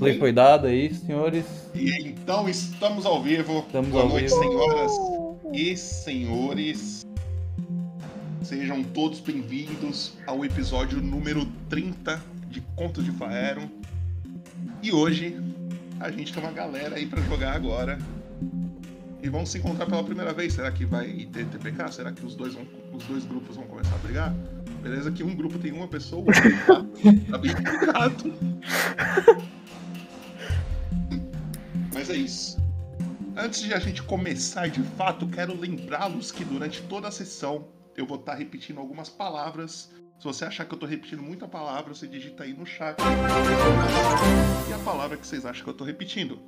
Play foi aí, senhores. E então estamos ao vivo. Estamos Boa ao noite, vivo. senhoras e senhores. Sejam todos bem-vindos ao episódio número 30 de Contos de Faeron. E hoje a gente tem uma galera aí pra jogar agora. E vão se encontrar pela primeira vez. Será que vai ter TPK? Será que os dois, vão, os dois grupos vão começar a brigar? Beleza que um grupo tem uma pessoa, o outro tem quatro. Tá bem complicado. É isso. Antes de a gente começar de fato, quero lembrá-los que durante toda a sessão eu vou estar repetindo algumas palavras. Se você achar que eu tô repetindo muita palavra, você digita aí no chat. E a palavra que vocês acham que eu tô repetindo.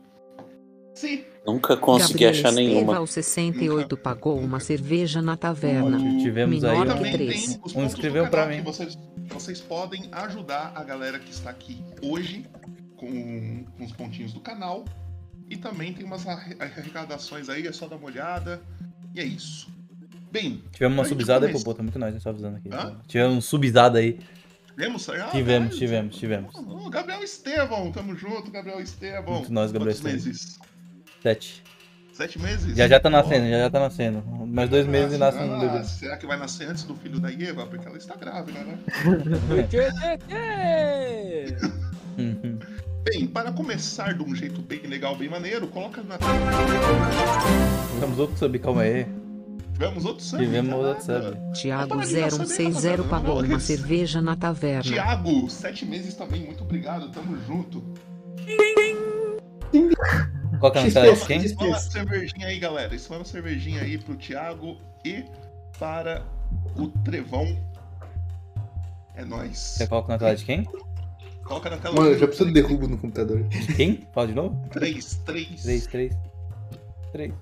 Se Nunca consegui Gabriel achar nenhuma. Esteva, aos 68, pagou uma cerveja na taverna. Tivemos aí. Menor ó. que três. Um pontos escreveu canal mim. vocês, vocês podem ajudar a galera que está aqui hoje com, com os pontinhos do canal. E também tem umas arre- arrecadações aí, é só dar uma olhada. E é isso. Bem, Tivemos uma subizada aí, começa. pô, tá muito nós, só avisando aqui. Hã? Tivemos um subizada aí. tivemos? Ah, Tivemos, beleza. tivemos, tivemos. Ô, Gabriel Estevão, tamo junto, Gabriel Estevão. Muito nós, Gabriel Quantos Estevão. meses? Sete. Sete meses? Já já tá nascendo, já já tá nascendo. Mais dois meses e nasce um ah, bebê. Será que vai nascer antes do filho da Eva? Porque ela está grávida, né? Bem, para começar de um jeito bem legal, bem maneiro, coloca na Tivemos outro sub, calma aí. Tivemos outro sub. Tivemos outro caraca. sub. Tiago Opa, ligação bem 0160 rapaziada, pagou uma cerveja na taverna. Tiago, sete meses também, muito obrigado, tamo junto. Qual que é a mensagem de quem? Isso é uma cervejinha aí, galera. Isso é uma cervejinha aí pro Thiago e para o Trevão. É nóis. Você coloca na tela de quem? Coloca na tela. Mano, eu já preciso de derrubo no computador. Quem? Fala de novo? 3, 3. 3, 3. 3.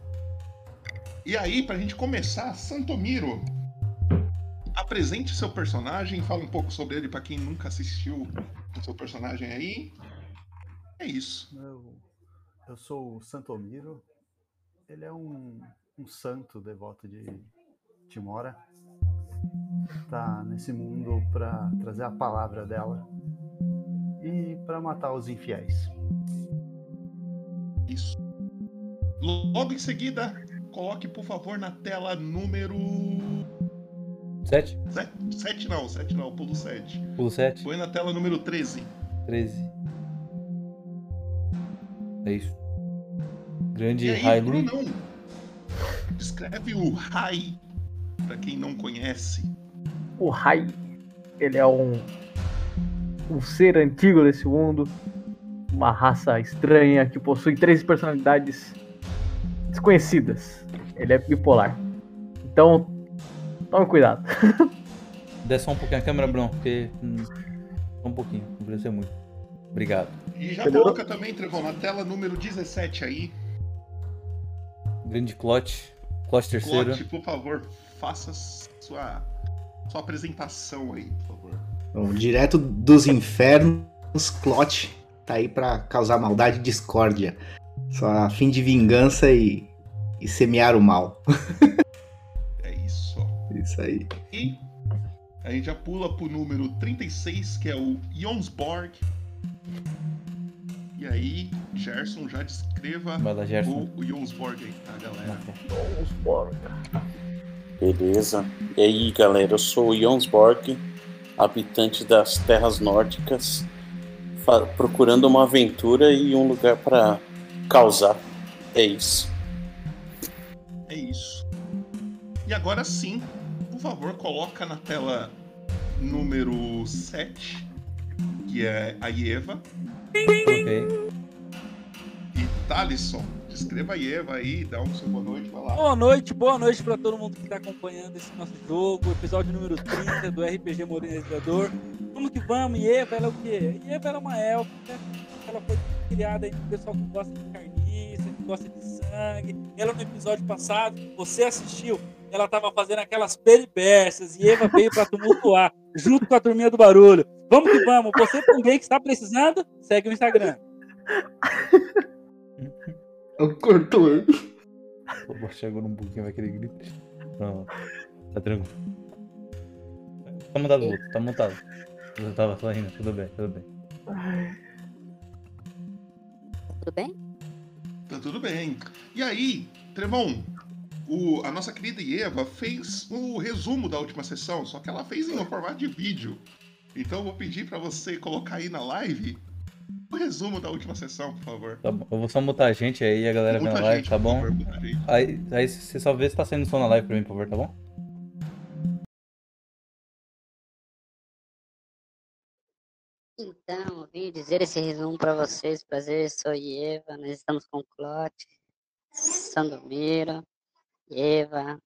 E aí, pra gente começar, Santomiro, apresente seu personagem, fala um pouco sobre ele pra quem nunca assistiu o seu personagem aí. É isso. Eu, eu sou o Santomiro. Ele é um, um santo devoto de Timora. Tá nesse mundo para trazer a palavra dela e para matar os infiéis. Isso. Logo em seguida, coloque, por favor, na tela número 7? 7 não, 7 não, pulo 7. Pulo 7? Põe na tela número 13. 13. É isso. Grande E aí, Hailu. Brunão, descreve o Rai pra quem não conhece. O Rai, ele é um, um ser antigo desse mundo, uma raça estranha que possui três personalidades desconhecidas. Ele é bipolar. Então, tome cuidado. Desce só um pouquinho a câmera, Bruno, porque. Hum, só um pouquinho, não precisa ser muito. Obrigado. E já Entendeu? coloca também, Trevão, na tela número 17 aí. Grande Clot. Clot terceiro. Clote, por favor, faça sua, sua apresentação aí, por favor. Bom, direto dos infernos, Clot tá aí pra causar maldade e discórdia. Só a fim de vingança e, e semear o mal. É isso. Isso aí. E a gente já pula pro número 36, que é o Jonsborg. E aí, Gerson, já descreva lá, Gerson. o, o Jonsborg aí, tá, galera? Embora. Beleza. E aí, galera, eu sou o Jonsborg, habitante das terras nórdicas, procurando uma aventura e um lugar para causar. É isso. É isso. E agora sim, por favor, coloca na tela número 7, que é a Ieva. E Thalisson, descreva a Ieva aí, dá um seu boa noite, vai lá. Boa noite, boa noite pra todo mundo que tá acompanhando esse nosso jogo, episódio número 30 do RPG Modernizador. Vamos que vamos, Eva, ela é o quê? Eva ela é uma élfica, ela foi criada aí pro pessoal que gosta de carniça, que gosta de sangue. Ela no episódio passado, que você assistiu, ela tava fazendo aquelas peripécias e Eva veio pra tumultuar, junto com a turminha do barulho. Vamos que vamos, você também que está precisando, segue o Instagram. Cortou. Pô, Chegou num pouquinho, vai querer gritar. Não, tá tranquilo. Tá montado, Luto, tá montado. Eu tava só rindo, tudo bem, tudo bem. tudo bem? Tá tudo bem. E aí, Tremon, o- a nossa querida Eva fez o resumo da última sessão, só que ela fez em um formato de vídeo. Então eu vou pedir pra você colocar aí na live o resumo da última sessão, por favor. Tá bom. Eu vou só mutar a gente aí, a galera vê Muita na live, gente, tá bom? favor. Aí, aí você só vê se tá saindo som na live pra mim, por favor, tá bom? Então, eu vim dizer esse resumo para vocês. Prazer, sou Eva. Nós estamos com Clote, Sandomiro, Eva,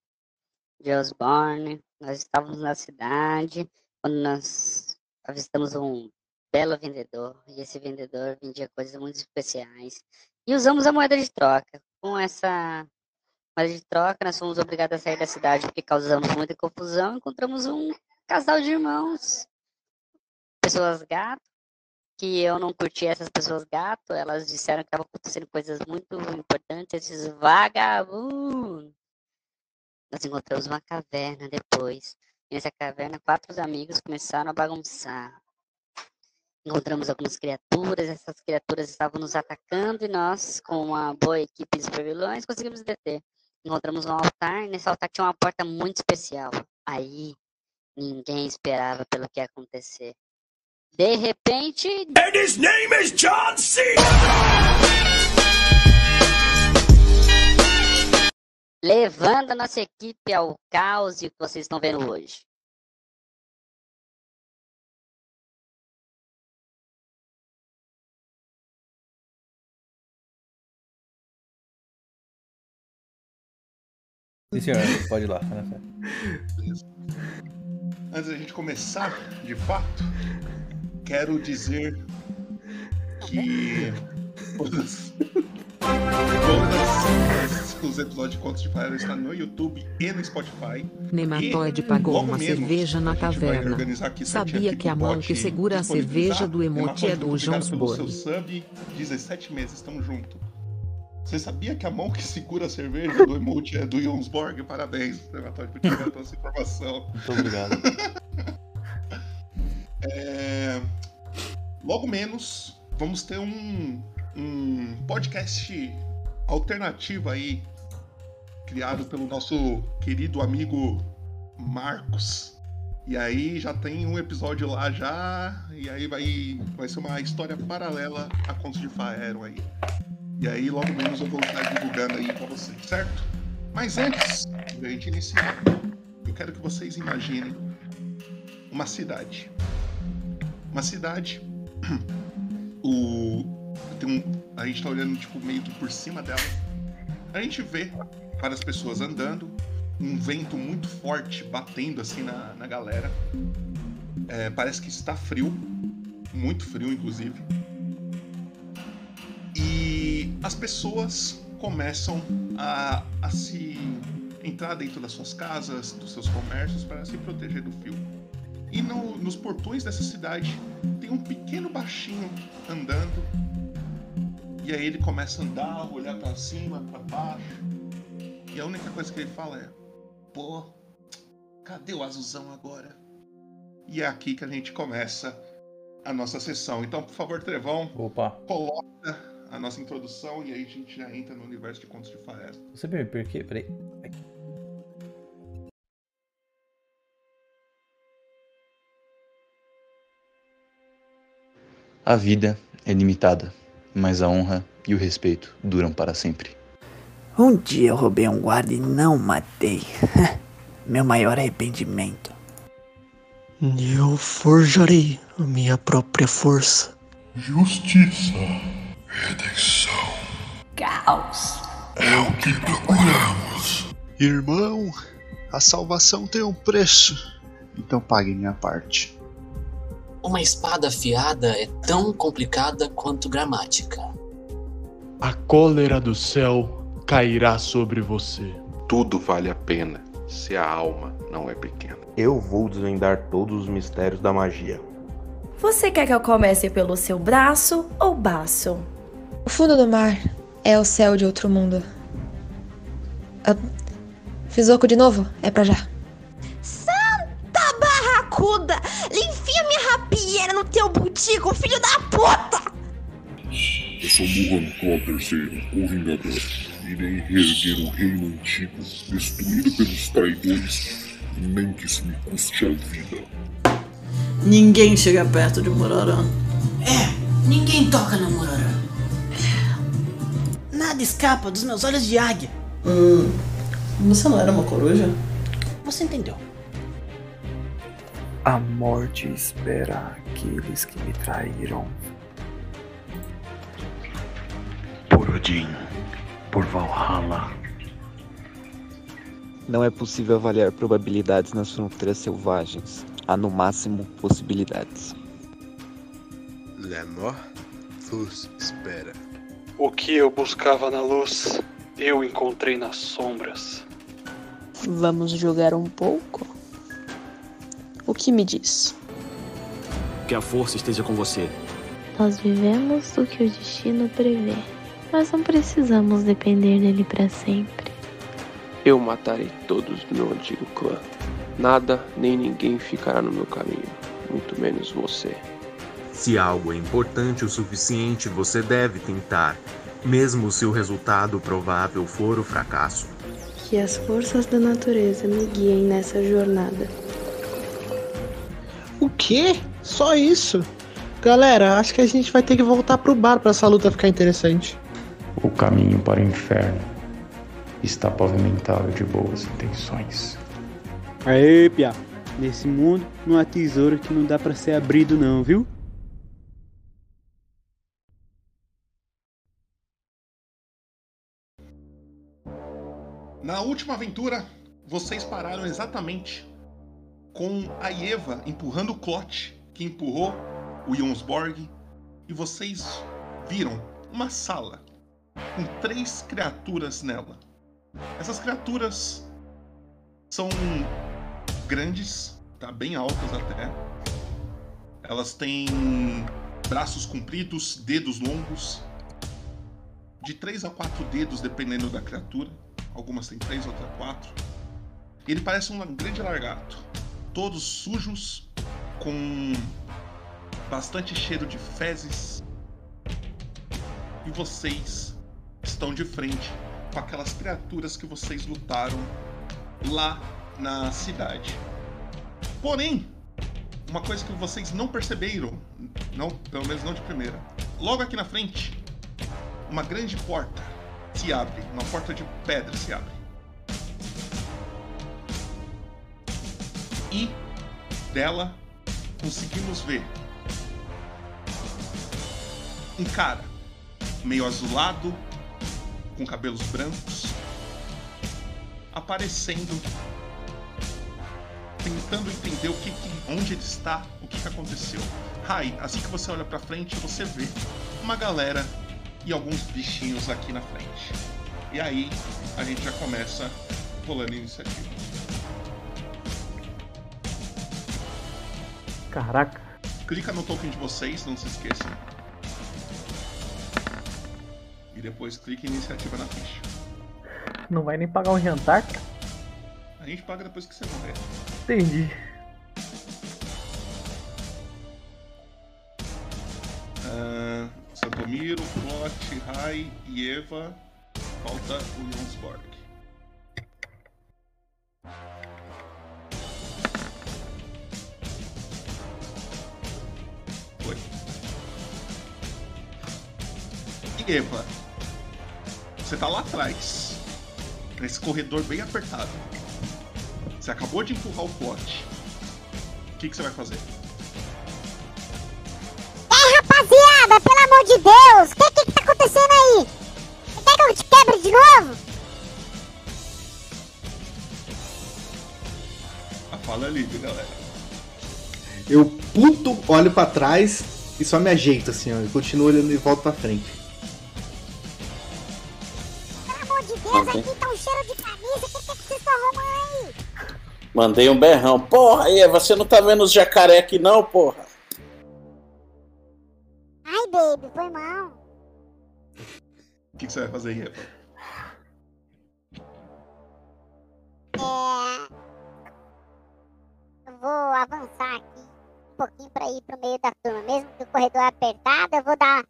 de Osborne. Nós estávamos na cidade quando nós avistamos um belo vendedor. E esse vendedor vendia coisas muito especiais. E usamos a moeda de troca. Com essa moeda de troca, nós fomos obrigados a sair da cidade porque causamos muita confusão. Encontramos um casal de irmãos pessoas gato, que eu não curti essas pessoas gato, elas disseram que estavam acontecendo coisas muito importantes, esses vagabundos. Nós encontramos uma caverna depois. Nessa caverna, quatro amigos começaram a bagunçar. Encontramos algumas criaturas, essas criaturas estavam nos atacando e nós, com uma boa equipe de supervilões, conseguimos deter. Encontramos um altar, e nesse altar tinha uma porta muito especial. Aí, ninguém esperava pelo que ia acontecer. De repente. And his name is John C. Levando a nossa equipe ao caos que vocês estão vendo hoje. Sim, senhor, pode ir lá. Antes da gente começar, de fato, quero dizer que todas, todas os episódios de Contos de Faero estão no YouTube e no Spotify. Nematóide pagou uma menos, cerveja na taverna. Sabia que a mão que segura a cerveja do emote é do seu sub, 17 meses, estamos juntos. Você sabia que a mão que segura a cerveja do emote é do Jonsborg? Parabéns, Nematóide, por tirar toda essa informação. Muito obrigado. É, Logo menos, vamos ter um, um podcast alternativo aí, criado pelo nosso querido amigo Marcos. E aí já tem um episódio lá já, e aí vai, vai ser uma história paralela a Contos de Faero aí. E aí logo menos eu vou estar divulgando aí pra vocês, certo? Mas antes da gente iniciar, eu quero que vocês imaginem uma cidade. Uma cidade. O. Um, a gente tá olhando tipo, meio que por cima dela. A gente vê várias pessoas andando, um vento muito forte batendo assim na, na galera. É, parece que está frio, muito frio, inclusive. E as pessoas começam a, a se entrar dentro das suas casas, dos seus comércios, para se proteger do frio. E no- nos portões dessa cidade tem um pequeno baixinho andando. E aí ele começa a andar, olhar pra cima, pra baixo. E a única coisa que ele fala é: Pô, cadê o azulzão agora? E é aqui que a gente começa a nossa sessão. Então, por favor, Trevão, Opa, coloca a nossa introdução e aí a gente já entra no universo de Contos de Faero. você me por quê? Peraí. A vida é limitada, mas a honra e o respeito duram para sempre. Um dia eu roubei um guarda e não matei. Meu maior arrependimento. Eu forjarei a minha própria força. Justiça, redenção. Caos. É o que procuramos. Irmão, a salvação tem um preço. Então pague minha parte. Uma espada afiada é tão complicada quanto gramática. A cólera do céu cairá sobre você. Tudo vale a pena se a alma não é pequena. Eu vou desvendar todos os mistérios da magia. Você quer que eu comece pelo seu braço ou baço? O fundo do mar é o céu de outro mundo. Ah, fiz oco de novo? É pra já. Santa barracuda! Enfia minha rapieira no teu butico, filho da puta! sou Muhan Claw III, o Vingador. Irei reerguer o reino antigo, destruído pelos traidores, nem que isso me custe a vida. Ninguém chega perto de Mororã. É, ninguém toca no Mororã. Nada escapa dos meus olhos de águia. Hum, você não era uma coruja? Você entendeu? A morte espera aqueles que me traíram. Por Odin, por Valhalla. Não é possível avaliar probabilidades nas fronteiras selvagens. Há no máximo possibilidades. La mort vos espera. O que eu buscava na luz, eu encontrei nas sombras. Vamos jogar um pouco? O que me diz? Que a força esteja com você. Nós vivemos do que o destino prevê, mas não precisamos depender dele para sempre. Eu matarei todos do meu antigo clã. Nada nem ninguém ficará no meu caminho, muito menos você. Se algo é importante o suficiente, você deve tentar, mesmo se o resultado provável for o fracasso. Que as forças da natureza me guiem nessa jornada. O quê? Só isso? Galera, acho que a gente vai ter que voltar pro bar pra essa luta ficar interessante. O caminho para o inferno está pavimentado de boas intenções. Aê, Pia. Nesse mundo não há tesouro que não dá para ser abrido não, viu? Na última aventura, vocês pararam exatamente com a Eva empurrando o Clot, que empurrou o Jonsborg, e vocês viram uma sala com três criaturas nela. Essas criaturas são grandes, tá bem altas até. Elas têm braços compridos, dedos longos, de 3 a 4 dedos dependendo da criatura. Algumas têm 3, outras 4. Ele parece um grande lagarto, todos sujos, com bastante cheiro de fezes. E vocês estão de frente com aquelas criaturas que vocês lutaram lá na cidade. Porém, uma coisa que vocês não perceberam, não, pelo menos não de primeira. Logo aqui na frente, uma grande porta se abre, uma porta de pedra se abre. E dela conseguimos ver um cara meio azulado, com cabelos brancos, aparecendo, tentando entender o que, onde ele está, o que, que aconteceu. Rai, assim que você olha para frente, você vê uma galera e alguns bichinhos aqui na frente. E aí a gente já começa rolando iniciativa. Caraca. Clica no token de vocês, não se esqueçam. E depois clique em iniciativa na ficha. Não vai nem pagar um jantar, cara? A gente paga depois que você morrer. Entendi. Uh, Santomiro, Plot, Rai e Eva. Falta o Jonsborg. Foi. E Eva, você tá lá atrás, nesse corredor bem apertado. Você acabou de empurrar o Plot. O que, que você vai fazer? É, rapaziada, pelo amor de Deus! O que, que, que tá acontecendo aí? Você quer que eu te quebre de novo? A fala é livre, galera. Eu puto, olho pra trás e só me ajeito assim, ó. Eu continuo olhando e volto pra frente. Pelo amor de Deus, aqui tá um cheiro de camisa. O que, que, que vocês estão arrumando aí? Mandei um berrão. Porra, Eva, você não tá vendo os jacaré aqui não, porra? Ai, baby, foi mal. O que, que você vai fazer, Eva? É. Eu vou avançar aqui um pouquinho pra ir pro meio da turma. Mesmo que o corredor é apertado, eu vou dar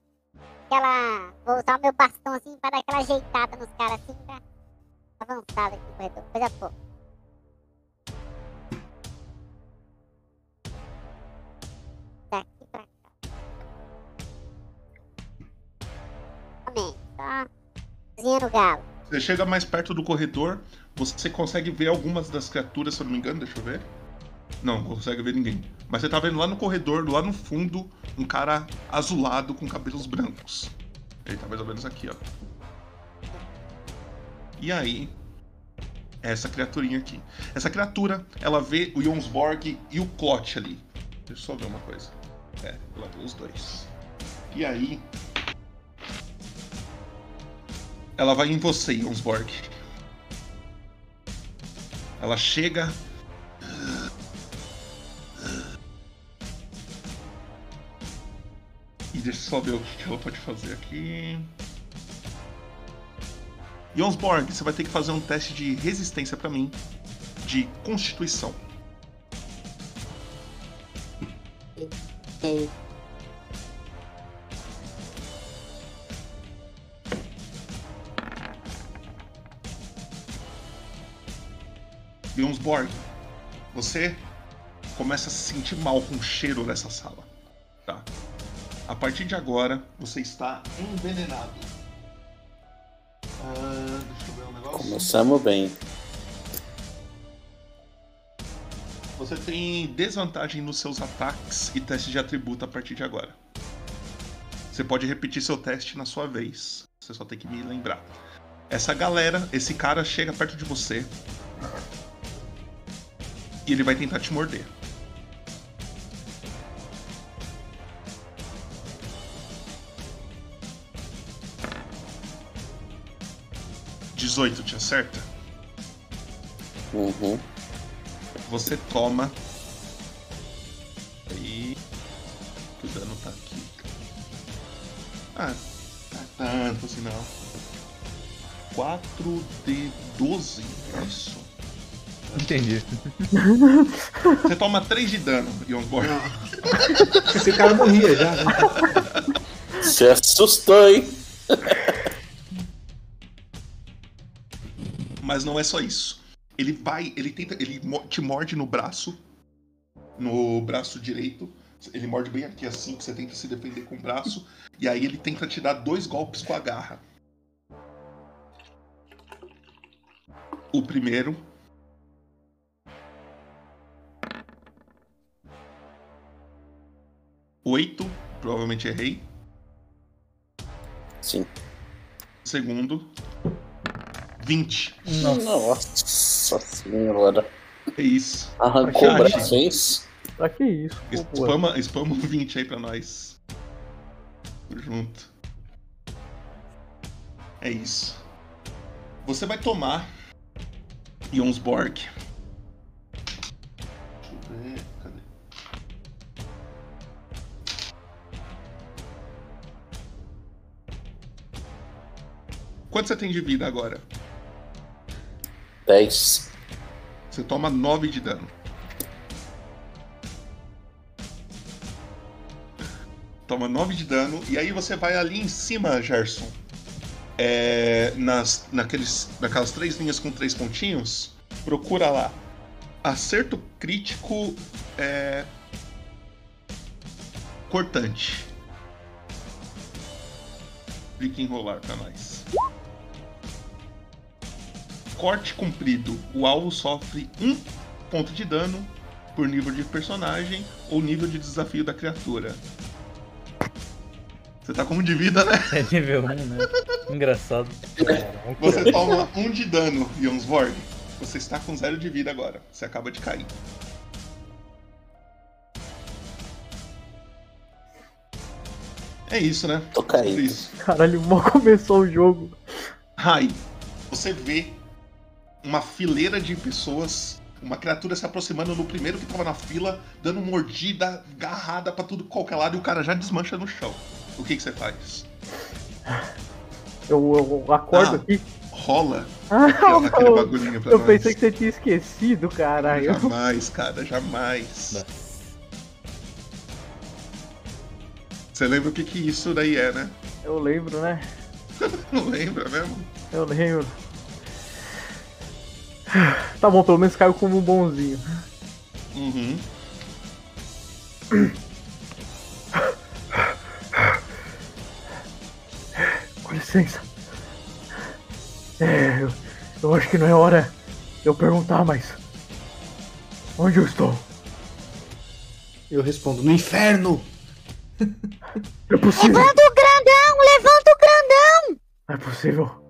aquela Vou usar o meu bastão assim pra dar aquela ajeitada nos caras assim pra avançar aqui no corredor. Coisa pouco. Cozinha no galo. Você chega mais perto do corredor, você consegue ver algumas das criaturas, se eu não me engano, deixa eu ver. Não, não consegue ver ninguém. Mas você tá vendo lá no corredor, lá no fundo, um cara azulado com cabelos brancos. Ele tá mais ou menos aqui, ó. E aí, essa criaturinha aqui. Essa criatura, ela vê o Jonsborg e o Clot ali. Deixa eu só ver uma coisa. É, ela vê os dois. E aí, ela vai em você, Jonsborg. Ela chega. E deixa eu só ver o que ela pode fazer aqui. Jonsborg, você vai ter que fazer um teste de resistência pra mim. De constituição. Ok. Jonsborg, você começa a se sentir mal com o cheiro dessa sala. Tá? A partir de agora, você está envenenado. Ah, deixa eu ver um negócio. Começamos bem. Você tem desvantagem nos seus ataques e testes de atributo a partir de agora. Você pode repetir seu teste na sua vez. Você só tem que me lembrar. Essa galera, esse cara chega perto de você. E ele vai tentar te morder. Dezoito, te acerta? Uhum. Você toma. Aí. Que o dano tá aqui. Ah, não é tanto assim não. 4 de 12, é isso? Entendi. Você toma 3 de dano, Jonsborg. Esse cara morria já. né? Se assustou, hein? Mas não é só isso. Ele vai, ele tenta, ele te morde no braço, no braço direito. Ele morde bem aqui assim, que você tenta se defender com o braço. E aí ele tenta te dar dois golpes com a garra. O primeiro. Oito, provavelmente errei. Sim. Segundo. 20. Nossa senhora. É isso. Arrancou o Chat, braço, é isso? Pra que isso? Spama, spama um 20 aí pra nós. Tamo junto. É isso. Você vai tomar Jonsborg. Quanto você tem de vida agora? 10. Você toma 9 de dano. Toma 9 de dano. E aí você vai ali em cima, Gerson. É, nas, naqueles, naquelas três linhas com três pontinhos. Procura lá. Acerto crítico é, cortante. Clique em rolar pra nós. Corte comprido. O alvo sofre um ponto de dano por nível de personagem ou nível de desafio da criatura. Você tá com um de vida, né? É nível 1, né? Engraçado. Você toma um de dano, Jonsborg. Você está com zero de vida agora. Você acaba de cair. É isso, né? Tô caído. Isso. Caralho, mal começou o jogo. Rai, você vê uma fileira de pessoas, uma criatura se aproximando no primeiro que tava na fila, dando mordida, garrada pra tudo qualquer lado e o cara já desmancha no chão. O que, que você faz? Eu, eu acordo Ah, aqui. Rola Ah, aquele eu- bagulhinho pra Eu nós. pensei que você tinha esquecido, caralho. Jamais, cara, jamais. Você lembra o que, que isso daí é, né? Eu lembro, né? Não lembra mesmo? Eu lembro. Tá bom, pelo menos caiu como um bonzinho. Uhum. Com licença. É, eu, eu acho que não é hora eu perguntar, mas. Onde eu estou? Eu respondo, no inferno! É possível. Levanta o grandão! Levanta o grandão! Não é possível.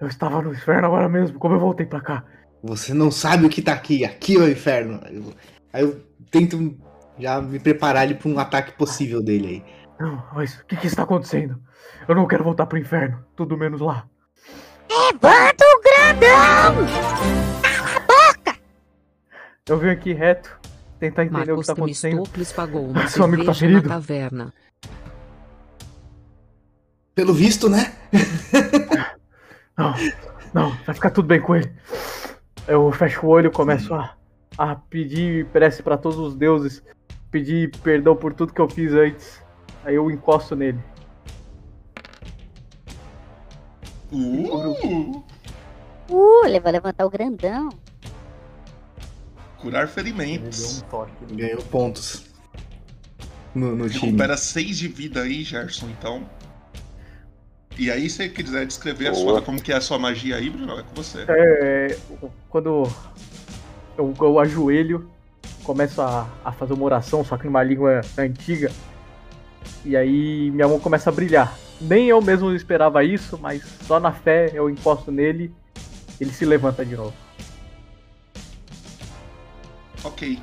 Eu estava no inferno agora mesmo, como eu voltei pra cá. Você não sabe o que tá aqui, aqui é o inferno. Aí eu, aí eu tento já me preparar ali pra um ataque possível dele aí. Não, mas o que, que está acontecendo? Eu não quero voltar pro inferno, tudo menos lá. Levanta o grandão! Eu vim aqui reto, tentar entender o que Marcos está acontecendo. Pagou uma Seu amigo tá ferido? caverna. Pelo visto, né? Não, não, vai ficar tudo bem com ele. Eu fecho o olho e começo a, a pedir prece pra todos os deuses, pedir perdão por tudo que eu fiz antes. Aí eu encosto nele. Uh, Uh, ele vai levantar o grandão. curar ferimentos. Ganhou pontos. No, no time. Recupera 6 de vida aí, Gerson, então. E aí, se você quiser descrever sua, como que é a sua magia aí, Bruno, é com você. É, quando eu, eu ajoelho, começo a, a fazer uma oração, só que numa língua antiga. E aí minha mão começa a brilhar. Nem eu mesmo esperava isso, mas só na fé eu encosto nele, ele se levanta de novo. Ok.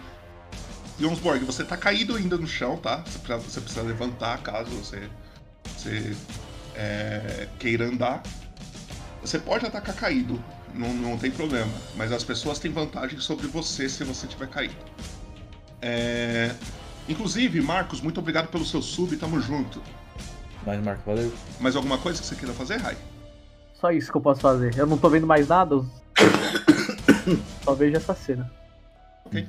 Jonsborg, você tá caído ainda no chão, tá? Você precisa, você precisa levantar caso você, você é, queira andar. Você pode atacar caído, não, não tem problema. Mas as pessoas têm vantagem sobre você se você tiver caído. É, Inclusive, Marcos, muito obrigado pelo seu sub, tamo junto. Mas, Marco, valeu. Mais alguma coisa que você queira fazer, Rai? Só isso que eu posso fazer. Eu não tô vendo mais nada. Só vejo essa cena. Ok.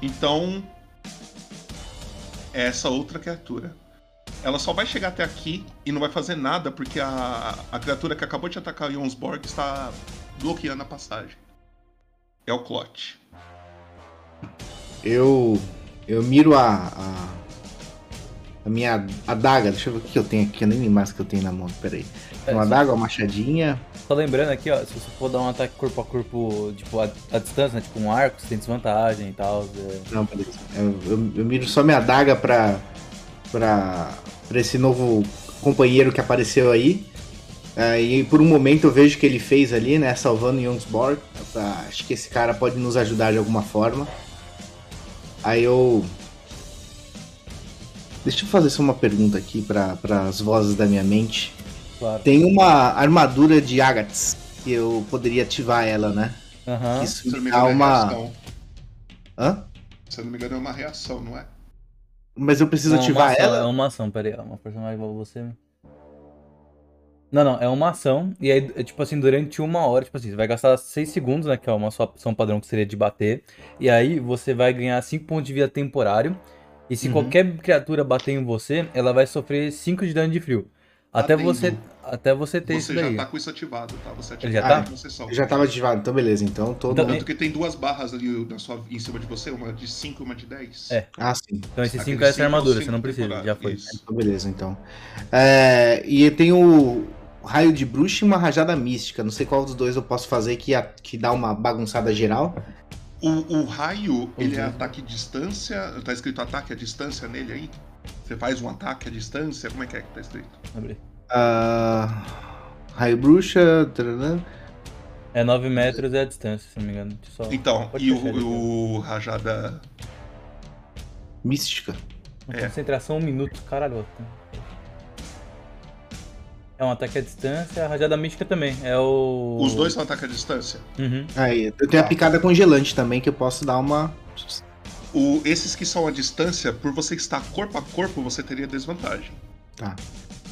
Então. é Essa outra criatura. Ela só vai chegar até aqui e não vai fazer nada porque a, a criatura que acabou de atacar o Jonsborg está bloqueando a passagem. É o Clot. Eu. Eu miro a. a, a minha adaga. Deixa eu ver o que eu tenho aqui. Eu nem lembro mais o que eu tenho na mão. Pera aí. É, Uma adaga, uma machadinha. Só lembrando aqui, ó, se você for dar um ataque corpo a corpo, tipo, a, a distância, né? Tipo um arco, você tem desvantagem e tal. é- Não, beleza. Eu, eu, eu miro só minha adaga pra. pra. Pra esse novo companheiro que apareceu aí. Aí e por um momento eu vejo que ele fez ali, né? Salvando Jonsborg. Ah, Acho que esse cara pode nos ajudar de alguma forma. Aí eu. Deixa eu fazer só uma pergunta aqui para as vozes da minha mente. Claro. Tem uma armadura de Agats que eu poderia ativar ela, né? Aham. Que isso Se eu não me me dá engano, é uma. Hã? Se eu não me engano, é uma reação, não é? Mas eu preciso Não, é ativar ação, ela? É uma ação, peraí, ó, uma personagem igual você. Não, não, é uma ação, e aí, é, tipo assim, durante uma hora, tipo assim, você vai gastar 6 segundos, né, que é uma sua ação padrão que seria de bater, e aí você vai ganhar 5 pontos de vida temporário, e se Uhum. qualquer criatura bater em você, ela vai sofrer 5 de dano de frio. Até você, até você ter Você isso daí. já tá com isso ativado, tá? Você Ele já ativou tá? a concessão. Eu já tava ativado, então beleza. Então todo. Então, Tanto que tem duas barras ali na sua, em cima de você, uma de 5 e uma de 10. É. Ah, sim. Então esse 5 Aquele é essa é armadura, você não precisa, já foi. isso. Então, beleza, então. É, e tem o raio de bruxa e uma rajada mística. Não sei qual dos dois eu posso fazer que, a- que dá uma bagunçada geral. O, o raio, ele é Uhum. ataque à distância. Tá escrito ataque à distância nele aí? Você faz um ataque à distância? Como é que é que tá escrito? Abre. Ah, raio bruxa. tarará. É 9 metros é a distância, se não me engano. Só- Então, pode e o, o rajada. Mística. é. Concentração 1 minuto, caralho. É um ataque à distância, a rajada mística também. É o. Os dois são ataque à distância? Uhum. Aí, eu tenho a picada congelante também, que eu posso dar uma. O, esses que são à distância, por você estar corpo a corpo, você teria desvantagem. Tá.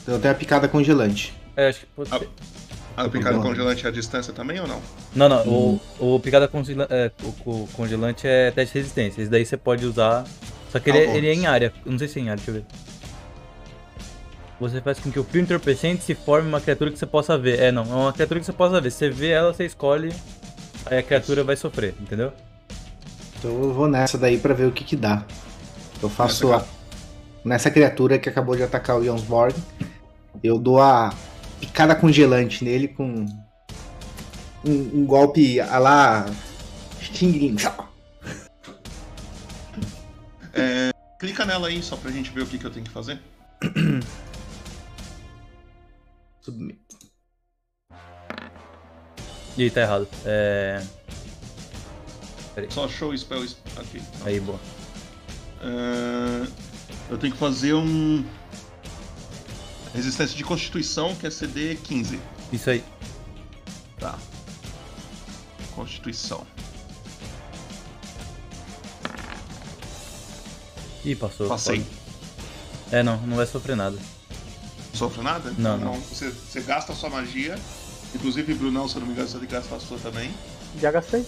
Então tenho a picada congelante. É, acho que pode A, ser. a picada Não. congelante é à distância também ou não? Não, não, Hum. o, o picada congela- é, o, o congelante é teste de resistência. Esse daí você pode usar. Só que ele, Ah, é- ele é em área. Não sei se é em área, deixa eu ver. Você faz com que o fio entorpecente se forme uma criatura que você possa ver. É, não, é uma criatura que você possa ver. Você vê ela, você escolhe, aí a criatura vai sofrer, entendeu? Então eu vou nessa daí pra ver o que que dá. Eu faço a... Nessa criatura que acabou de atacar o Jonsborg, eu dou a picada congelante nele com um, um golpe a lá Stingling. É, clica nela aí só pra gente ver o que, que eu tenho que fazer. Submit. Ih, tá errado. É. Peraí. Só show spell aqui. Aí, boa. É, eu tenho que fazer um. Resistência de Constituição, que é CD 15. Isso aí. Tá. Constituição. Ih, passou. Passei. pode. É, não, não vai sofrer nada. Não sofre nada? Não, Então, não. Você, você gasta a sua magia. Inclusive, Brunão, se eu não me engano, você tem que gastar a sua também. Já gastei.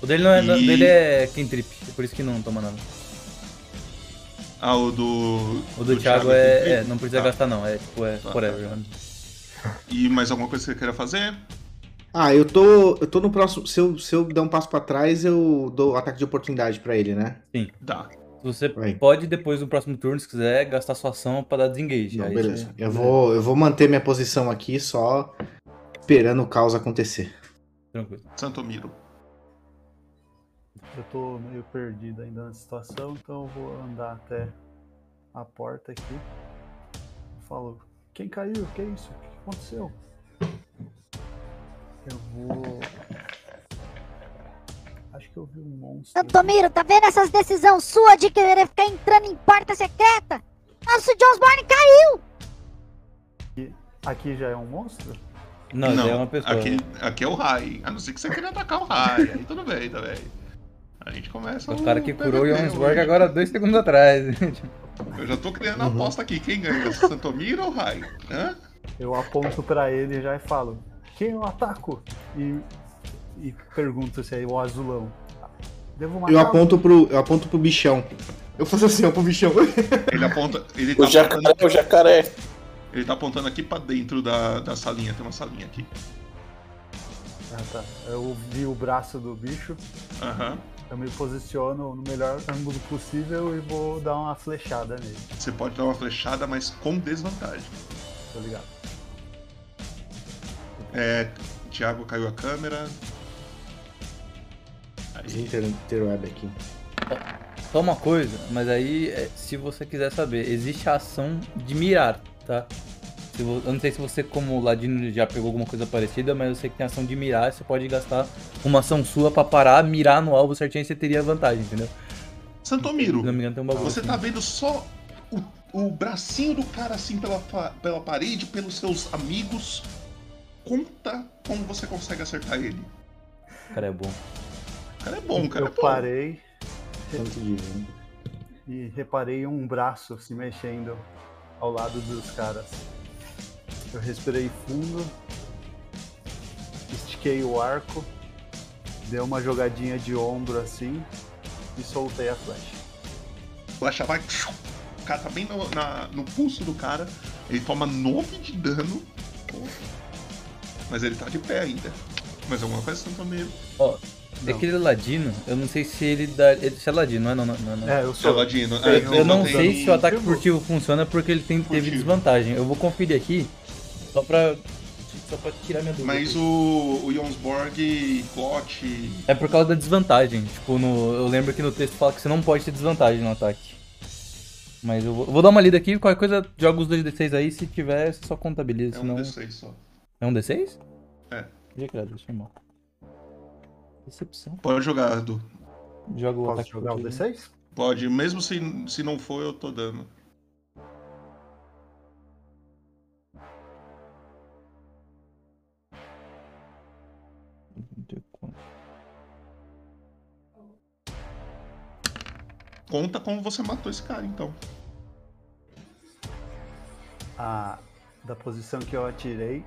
Tá. O dele não é, E- dele é Kentrip, é por isso que não toma nada. Ah, o do. O do, Thiago, é, é, não precisa Tá. gastar não, é tipo, é Tá, forever. tá, né? E mais alguma coisa que você queira fazer? Ah, eu tô. Eu tô no próximo. Se eu, se eu der um passo pra trás, eu dou ataque de oportunidade pra ele, né? Sim. Dá. Você pode, depois do próximo turno, se quiser, gastar sua ação pra dar desengage. Não, Aí beleza. você- Eu vou, eu vou manter minha posição aqui só esperando o caos acontecer. Tranquilo. Santomiro. Eu tô meio perdido ainda na situação, então eu vou andar até a porta aqui. Eu falo, quem caiu? Que isso? O que aconteceu? Eu vou. Acho que eu vi um monstro. Santomiro, tá vendo essas decisões suas de querer ficar entrando em porta secreta? Nosso Jonesborn caiu! Aqui, aqui já é um monstro? Não, ele é uma pessoa. Aqui, aqui é o Rai. A não ser que você queira atacar o Rai. Aí tudo bem também. A gente começa. O cara que curou o hoje. Jonsborg agora dois segundos atrás. Eu já tô criando a aposta aqui. Quem ganha? Santomiro ou Rai? Hã? Eu aponto pra ele já e falo, quem eu ataco? E, e pergunto se é o azulão. Devo matar Eu aponto pro, eu aponto pro bichão. Eu faço assim, ó, pro bichão. Ele aponta. Ele O tá jacaré, apontando, o jacaré. ele tá apontando aqui pra dentro da, da salinha. Tem uma salinha aqui. Ah, tá. Eu vi o braço do bicho. Aham. Eu me posiciono no melhor ângulo possível e vou dar uma flechada nele. Você pode dar uma flechada, mas com desvantagem. Tô ligado. É. Thiago caiu a câmera. Inter, interweb aqui. Só uma coisa, mas aí, é, se você quiser saber, existe a ação de mirar, tá? Se vo- eu não sei se você, como Ladino, já pegou alguma coisa parecida, mas eu sei que tem ação de mirar, você pode gastar uma ação sua pra parar, mirar no alvo certinho e você teria vantagem, entendeu? Santomiro, Se não me engano, tem um bagulho você assim. tá vendo só o, o bracinho do cara assim pela, pela parede, pelos seus amigos. Conta como você consegue acertar ele. O cara é bom. O cara é bom, o cara eu é bom. parei Tanto de né? e reparei um braço se mexendo ao lado dos caras. Eu respirei fundo, estiquei o arco, dei uma jogadinha de ombro assim e soltei a flecha. A flecha vai. O cara tá bem no, na- no pulso do cara. Ele toma 9 de dano. Mas ele tá de pé ainda. Mas alguma coisa Santomiro. Ó, aquele Ladino, eu não sei se ele dá. Ele, se é Ladino, não é? Não, não, não, não. É, eu sou Ladino. Eu, É, eu não sei se o ataque furtivo funciona porque ele tem, teve desvantagem. Eu vou conferir aqui, só pra, só pra tirar minha dúvida. Mas o, o Jonsborg, Clot. É por causa da desvantagem. Tipo, no, eu lembro que no texto fala que você não pode ter desvantagem no ataque. Mas eu vou, eu vou dar uma lida aqui, qualquer coisa, joga os 2d6 aí, se tiver, você só contabiliza. É um senão... D6 só. É um D6? É. Já que era, deixa eu mal. Decepção. Pode jogar, Edu. Joga o Posso ataque jogar o furtivo. D6? Pode, mesmo se, se não for, eu tô dando. Conta como você matou esse cara, então. a, da posição que eu atirei,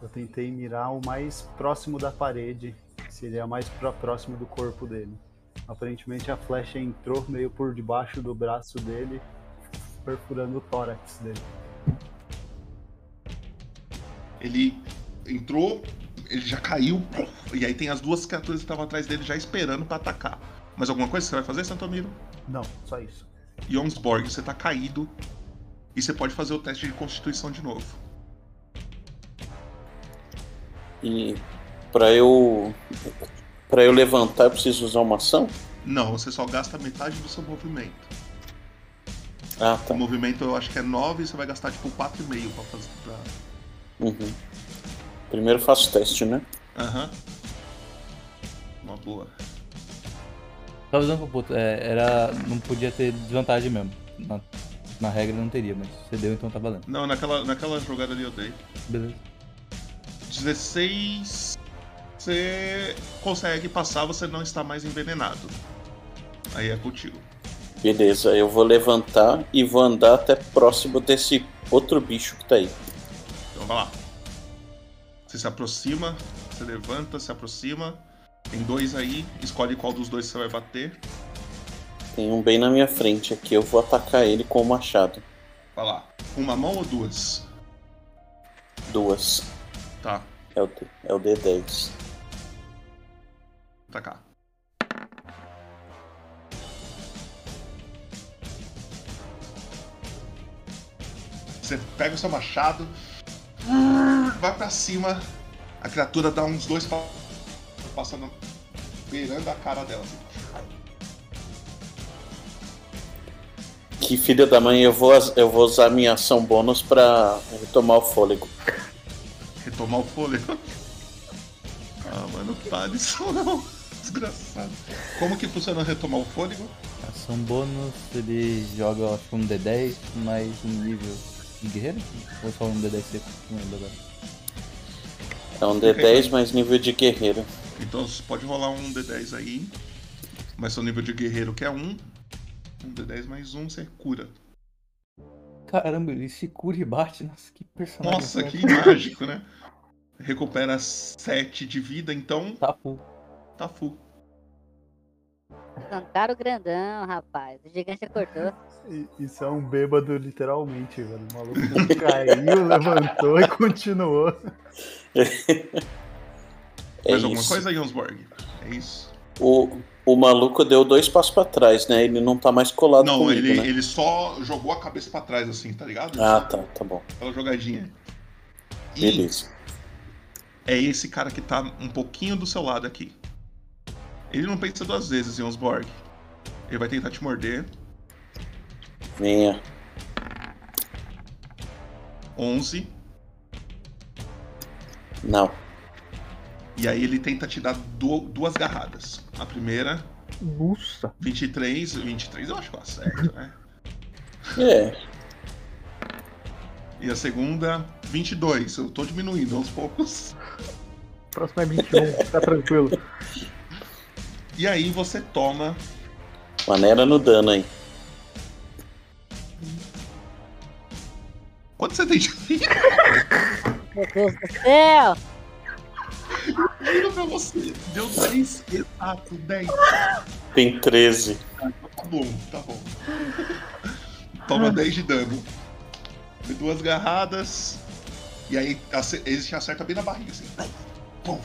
eu tentei mirar o mais próximo da parede, que seria mais pró- próximo do corpo dele. Aparentemente a flecha entrou meio por debaixo do braço dele, perfurando o tórax dele. Ele entrou, ele já caiu, e aí tem as duas criaturas que estavam atrás dele já esperando pra atacar. Mais alguma coisa que você vai fazer, Santomiro? Não, só isso. Jonsborg, você tá caído e você pode fazer o teste de constituição de novo. E pra eu. Pra eu levantar, eu preciso usar uma ação? Não, você só gasta metade do seu movimento. Ah, tá. O movimento eu acho que é 9 e você vai gastar tipo 4,5 pra fazer. Pra... Uhum. Primeiro eu faço o teste, né? Aham. Uma boa. Só avisando pro puto, é, era. Não podia ter desvantagem mesmo. Na, na regra não teria, mas você deu então tá valendo. Não, naquela, naquela jogada ali eu dei. Beleza. 16. Você consegue passar, você não está mais envenenado. Aí é contigo. Beleza, eu vou levantar e vou andar até próximo desse outro bicho que tá aí. Então vai lá. Você se aproxima, você levanta, se aproxima. Tem dois aí, escolhe qual dos dois você vai bater. Tem um bem na minha frente aqui, eu vou atacar ele com o machado. Vai lá. Uma mão ou duas? Duas. Tá, É o, D- é o D10. atacar. Você pega o seu machado, vai pra cima, a criatura dá uns dois passos, passando, beirando a cara dela. assim. Que filha da mãe, eu vou, eu vou usar minha ação bônus pra retomar o fôlego. Retomar o fôlego. Ah, mano, para isso não. Desgraçado. Como que funciona retomar o fôlego? Ação bônus, ele joga acho, um D10 mais um nível de guerreiro? Ou só um D10 seco? Não lembro agora. É um D10 mais nível de guerreiro. Então você pode rolar um D10 aí. Mas seu nível de guerreiro que é um. Um D10 mais um, você cura. Caramba, ele se cura e bate. Nossa, que personagem. Nossa, que mágico, né? Recupera 7 de vida, então. Tá full. Tá full. Cantaram grandão, rapaz. O gigante acordou. Isso é um bêbado, literalmente, velho. O maluco caiu, levantou e continuou. É Mais alguma isso. coisa, Jonsborg? É isso. O, o maluco deu dois passos pra trás, né? Ele não tá mais colado Não, comigo, ele, né? ele só jogou a cabeça pra trás, assim, tá ligado? Ah, tá, tá bom. Aquela jogadinha. E Beleza. é esse cara que tá um pouquinho do seu lado aqui. Ele não pensa duas vezes, Jonsborg. Ele vai tentar te morder. Venha. 11. Não. E aí ele tenta te dar du- duas garradas. A primeira, Nossa. 23. 23 eu acho que eu acerto, né? É. E a segunda, 22. Eu tô diminuindo aos poucos. Próximo é 21, tá tranquilo. E aí você toma Maneira no dano aí. Quanto você tem de vida? Meu Deus do céu! Juro pra você. Deu 10. Exato, 10. Tem 13. Tá bom, tá bom. Toma 10 de dano. Foi duas garradas. E aí ele te acerta bem na barriga, assim. Pum.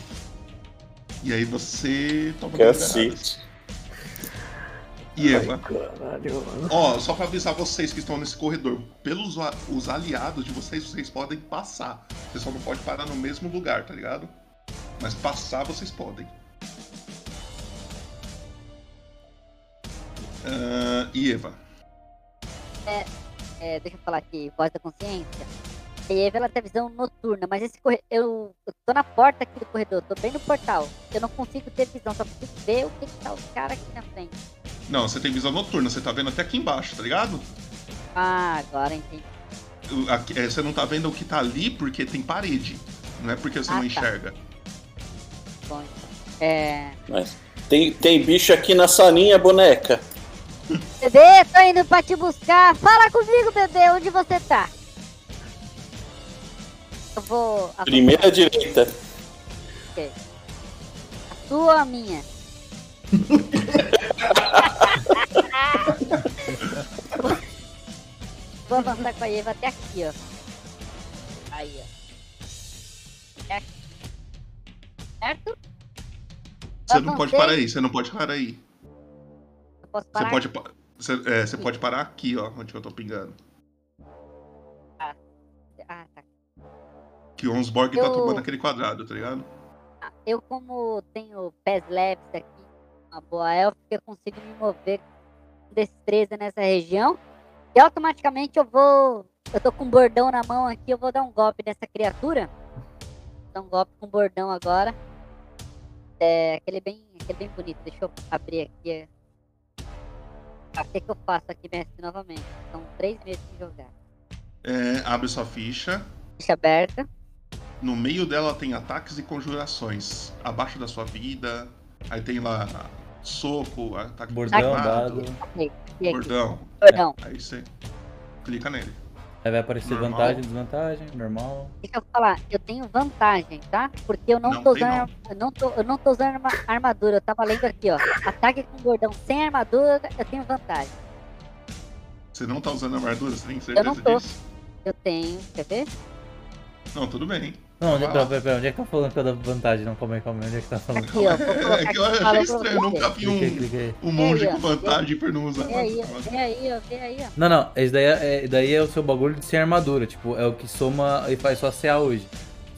E aí você toma duas garradas. E Eva? Ó, só pra avisar vocês que estão nesse corredor, pelos os aliados de vocês, vocês podem passar. Você só não pode parar no mesmo lugar, tá ligado? Mas passar vocês podem. Ah, e Eva? É, é, deixa eu falar aqui, voz da consciência. A Eva ela tem visão noturna, mas esse corredor. Eu, eu tô na porta aqui do corredor, tô bem no portal. Eu não consigo ter visão, só consigo ver o que, que tá os caras aqui na frente. Não, você tem visão noturna, você tá vendo até aqui embaixo, tá ligado? Ah, agora entendi. Aqui- é, você não tá vendo o que tá ali porque tem parede. Não é porque você Ah, não tá. enxerga. Bom, é. Mas tem, tem bicho aqui na salinha, boneca. Bebê, tô indo pra te buscar. Fala comigo, bebê, onde você tá? Eu vou. a- Primeira direita. Ok. A sua ou a minha? Vou avançar com a Eva até aqui, ó. Aí, ó. Certo? Certo? Você não pode parar aí, você não pode parar aí. Eu posso Você parar? pode, pa- você, é, você pode parar aqui, ó, onde eu tô pingando. Ah, tá. Que o Onsborg tá Eu- tomando aquele quadrado, tá ligado? Eu, como tenho pés leves aqui, uma boa élfica, eu consigo me mover com destreza nessa região. E automaticamente eu vou. Eu tô com um bordão na mão aqui, eu vou dar um golpe nessa criatura. Vou dar um golpe com bordão agora. É aquele bem, aquele bem bonito. Deixa eu abrir aqui. Ah, O que, que eu faço aqui, mestre, novamente? São três meses de jogar. É, abre sua ficha. Ficha aberta. No meio dela tem ataques e conjurações. Abaixo da sua vida. Aí tem lá soco, ataque Bordão, dado. Bordão. Bordão. É, aí você clica nele. Aí vai aparecer Normal. vantagem, desvantagem, normal. Deixa eu falar, eu tenho vantagem, tá? Porque eu não, Não tô usando. não. Eu não tô, eu não tô usando arma- armadura. Eu tava lendo aqui, ó. Ataque com bordão sem armadura, eu tenho vantagem. Você não tá usando armadura? Você tem Eu certeza não tô. disso? Eu tenho. Quer ver? Não, tudo bem. Não, onde, pera, lá. pera, pera, onde é que tá falando que eu dou vantagem? Não, calma aí, calma aí, onde é que tá falando? Aqui, ó. É que eu achei estranho, nunca vi um, cliquei. um monge com vantagem por não usar Vê aí, ó. Vê aí, ó. Vê aí, ó. Não, não, esse daí é, é- daí é o seu bagulho de sem armadura, tipo, é o que soma e faz só CA hoje.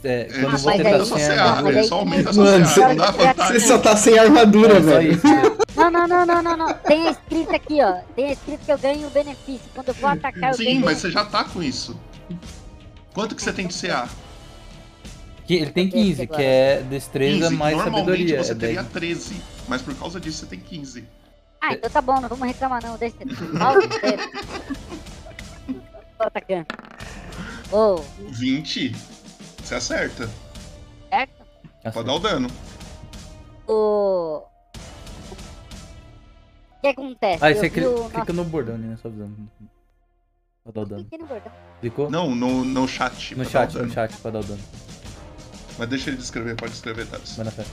É, Ele quando só você tá aí- sem armadura. ele só aumenta a sua CA, não dá você- vantagem. Você só tá sem armadura, É velho. isso. Não, não, não, não, não, não. Tem escrito aqui, ó. Tem escrito que eu ganho o benefício. Quando eu vou atacar, eu Sim, ganho. mas você já tá com isso. Quanto que você tem de CA? Ele tem 15, que é destreza 15. mais Normalmente sabedoria. você é teria 13, mas por causa disso você tem 15. Ah, então tá bom, não vamos reclamar não. Deixa. Tô atacando. Ô, 20, você acerta. certo? Pode dar o dano. O. O que acontece? Eu você cli- o clica no bordão ali, né? Só avisando. Pra dar o dano. Cliquei no bordão. Clicou? Não, no, no chat. No chat, no chat, pra dar o dano. Mas deixa ele descrever, pode descrever, Thales. Vai na fé.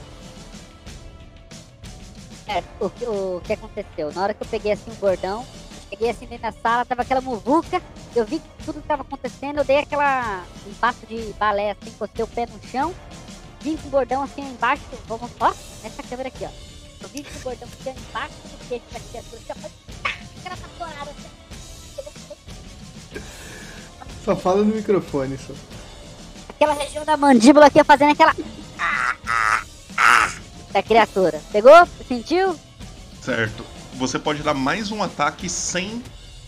É, o, que- o que aconteceu? Na hora que eu peguei assim o bordão, cheguei assim dentro da sala, tava aquela muvuca, eu vi que tudo que tava acontecendo, eu dei aquela. um passo de balé assim, encostei o pé no chão, vim com o bordão assim embaixo, vamos, ó, nessa câmera aqui, ó. Eu vim com o bordão assim embaixo do queixo da criatura, assim, ó, foi, tá, aquela taporada assim. Só fala no microfone, só. Aquela região da mandíbula aqui, fazendo aquela. Da criatura. Pegou? Sentiu? Certo. Você pode dar mais um ataque sem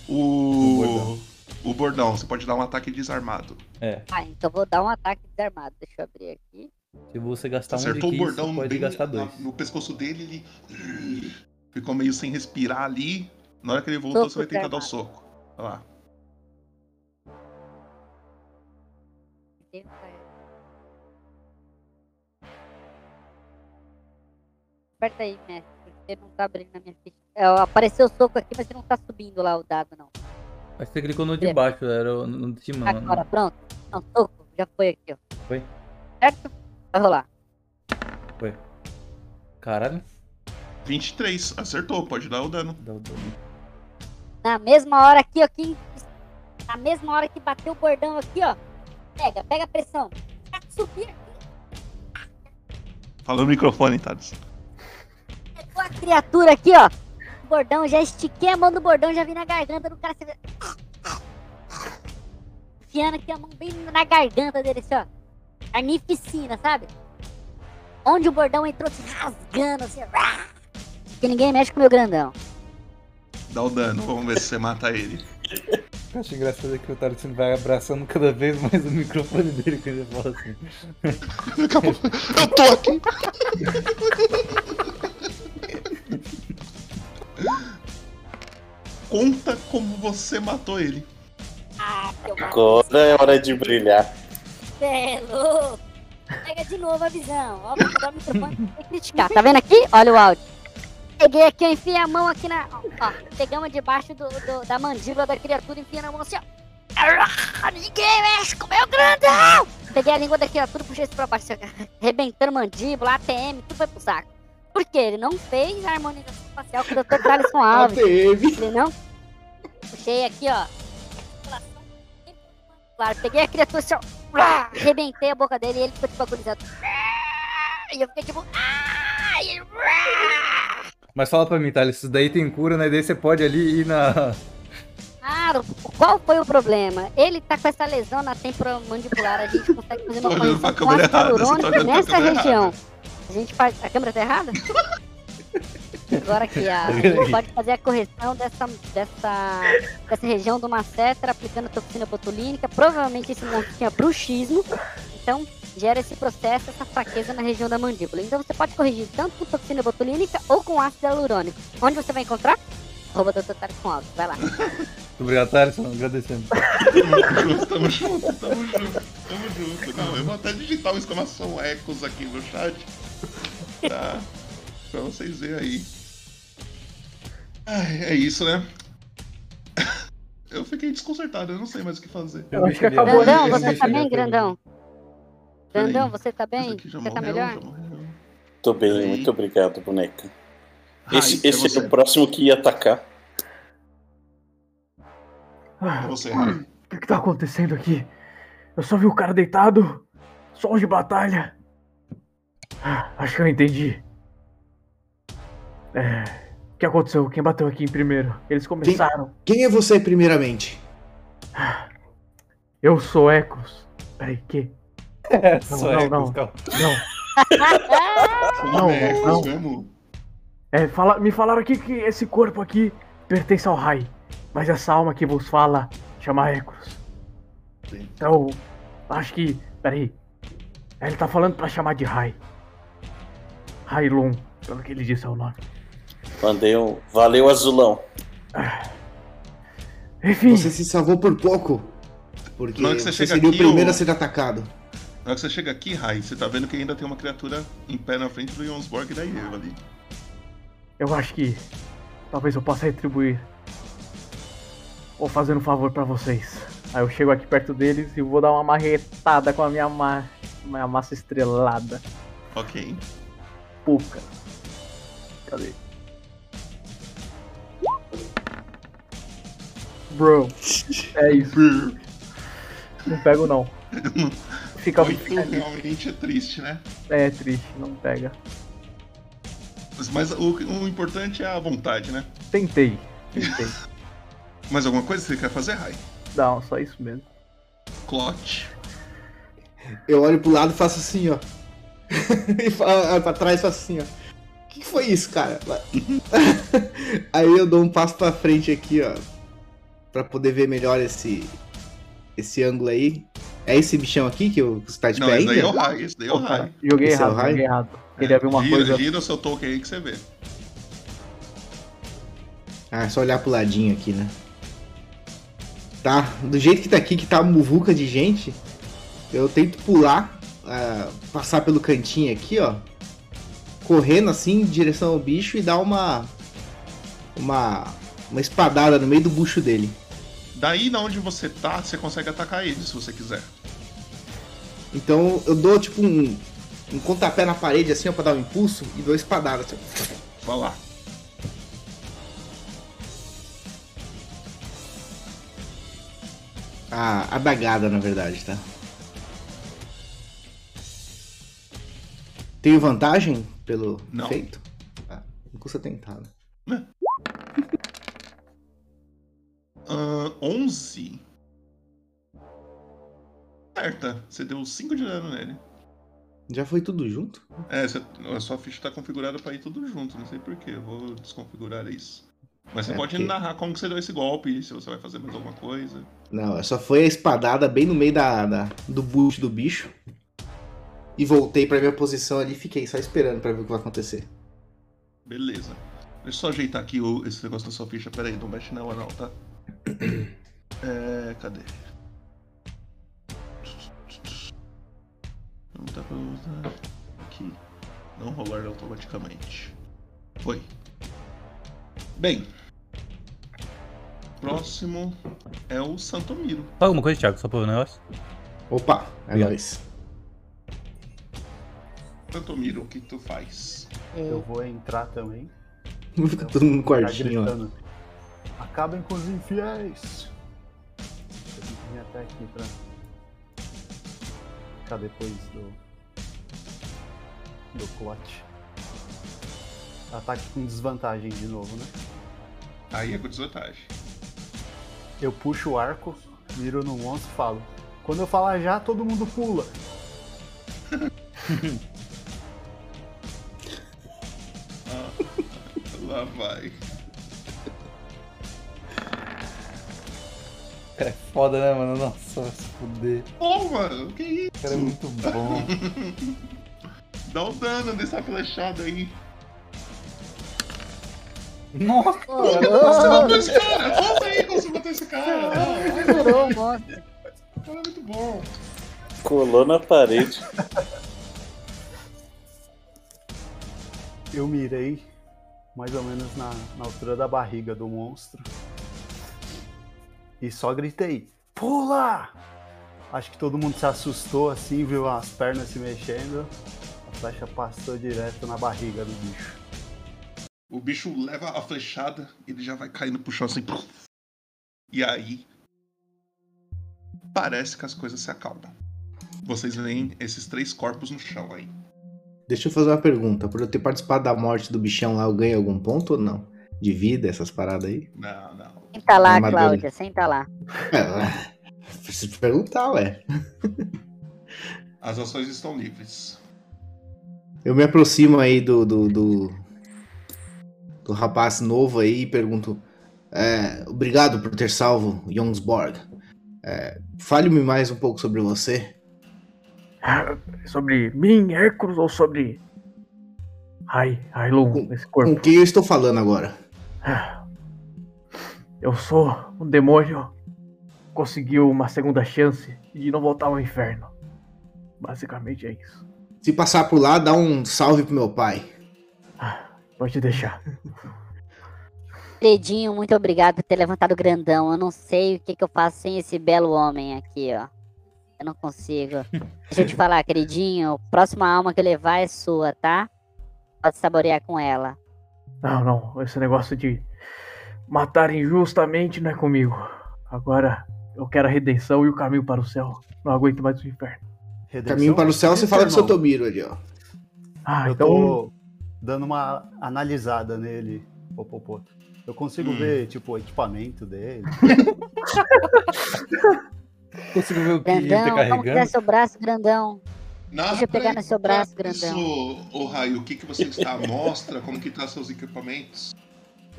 o. O bordão. Você pode dar um ataque desarmado. É. Ah, então vou dar um ataque desarmado. Deixa eu abrir aqui. Se você gastar um de Acertou 15, o bordão pode bem gastar na- dois. no pescoço dele, ele ficou meio sem respirar ali. Na hora que ele voltou, Soco você vai tentar dar o desarmado. soco. Olha lá. Aperta aí, mestre, porque não tá abrindo na minha ficha. É, apareceu o soco aqui, mas não tá subindo lá o dado, não. Acho que você clicou no de baixo, era o- no de cima. não- Agora, pronto. Não, soco, já foi aqui, ó. Foi? Certo? Vai rolar. Foi. Caralho. 23, acertou, pode dar o dano. Dá o dano. Na mesma hora aqui, ó, que... Na mesma hora que bateu o bordão aqui, ó. Pega, pega a pressão. Subir aqui. Fala no microfone, Thales. A criatura aqui, ó. O bordão, já estiquei a mão do bordão, já vi na garganta do cara. Você vê... Enfiando aqui a mão bem na garganta dele, assim, ó. Carnificina, sabe? Onde o bordão entrou se rasgando, assim. Porque ninguém mexe com o meu grandão. Dá o dano, vamos ver se você mata ele. Eu acho engraçado que o Tarantino vai abraçando cada vez mais o microfone dele quando ele fala assim. Eu tô aqui! Conta como você matou ele. Ah, Agora é hora de brilhar. Cê é louco. Pega de novo a visão. Ó, vou o microfone pra você criticar. Tá vendo aqui? Olha o áudio. Peguei aqui, eu enfiei a mão aqui na. Ó, pegamos debaixo do, do- da mandíbula da criatura, enfiei na mão assim, ó. Ah, Ninguém mexe com meu grandão! Peguei a língua da criatura, puxei isso pra baixo, assim, arrebentando mandíbula, ATM, tudo foi pro saco. Por quê? Ele não fez a harmonização facial com o Dr. Thaleson Alves. ATM. Ele não. Puxei aqui, ó. Claro, peguei a criatura assim! Arrebentei a boca dele e ele ficou tipo agonizado. E eu fiquei tipo. Mas fala pra mim, Thales, isso daí tem cura, né? Daí você pode ali ir na. Claro, qual foi o problema? Ele tá com essa lesão na temporomandibular, a gente consegue fazer uma correção com ácido errada, hialurônico nessa região. A gente faz. A câmera tá errada? Agora aqui, a, pode fazer a correção dessa, dessa, dessa região do masseter aplicando toxina botulínica. Provavelmente esse monstro tinha bruxismo, então gera esse processo, essa fraqueza na região da mandíbula. Então você pode corrigir tanto com toxina botulínica ou com ácido hialurônico. Onde você vai encontrar? Arroba Dr. Tarek com alto. Vai lá. Muito obrigado, Thales, agradecendo. Tamo junto, tamo junto, tamo junto, tamo junto. Não, eu vou até digitar uma exclamação ecos aqui no chat. Tá? Pra vocês verem aí. Ai, é isso, né? Eu fiquei desconcertado, eu não sei mais o que fazer. Eu acho que acabou Grandão, ali. você tá bem, grandão? Peraí. Grandão, você tá bem? Você tá melhor? Tô bem, muito obrigado, boneca. Ai, Esse, é esse é o próximo que ia atacar. É você, Rai. O que, que tá acontecendo aqui? Eu só vi o cara deitado. Som de batalha. Ah, Acho que eu entendi. É. O que aconteceu? Quem bateu aqui em primeiro? Eles começaram. Quem é você, primeiramente? Eu sou Ecos. Peraí, que? É, Não, só não, Ecos, não. calma. Não. Não, É, não. mesmo? É, fala, me falaram aqui que esse corpo aqui pertence ao Rai. Mas essa alma que vos fala chama Ecos. Então, acho que. Peraí. Ele tá falando pra chamar de Rai. Railun, pelo que ele disse é o nome. Mandei um. Valeu, azulão. Enfim. Você se salvou por pouco. Porque que você você chega seria o aqui, primeiro o- a ser atacado. Na hora que você chega aqui, Rai, você tá vendo que ainda tem uma criatura em pé na frente do Jonsborg e da Eva ali. Eu acho que talvez eu possa retribuir. Ou fazer um favor pra vocês. Aí eu chego aqui perto deles e vou dar uma marretada com a minha, ma minha massa estrelada. Ok. Puca. Cadê? Bro. É isso. Não pego não. Fica, Oito fica realmente é triste, né? É triste, não pega. Mas, mas o, o importante é a vontade, né? Tentei. Tentei. Mais alguma coisa que você quer fazer, Rai? Não, só isso mesmo. Clot. Eu olho pro lado e faço assim, ó. e olho pra trás e faço assim, ó. O que que foi isso, cara? Aí eu dou um passo pra frente aqui, ó. Pra poder ver melhor esse. Esse ângulo aí. É esse bichão aqui que eu- que você tá de Não, pé é ainda? o Rai, esse daí é o Opa, Rai. joguei Esse é errado, joguei errado. Queria ver uma gira, coisa. Gira o seu token aí que você vê. Ah, é só olhar pro ladinho aqui, né? Tá, do jeito que tá aqui, que tá muvuca de gente, eu tento pular, ah, passar pelo cantinho aqui, ó. Correndo assim em direção ao bicho e dar uma. Uma. Uma espadada no meio do bucho dele. Daí, na onde você tá, você consegue atacar ele, se você quiser. Então eu dou tipo um. Um pontapé na parede assim, ó, pra dar um impulso e dou espadada. Assim. Vai lá. A adagada, na verdade, tá? Tenho vantagem pelo Não. feito? Ah, não custa tentar, né? Ahn, 11. Certa. Você deu 5 de dano nele. Já foi tudo junto? É, você- a sua ficha tá configurada pra ir tudo junto, não sei porquê. Eu vou desconfigurar isso. Mas você É, pode porque- narrar como que você deu esse golpe, se você vai fazer mais alguma coisa. Não, só foi a espadada bem no meio da, da- do bucho do bicho. E voltei pra minha posição ali e fiquei só esperando pra ver o que vai acontecer. Beleza. Deixa eu só ajeitar aqui o- esse negócio da sua ficha. Pera aí, não mexe nela não, tá? É, cadê? Não dá pra usar aqui. Não rolar automaticamente. Foi. Bem. Próximo é o Santomiro. Fala alguma coisa, Thiago, só pra ver o negócio. Opa, é Obrigado. nóis. Santomiro, o que tu faz? Eu vou entrar também. Fica todo mundo no quartinho, ó. Acabem com os infiéis. Eu tenho que vir até aqui pra. atacar depois do. do plot. Ataque com desvantagem de novo, né? Aí é com desvantagem. Eu puxo o arco, miro no monstro e falo: Quando eu falar já, todo mundo pula. Ah, lá vai. Cara, é foda, né, mano? Nossa, vai se fuder. Pô, mano, que isso? O cara é muito bom. Dá um dano nessa flechada aí. Nossa! Você matou esse cara? Conta aí como você matou esse cara. Furou o monstro. É muito bom. Colou na parede. Eu mirei mais ou menos na, na altura da barriga do monstro. E só gritei: Pula! Acho que todo mundo se assustou assim, viu as pernas se mexendo. A flecha passou direto na barriga do bicho. O bicho leva a flechada, ele já vai caindo pro chão assim. E aí. Parece que as coisas se acalmam. Vocês veem esses três corpos no chão aí. Deixa eu fazer uma pergunta. Por eu ter participado da morte do bichão lá, eu ganho algum ponto ou não? De vida, essas paradas aí? Não, não. Senta lá, Armadura. Cláudia, senta lá. É, preciso perguntar, ué. As ações estão livres. Eu me aproximo aí do, do, do, do rapaz novo aí e pergunto: é, Obrigado por ter salvo Jonsborg. É, Fale-me mais um pouco sobre você. Sobre mim, Hércules, ou sobre. Ai, Ailun, esse corpo? Com quem eu estou falando agora? Eu sou um demônio. Conseguiu uma segunda chance de não voltar ao inferno. Basicamente é isso. Se passar por lá, dá um salve pro meu pai. Pode deixar. Dedinho, muito obrigado por ter levantado o grandão. Eu não sei o que, que eu faço sem esse belo homem aqui, ó. Eu não consigo. Deixa eu te falar, queridinho. A próxima alma que eu levar é sua, tá? Pode saborear com ela. Não, não. Esse negócio de matar injustamente não é comigo. Agora eu quero a redenção e o caminho para o céu. Não aguento mais o inferno. Caminho para o céu, você fala do seu Tomiro ali, ó. Ah, eu então- tô dando uma analisada nele, Popopoto. Eu consigo Hum. ver, tipo, o equipamento dele. Consigo ver o que ele tá Grandão, como que é carregando? seu braço, grandão? Nada Deixa eu pegar no seu braço, grandão. Isso, ô Raio, o que, que você está à mostra? Como que tá seus equipamentos?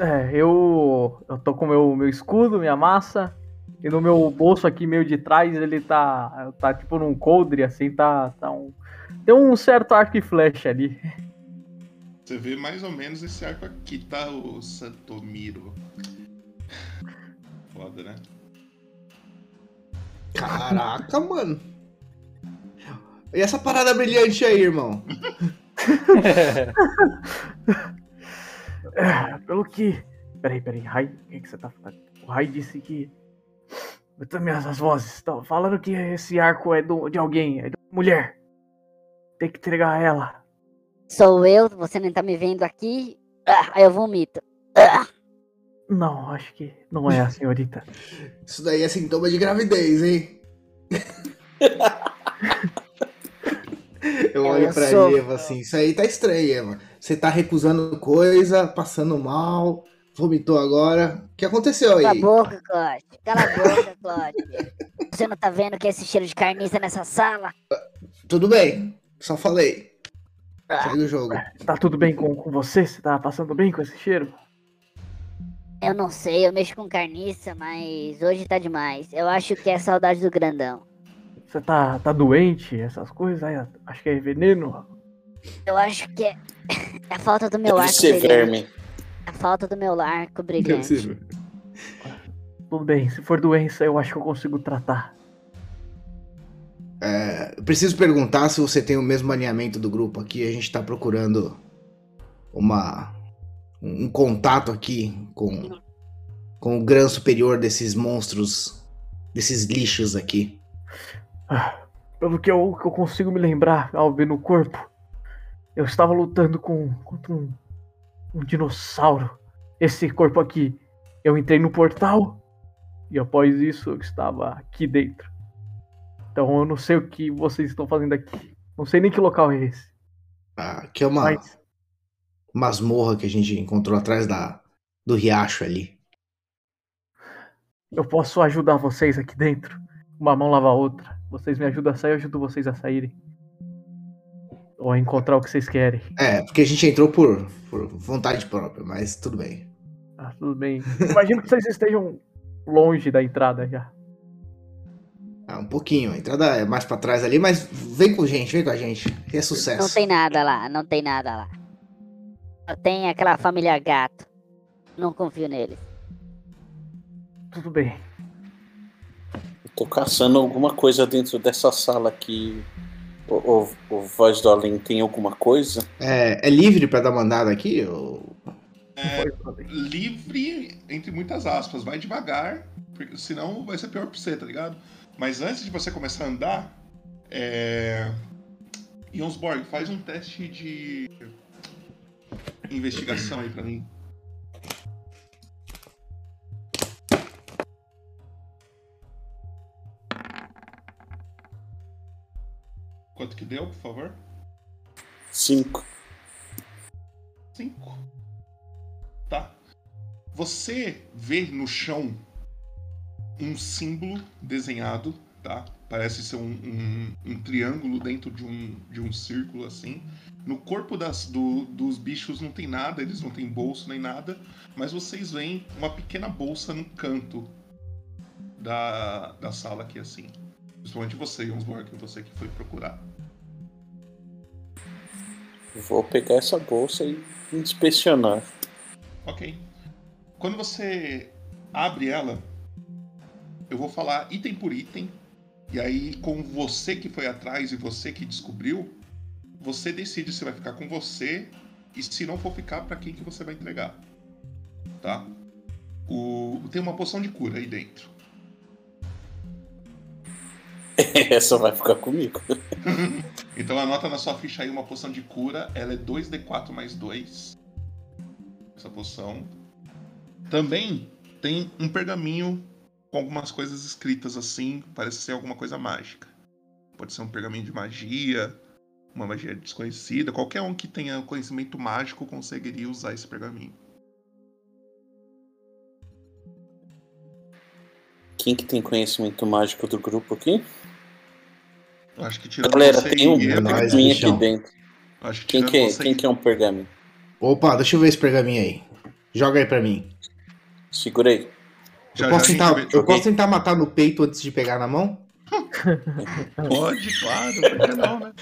É, eu. Eu tô com meu, meu escudo, minha massa. E no meu bolso aqui, meio de trás, ele tá. Tá tipo num coldre, assim, tá. tá um, tem um certo arco e flecha ali. Você vê mais ou menos esse arco aqui, tá? O Santomiro. Foda, né? Caraca, mano. E essa parada brilhante aí, irmão? É, pelo que. Peraí, peraí, Rai, o que, que você tá falando? O Rai disse que. Eu também as vozes estão falando que esse arco é do, de alguém, é de uma mulher. Tem que entregar ela. Sou eu, você não tá me vendo aqui. Ah, aí eu vomito. Ah, Não, acho que não é a senhorita. Isso daí é sintoma de gravidez, hein? Eu olho Eu pra sou- Eva assim, isso aí tá estranho, Eva. Você tá recusando coisa, passando mal, vomitou agora. O que aconteceu Cala a aí? boca, Cláudio. Cala a boca, Cláudio. Você não tá vendo que é esse cheiro de carniça nessa sala? Tudo bem, só falei. Segue o jogo. Tá tudo bem com, com você? Você tá passando bem com esse cheiro? Eu não sei, eu mexo com carniça, mas hoje tá demais. Eu acho que é saudade do grandão. Você tá, tá doente? Essas coisas? Aí, acho que é veneno. Eu acho que é a falta do meu Deve arco ser brilhante. verme. A falta do meu arco brilhante. Tudo bem, se for doença, eu acho que eu consigo tratar. É, eu preciso perguntar se você tem o mesmo alinhamento do grupo aqui. A gente tá procurando uma um contato aqui com, com o grão superior desses monstros, desses lixos aqui. Ah, Pelo que eu, que eu consigo me lembrar ao ver no corpo, eu estava lutando com contra um, um dinossauro. Esse corpo aqui, eu entrei no portal e após isso eu estava aqui dentro. Então eu não sei o que vocês estão fazendo aqui. Não sei nem que local é esse. Ah, aqui é uma Mas masmorra que a gente encontrou atrás da, do riacho ali. eu posso ajudar vocês aqui dentro. Uma mão lava a outra. Vocês me ajudam a sair, eu ajudo vocês a saírem. Ou encontrar o que vocês querem. É, porque a gente entrou por, por vontade própria, mas tudo bem. Ah, tudo bem. Imagino que vocês estejam longe da entrada já. Ah, um pouquinho, a entrada é mais pra trás ali, mas vem com a gente, vem com a gente. Que é sucesso. Não tem nada lá, não tem nada lá. Só tem aquela família gato. Não confio neles. Tudo bem. Eu tô caçando alguma coisa dentro dessa sala aqui. O, o, o Voz do Além tem alguma coisa? É, é livre pra dar mandada aqui? Ou... É, livre, entre muitas aspas, vai devagar, porque senão vai ser pior pra você, tá ligado? Mas antes de você começar a andar, é... Jonsborg, faz um teste de investigação aí pra mim. Que deu, por favor? Cinco. Cinco. Tá. Você vê no chão um símbolo desenhado, tá? Parece ser um, um- um triângulo dentro de um, de um círculo assim. No corpo das, do- dos bichos não tem nada, eles não têm bolso nem nada, mas vocês veem uma pequena bolsa no canto da, da sala aqui assim. Principalmente você, Jonsborg, você que foi procurar. Vou pegar essa bolsa e inspecionar. Ok. Quando você abre ela, eu vou falar item por item. E aí, com você que foi atrás e você que descobriu, você decide se vai ficar com você e se não for ficar, pra quem que você vai entregar. Tá? O... Tem uma poção de cura aí dentro. Essa vai ficar comigo. Então anota na sua ficha aí uma poção de cura. Ela é 2d4 mais 2. Essa poção. Também tem um pergaminho com algumas coisas escritas assim. Parece ser alguma coisa mágica. Pode ser um pergaminho de magia, uma magia desconhecida. Qualquer um que tenha conhecimento mágico conseguiria usar esse pergaminho. Quem que tem conhecimento mágico do grupo aqui? Eu acho que tirando Galera, você tem um pergaminho aqui dentro. Acho que Quem tirando que, é, você quem e- que é um pergaminho? Opa, deixa eu ver esse pergaminho aí. Joga aí pra mim. Segura aí. Já, eu posso, já tentar, eu posso tentar matar no peito antes de pegar na mão? Pode, claro, por que não, né?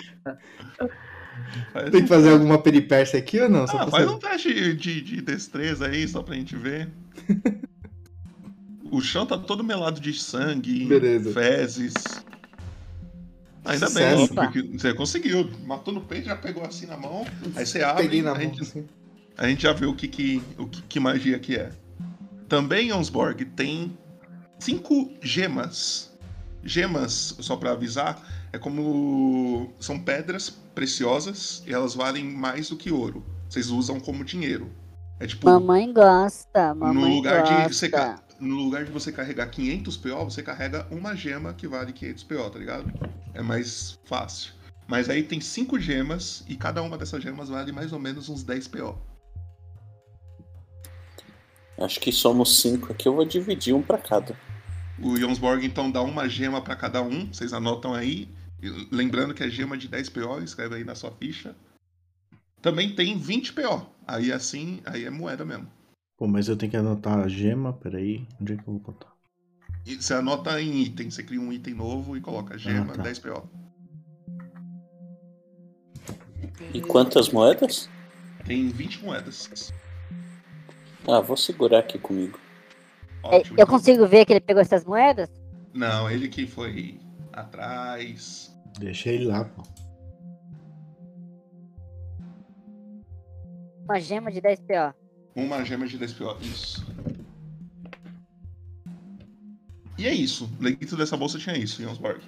Faz Tem que fazer alguma peripécia aqui ou não? Só Ah, faz saber. um teste de, de destreza aí, só pra gente ver. O chão tá todo melado de sangue, Beleza. fezes. Ainda Sucesso. bem, porque você conseguiu. Matou no peito, já pegou assim na mão. Aí você abre. Peguei na a mão, gente, assim. a gente já vê o que, que, o que, que magia que é. Também, Jonsborg, tem cinco gemas. Gemas, só pra avisar, é como. São pedras preciosas e elas valem mais do que ouro. Vocês usam como dinheiro. É tipo. Mamãe gosta, no mamãe lugar, gosta. de você, no lugar de você carregar 500 PO, você carrega uma gema que vale 500 PO, tá ligado? É mais fácil. Mas aí tem cinco gemas e cada uma dessas gemas vale mais ou menos uns 10 PO. Acho que somos cinco aqui, eu vou dividir um pra cada. O Jonsborg então dá uma gema pra cada um, vocês anotam aí. Lembrando que é gema de 10 PO, escreve aí na sua ficha. Também tem 20 PO. Aí assim, aí é moeda mesmo. Pô, mas eu tenho que anotar a gema, peraí. Onde é que eu vou botar? E você anota em item, você cria um item novo e coloca gema, Ah, tá. 10 PO. E quantas moedas? Tem 20 moedas. Ah, vou segurar aqui comigo. É, Eu consigo ver que ele pegou essas moedas? Não, ele que foi atrás. Deixa ele lá, pô. Uma gema de 10 PO. Uma gema de 10 PO. Isso. E é isso. Dentro dessa bolsa tinha isso, Jonsborg.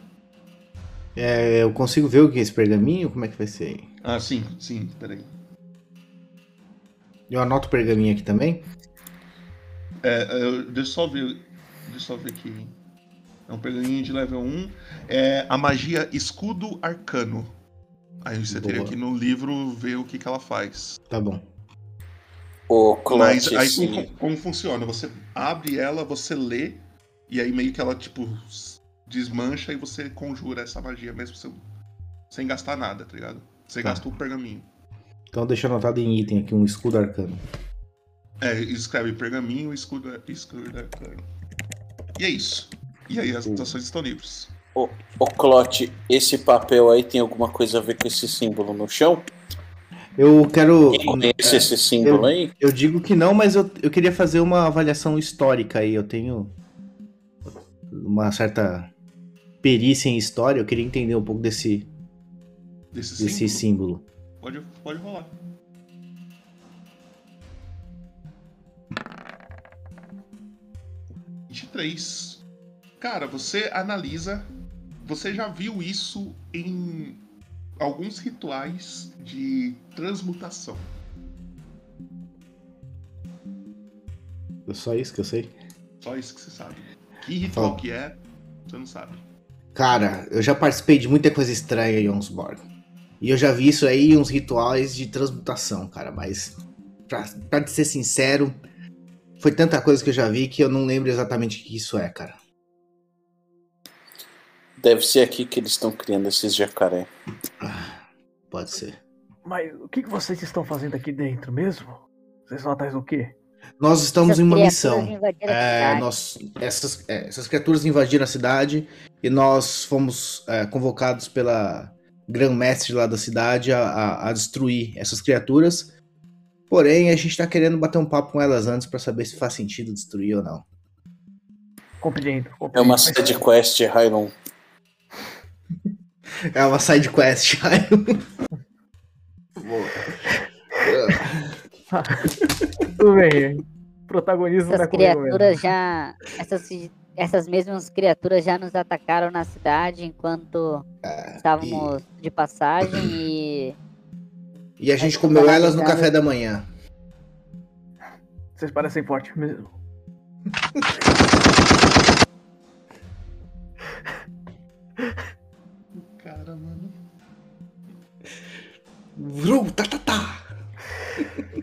É, eu consigo ver o que é esse pergaminho? Como é que vai ser? Ah, sim, sim, peraí. Eu anoto o pergaminho aqui também? É, é, deixa eu só ver. Deixa eu só ver aqui. É um pergaminho de level 1. É a magia Escudo Arcano. Aí você teria Boa. que ir no livro ver o que, que ela faz. Tá bom. O Mas aí esse- como, como funciona? Você abre ela, você lê, e aí meio que ela, tipo, desmancha e você conjura essa magia mesmo sem, sem gastar nada, tá ligado? Você Tá. gasta o pergaminho. Então deixa anotado em item aqui um escudo arcano. É, escreve pergaminho, escudo, escudo arcano. E é isso. E aí as ações estão livres. Ô, ô Clote, esse papel aí tem alguma coisa a ver com esse símbolo no chão? Eu quero. Conhece esse símbolo eu, aí? Eu digo que não, mas eu, eu queria fazer uma avaliação histórica aí. Eu tenho uma certa perícia em história. Eu queria entender um pouco desse, Desse desse símbolo. Pode, pode rolar. Três. Cara, você analisa. Você já viu isso em alguns rituais de transmutação. É só isso que eu sei. Só isso que você sabe. Que ritual que é, você não sabe. Cara, eu já participei de muita coisa estranha em Jonsborg. E eu já vi isso aí uns rituais de transmutação, cara. Mas, pra, pra ser sincero, foi tanta coisa que eu já vi que eu não lembro exatamente o que isso é, cara. Deve ser aqui que eles estão criando esses jacaré. Pode ser. Mas o que, que vocês estão fazendo aqui dentro mesmo? Vocês estão atrás do quê? Nós estamos Essas em uma missão. É, nós, essas, é, essas criaturas invadiram a cidade e nós fomos é, convocados pela grão-mestre lá da cidade a, a- a destruir essas criaturas. Porém, a gente tá querendo bater um papo com elas antes pra saber se faz sentido destruir ou não. Compreendo. compreendo. É uma side quest, Hylon. É uma side quest. Tudo bem. Protagonismo Essas é criaturas já. Essas, essas mesmas criaturas já nos atacaram na cidade enquanto estávamos de passagem e. E a gente comeu elas no café da manhã. Vocês parecem fortes mesmo. Vrum, tá, tá, tá.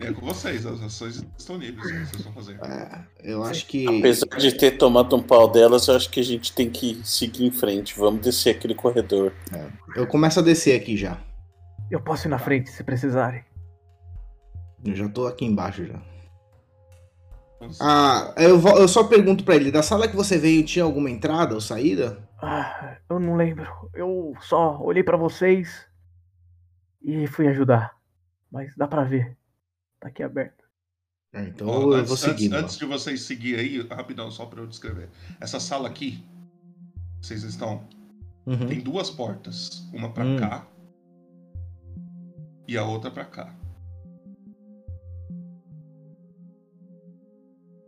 É com vocês, as ações estão livres. Que vocês vão fazer? Eu acho que. Apesar de ter tomado um pau delas, eu acho que a gente tem que seguir em frente. Vamos descer aquele corredor. Eu começo a descer aqui já. Eu posso ir na frente se precisarem. Eu já tô aqui embaixo já. Ah, eu, vou- eu só pergunto pra ele, da sala que você veio tinha alguma entrada ou saída? Ah, eu não lembro. Eu só olhei pra vocês e fui ajudar. Mas dá pra ver. Tá aqui aberto. então Ó, eu antes, vou seguindo. Antes, antes de vocês seguir aí, rapidão, só pra eu descrever. Essa sala aqui, vocês estão. Uhum. Tem duas portas. Uma pra Hum. cá e a outra pra cá.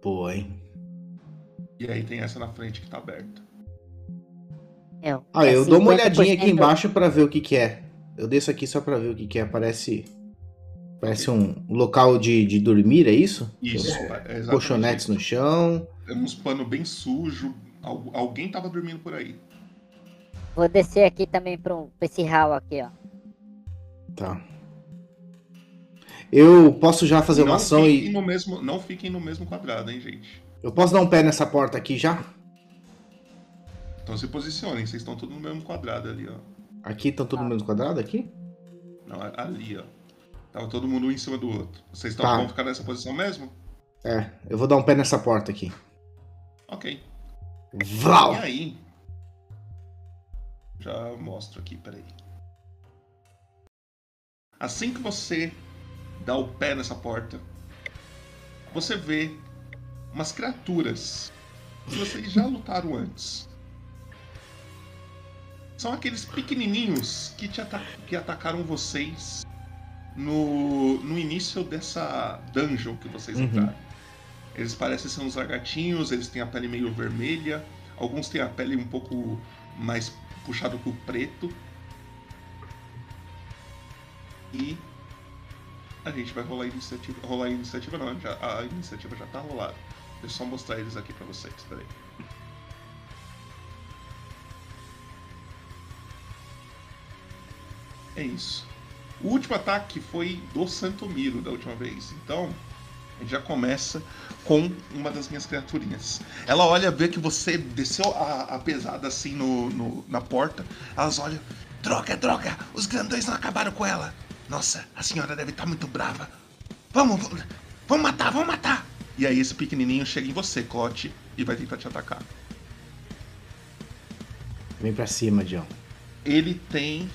Pô, hein? E aí tem essa na frente que tá aberta. Eu, Ah, é eu dou uma olhadinha 50% aqui embaixo pra ver o que que é. Eu desço aqui só pra ver o que que é. Parece. Parece um local de, de dormir, é isso? Isso, é exatamente Colchonetes no chão. Tem uns panos bem sujos. Alguém tava dormindo por aí. Vou descer aqui também pra, um, pra esse hall aqui, ó. Tá. Eu posso já fazer uma não ação fiquem e. no mesmo, Não fiquem no mesmo quadrado, hein, gente. Eu posso dar um pé nessa porta aqui já? Então se posicionem, vocês estão todos no mesmo quadrado ali, ó. Aqui estão todo mundo no quadrado aqui? Não, ali, ó. Tava todo mundo um em cima do outro. Vocês estão Tá. vão ficar nessa posição mesmo? É, eu vou dar um pé nessa porta aqui. Ok. Vlau! E aí? Já mostro aqui, peraí. Assim que você dá o pé nessa porta, você vê umas criaturas que vocês já lutaram antes. São aqueles pequenininhos que, te ata- que atacaram vocês no, no início dessa dungeon que vocês Uhum. entraram. Eles parecem ser uns lagartinhos, eles têm a pele meio vermelha, alguns têm a pele um pouco mais puxado pro preto. E a gente vai rolar a iniciativa. Rolar a iniciativa não, já- a iniciativa já tá rolada. Deixa eu só mostrar eles aqui pra vocês, peraí. É isso. O último ataque foi do Santomiro da última vez. Então, já começa com uma das minhas criaturinhas. Ela olha, vê que você desceu a, a pesada assim no, no- na porta. Elas olham. Droga, droga! Os grandões não acabaram com ela! Nossa, a senhora deve estar muito brava. Vamos, vamos, vamos matar, vamos matar! E aí esse pequenininho chega em você, Clote, e vai tentar te atacar. Vem pra cima, John. Ele tem.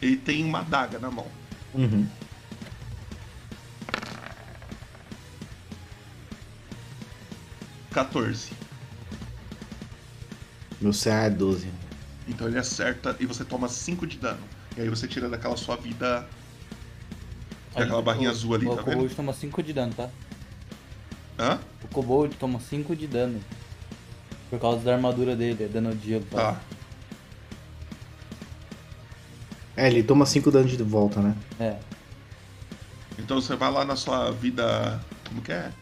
Ele tem uma adaga na mão. Uhum. Quatorze. Meu CA é 12. Então ele acerta e você toma 5 de dano. E aí você tira daquela sua vida. Daquela barrinha O- azul ali, O tá Kobold vendo? toma 5 de dano, tá? Hã? O Kobold toma 5 de dano. Por causa da armadura dele, é dano de gelo. Tá. É, ele toma 5 danos de volta, né? É. Então você vai lá na sua vida. Como que é?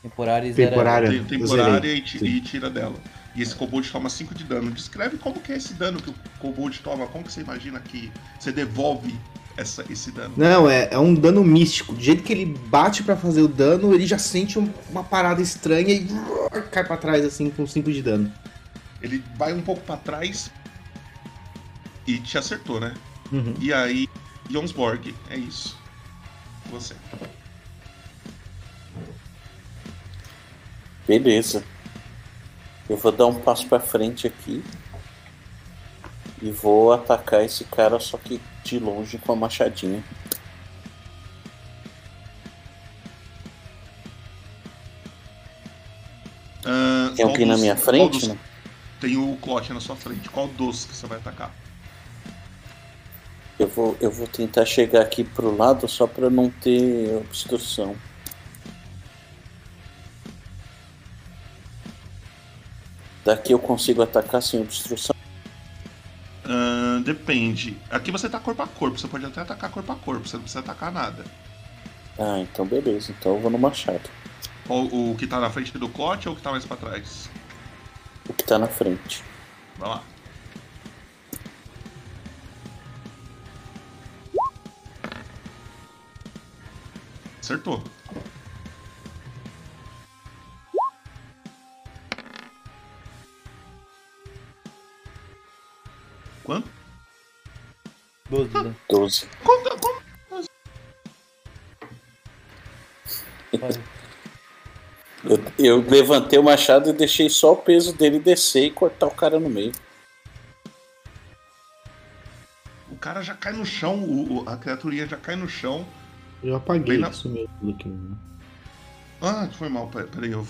Temporária e Temporária. Temporária e, e tira dela. E esse kobold toma 5 de dano. Descreve como que é esse dano que o kobold toma. Como que você imagina que você devolve essa, esse dano? Não, é, é um dano místico. Do jeito que ele bate pra fazer o dano, ele já sente um- uma parada estranha e cai pra trás, assim, com 5 de dano. Ele vai um pouco pra trás e te acertou, né? Uhum. E aí, Jonsborg, é isso. Você. Beleza. Eu vou dar um passo pra frente aqui. E vou atacar esse cara, só que de longe com a machadinha. Ah, Tem alguém na dos- minha qual frente, dos- né? Tem o Clote na sua frente. Qual dos que você vai atacar? Eu vou, eu vou tentar chegar aqui pro lado só pra não ter obstrução. Daqui eu consigo atacar sem obstrução. Depende. Aqui você tá corpo a corpo. Você pode até atacar corpo a corpo. Você não precisa atacar nada. Ah, então beleza. Então eu vou no machado. Qual, o que tá na frente do Clote ou o que tá mais pra trás? O que tá na frente. Vai lá. Acertou. Quanto? 12 de dano. 12. Conta, conta. Eu, eu levantei o machado e deixei só o peso dele descer e cortar o cara no meio. O cara já cai no chão, o, o- a criaturinha já cai no chão. Eu apaguei na- isso mesmo aqui. né? Ah, foi mal, pera- peraí, eu,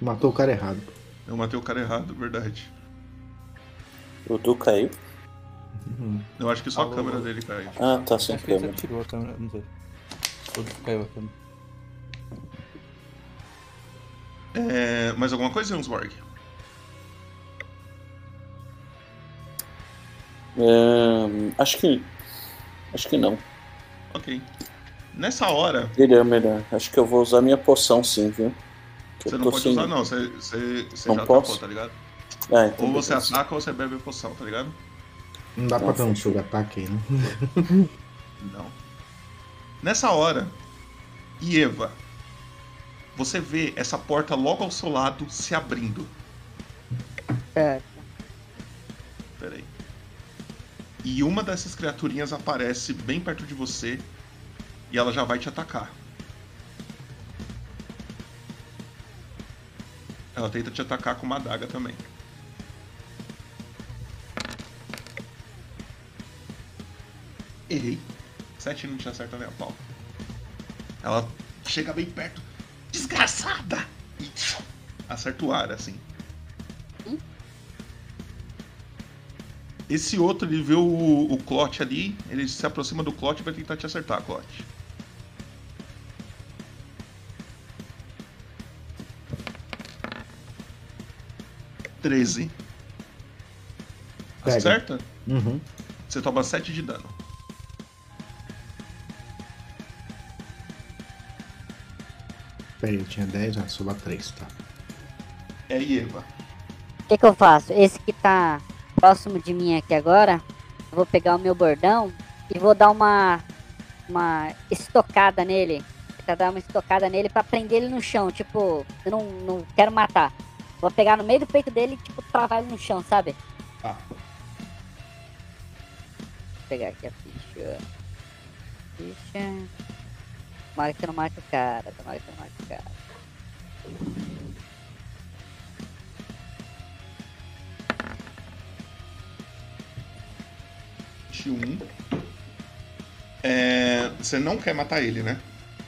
Matou o cara errado. eu matei o cara errado, verdade. O Du caiu. Eu acho que só Alô? a câmera dele caiu. Ah, tá sem ele câmera. tirou a câmera, não sei. Caiu a câmera. É, mais alguma coisa, Jonsborg? Ahn, acho que. Acho que não. Ok. Nessa hora, Melhor, melhor. Acho que eu vou usar minha poção sim, viu? Que você não pode sem- usar não, você, você, você Não já posso? atacou, tá ligado? Ah, ou você ataca ou você bebe a poção, tá ligado? Não dá pra Nossa. dar um jogo ataque aí, né? Não. Nessa hora, Ieva, você vê essa porta logo ao seu lado se abrindo. Certo. Peraí. E uma dessas criaturinhas aparece bem perto de você e ela já vai te atacar. Ela tenta te atacar com uma adaga também. Errei. Sete não te acerta nem a pau. Ela chega bem perto. Desgraçada! E acerta o ar, assim. Esse outro, ele vê o, o Clot ali, ele se aproxima do Clot e vai tentar te acertar, Clot. Treze. Acerta? Uhum. Você toma 7 de dano. Peraí, eu tinha 10, ah, sobrou 3, tá. É Eva. O que, que eu faço? Esse que tá próximo de mim aqui agora, eu vou pegar o meu bordão e vou dar uma uma estocada nele. Tentar dar uma estocada nele pra prender ele no chão. Tipo, eu não, não quero matar. Vou pegar no meio do peito dele e, tipo, travar ele no chão, sabe? Tá. Vou pegar aqui a ficha. Ficha. Tomara que eu não mate o cara. Tomara que eu não mate o cara. É, você não quer matar ele, né?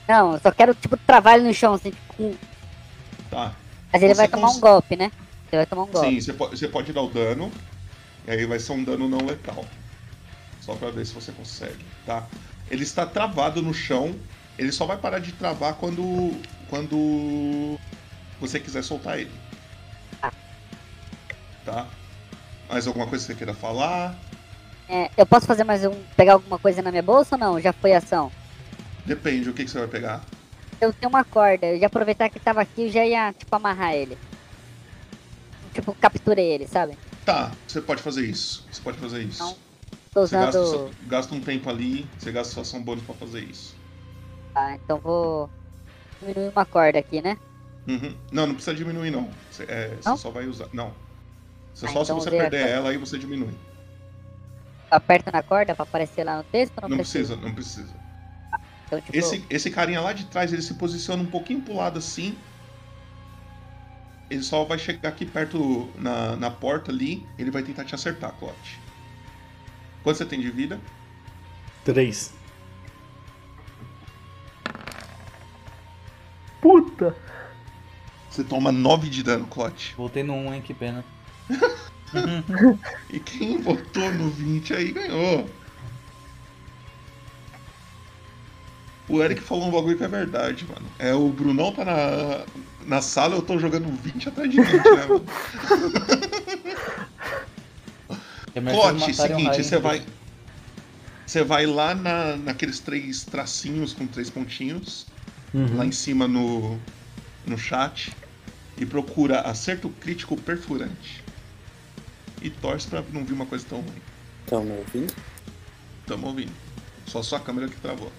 Não, eu só quero, tipo, travar ele no chão, assim, tipo, Tá. Mas ele Você vai tomar cons- um golpe, né? Ele vai tomar um golpe. Sim, você pode, você pode dar o dano. E aí vai ser um dano não letal. Só pra ver se você consegue, tá? Ele está travado no chão. Ele só vai parar de travar quando. quando você quiser soltar ele. Tá? Mais alguma coisa que você queira falar? É, eu posso fazer mais um. pegar alguma coisa na minha bolsa ou não? Já foi ação. Depende, o que, que você vai pegar? Eu tenho uma corda, eu ia aproveitar que tava aqui e já ia, tipo, amarrar ele. Tipo, capturei ele, sabe? Tá, você pode fazer isso. Você pode fazer isso. Então, Tô Você gasta, usando. o seu- gasta um tempo ali, você gasta sua ação bônus pra fazer isso. Tá, então vou diminuir uma corda aqui, né? Uhum. Não, não precisa diminuir não. Você, é, você Não? só vai usar. Não. Você Ah, só então se você a perder corda. ela, aí você diminui. Eu aperto na corda pra aparecer lá no texto ou não, Não precisa, não precisa. Então, tipo, Esse, esse carinha lá de trás, ele se posiciona um pouquinho pro lado assim. Ele só vai chegar aqui perto na, na porta ali. Ele vai tentar te acertar, Clote. Quanto você tem de vida? Três. Puta! Você toma 9 de dano, Clote. Voltei no 1, hein, que pena. E quem votou no 20 aí ganhou. O Eric falou um bagulho que é verdade, mano. É, o Brunão tá na, na sala, eu tô jogando 20 atrás de 20, né, mano? É Clote, seguinte, você do- vai. Você vai lá na, naqueles três tracinhos com três pontinhos, Uhum. lá em cima no, no chat, e procura acerto crítico perfurante. E torce pra não vir uma coisa tão ruim. Me ouvindo? Tamo ouvindo. Só sua câmera que travou.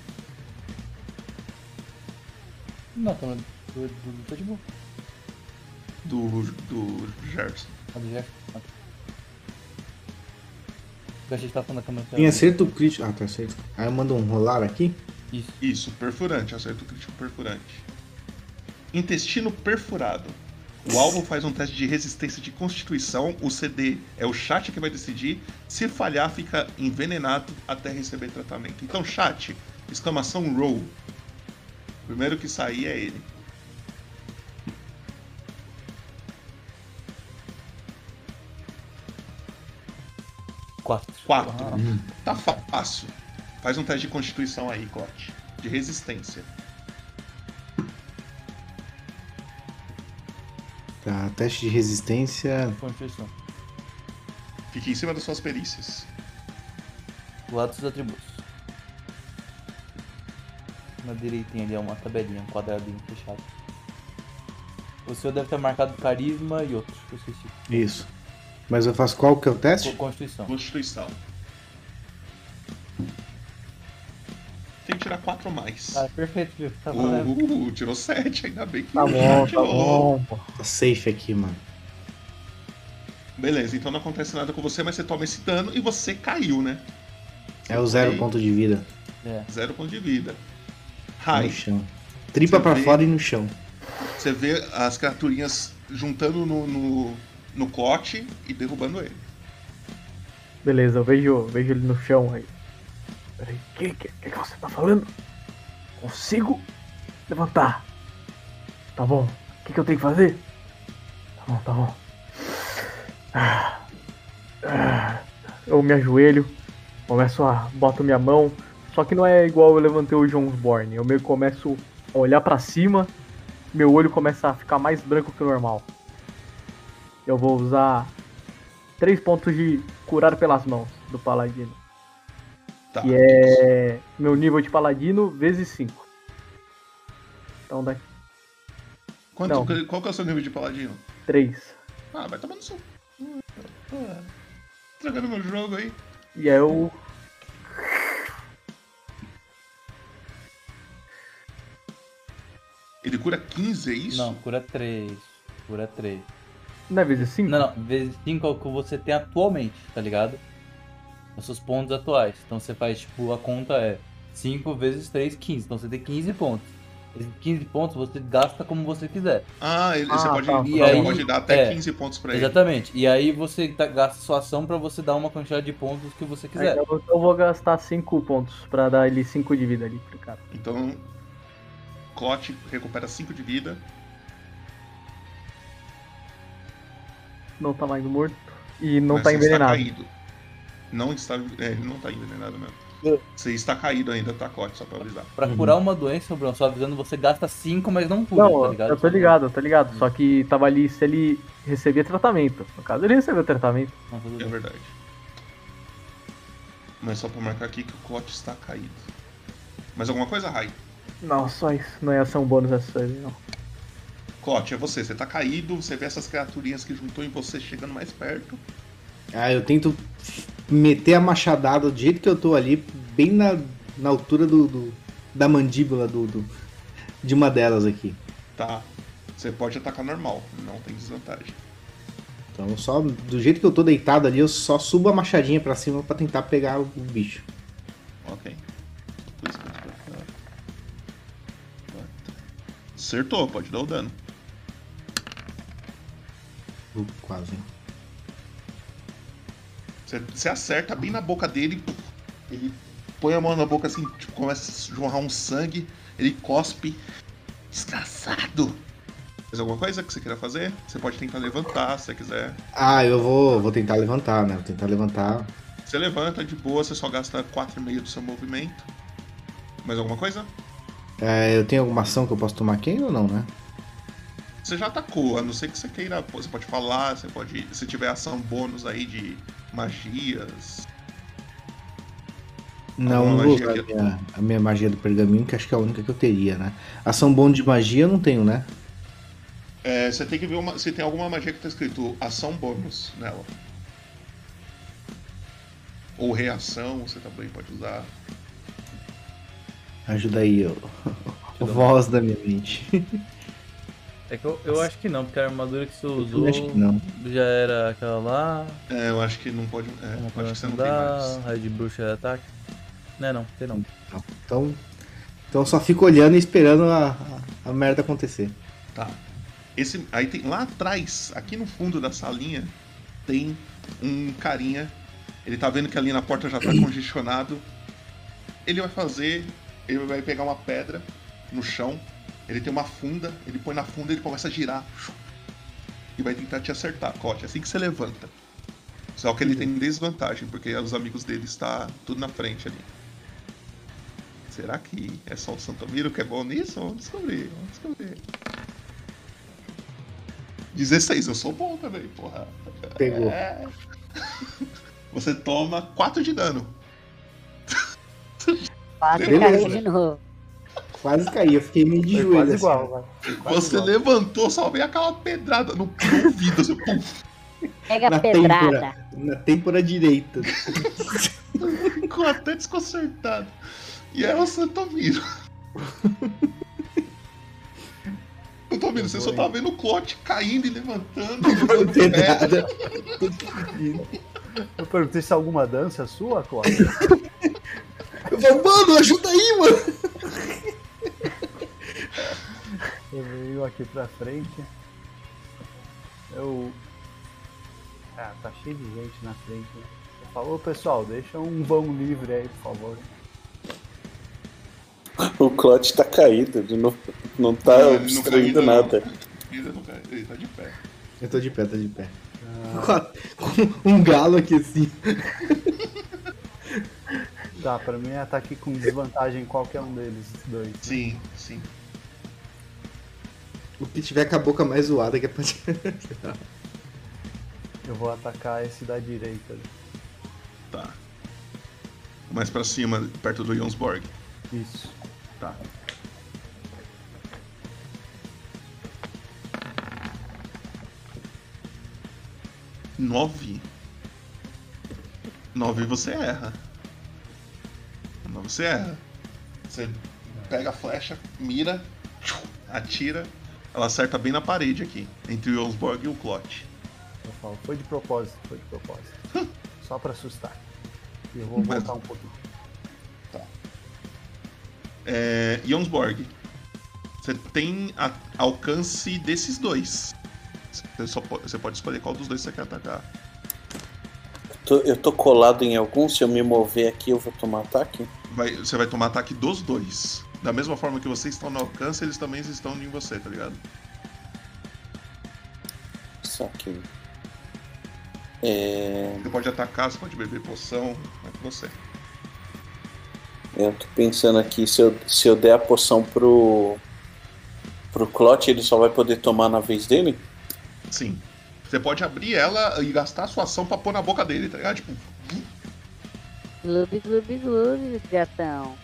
Não, tô, tô, tô, tô de boa. Do, do Gerson. Ah, do Jeff. Ah. Eu achei que tava falando da câmera. Tem acerto crítico. Ah, tá certo. Aí eu mando um rolar aqui. Isso. Isso, perfurante, acerto crítico perfurante. Intestino perfurado. O alvo faz um teste de resistência de constituição. O CD é o chat que vai decidir. Se falhar, fica envenenado até receber tratamento. Então, chat, exclamação roll. O primeiro que sair é ele. Quatro. Quatro. Ah. Tá fácil. Faz um teste de constituição aí, Clote. De resistência. Tá, teste de resistência. Constituição. Fique em cima das suas perícias. Do lado dos atributos. Na direitinha ali é uma tabelinha, um quadradinho fechado. O seu deve ter marcado carisma e outros, eu esqueci. Isso. Mas eu faço qual que é o teste? Co- Constituição. Constituição. Tem que tirar 4 ou mais. Ah, perfeito, viu? Tá valendo. Uh, tirou 7, ainda bem que Tá bom, tá bom, pô. Tá safe aqui, mano. Beleza, então não acontece nada com você, mas você toma esse dano e você caiu, né? É o zero ponto de vida. É. Zero ponto de vida. Rai, No chão. Tripa Você pra vê- fora e no chão. você vê as criaturinhas juntando no, no, no clote e derrubando ele. Beleza, eu vejo, vejo ele no chão aí. Peraí, o que, que, que você tá falando? Consigo levantar. Tá bom. O que, que eu tenho que fazer? Tá bom, tá bom. Eu me ajoelho, começo a. boto minha mão. Só que não é igual eu levantei o Jonesborn. Eu meio que começo a olhar pra cima, meu olho começa a ficar mais branco que o normal. Eu vou usar três pontos de curar pelas mãos do paladino. Tá. Que é meu nível de paladino vezes 5. Então daqui. Quanto, Não. Qual que é o seu nível de paladino? Três. Ah, vai tomando seu. Ah, Estragando meu jogo aí. E aí eu. Ele cura 15, é isso? Não, cura 3. Cura 3. Não é vezes 5? Não, não. Vezes 5 é o que você tem atualmente, tá ligado? Os seus pontos atuais. Então você faz, tipo, a conta é 5 vezes 3, 15. Então você tem 15 pontos. Esses 15 pontos você gasta como você quiser. Ah, ele, você Ah, pode, tá. você E aí- pode dar até é, 15 pontos pra ele. Exatamente. E aí você tá- gasta sua ação pra você dar uma quantidade de pontos que você quiser. Aí eu, eu vou gastar 5 pontos pra dar ele 5 de vida ali pro cara. Então, Clot recupera 5 de vida. Não tá mais morto. E não mas tá você envenenado. Está caído. Não está. É, ele não tá envenenado mesmo. É. Você está caído ainda, tá, Clot, só pra avisar. Pra curar uma doença, Bruno, só avisando, você gasta 5, mas não cura, Não, tá ligado? eu tô ligado, eu tô ligado. Só que tava ali se ele recebia tratamento. No caso, ele recebeu tratamento. É verdade. Mas só pra marcar aqui que o Clot está caído. Mais alguma coisa, Rai? Não, só isso. Não é ação bônus essa aí, não. Clot, é você. Você tá caído, você vê essas criaturinhas que juntou em você chegando mais perto. Ah, eu tento meter a machadada do jeito que eu tô ali, bem na, na altura do, do- da mandíbula do, do- de uma delas aqui. Tá. Você pode atacar normal, não tem desvantagem. Então, só do jeito que eu tô deitado ali, eu só subo a machadinha pra cima pra tentar pegar o bicho. Ok. Acertou, pode dar o dano. Uh, Quase. Você, acerta bem na boca dele, ele põe a mão na boca assim, tipo, começa a jorrar um sangue, ele cospe. Desgraçado! Mais alguma coisa que você queira fazer? Você pode tentar levantar se você quiser. Ah, eu vou, vou tentar levantar, né? Vou tentar levantar. Você levanta de boa, você só gasta 4,5 do seu movimento. Mais alguma coisa? É, eu tenho alguma ação que eu posso tomar aqui ou não, né? Você já atacou, a não ser que você queira. Você pode falar, você pode. Se tiver ação bônus aí de magias. Não, não magia a minha, a minha magia do pergaminho, que acho que é a única que eu teria, né? Ação bônus de magia eu não tenho, né? É, você tem que ver uma, se tem alguma magia que tá escrito ação bônus nela. Ou reação, você também pode usar. Ajuda aí, o voz da minha mente. É que eu, eu acho que não, porque a armadura que você usou acho que não. já era aquela lá. É, eu acho que não pode. É, Uma acho coisa que você não não tem mais. raio de bruxa é ataque. Não é não, tem não. Então, então eu só fico olhando e esperando a, a, a merda acontecer. Tá. Esse, aí tem lá atrás, aqui no fundo da salinha, tem um carinha. Ele tá vendo que ali na porta já tá congestionado. Ele vai fazer. Ele vai pegar uma pedra no chão. Ele tem uma funda. Ele põe na funda e ele começa a girar. E vai tentar te acertar, Cote. Assim que você levanta. Só que ele tem desvantagem, porque os amigos dele está tudo na frente ali. Será que é só o Santomiro que é bom nisso? Vamos descobrir, vamos descobrir. 16, eu sou bom também, porra. Pegou. É. Você toma 4 de dano. Quase Beleza. caiu de novo. Quase caí, eu fiquei meio de joelho. quase assim. igual. Quase Você igual. levantou, só veio aquela pedrada no, ouvido, assim, pum. Pega a na pedrada. têmpora, na têmpora direita. Ficou até desconcertado. E é o Santomiro. Santomiro, você só tá vendo o Clote caindo e levantando. levantando Pedrada. Eu perguntei se é alguma dança sua, Cláudio. Eu falei, mano, ajuda aí, mano. Eu venho aqui pra frente. Eu. Ah, tá cheio de gente na frente. Né? Eu falo, ô pessoal, deixa um vão livre aí, por favor. O Clot tá caído, ele não, não tá Não, obstruindo não. nada. Ele não ele tá de pé. Eu tô de pé, tô de pé. Com um galo aqui assim. Tá, pra mim é ataque com desvantagem em qualquer um deles dois. né? Sim, sim. O que tiver com a boca mais zoada que é pra. Eu vou atacar esse da direita. Tá. Mais pra cima, perto do Jonsborg. Isso. Tá. 9. 9 você erra. 9 você erra. Você pega a flecha, mira, atira. Ela acerta bem na parede aqui, entre o Jonsborg e o Clot. Eu falo, foi de propósito, foi de propósito. Só pra assustar. E eu vou voltar um pouquinho. Tá. É, Jonsborg, você tem a- alcance desses dois. Você, só po- você pode escolher qual dos dois você quer atacar. Tô- eu tô colado em algum, se eu me mover aqui eu vou tomar ataque? Vai- você vai tomar ataque dos dois. Da mesma forma que vocês estão no alcance, eles também estão em você, tá ligado? Saquei. É... Você pode atacar, você pode beber poção, é com você. Eu tô pensando aqui, se eu, se eu der a poção pro. pro Clot, ele só vai poder tomar na vez dele? Sim. Você pode abrir ela e gastar a sua ação pra pôr na boca dele, tá ligado? Tipo, Gloob, gloob, gloob, gatão.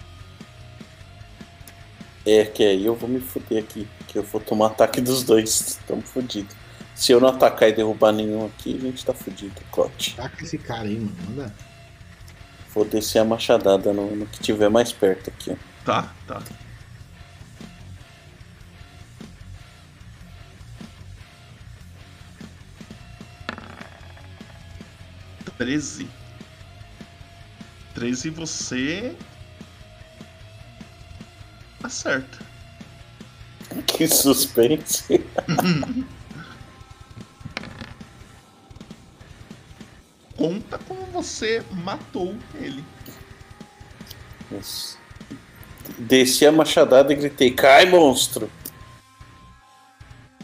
É, que aí eu vou me fuder aqui, que eu vou tomar ataque dos dois. Tamo fudido. Se eu não atacar e derrubar nenhum aqui, a gente tá fudido, Clot. Taca esse cara aí, mano. Manda. Vou descer a machadada no, no que tiver mais perto aqui, ó. Tá, tá. Treze. Treze você. Acerta. Que suspense. Conta como você matou ele. Isso. Desci a machadada e gritei: Cai, monstro!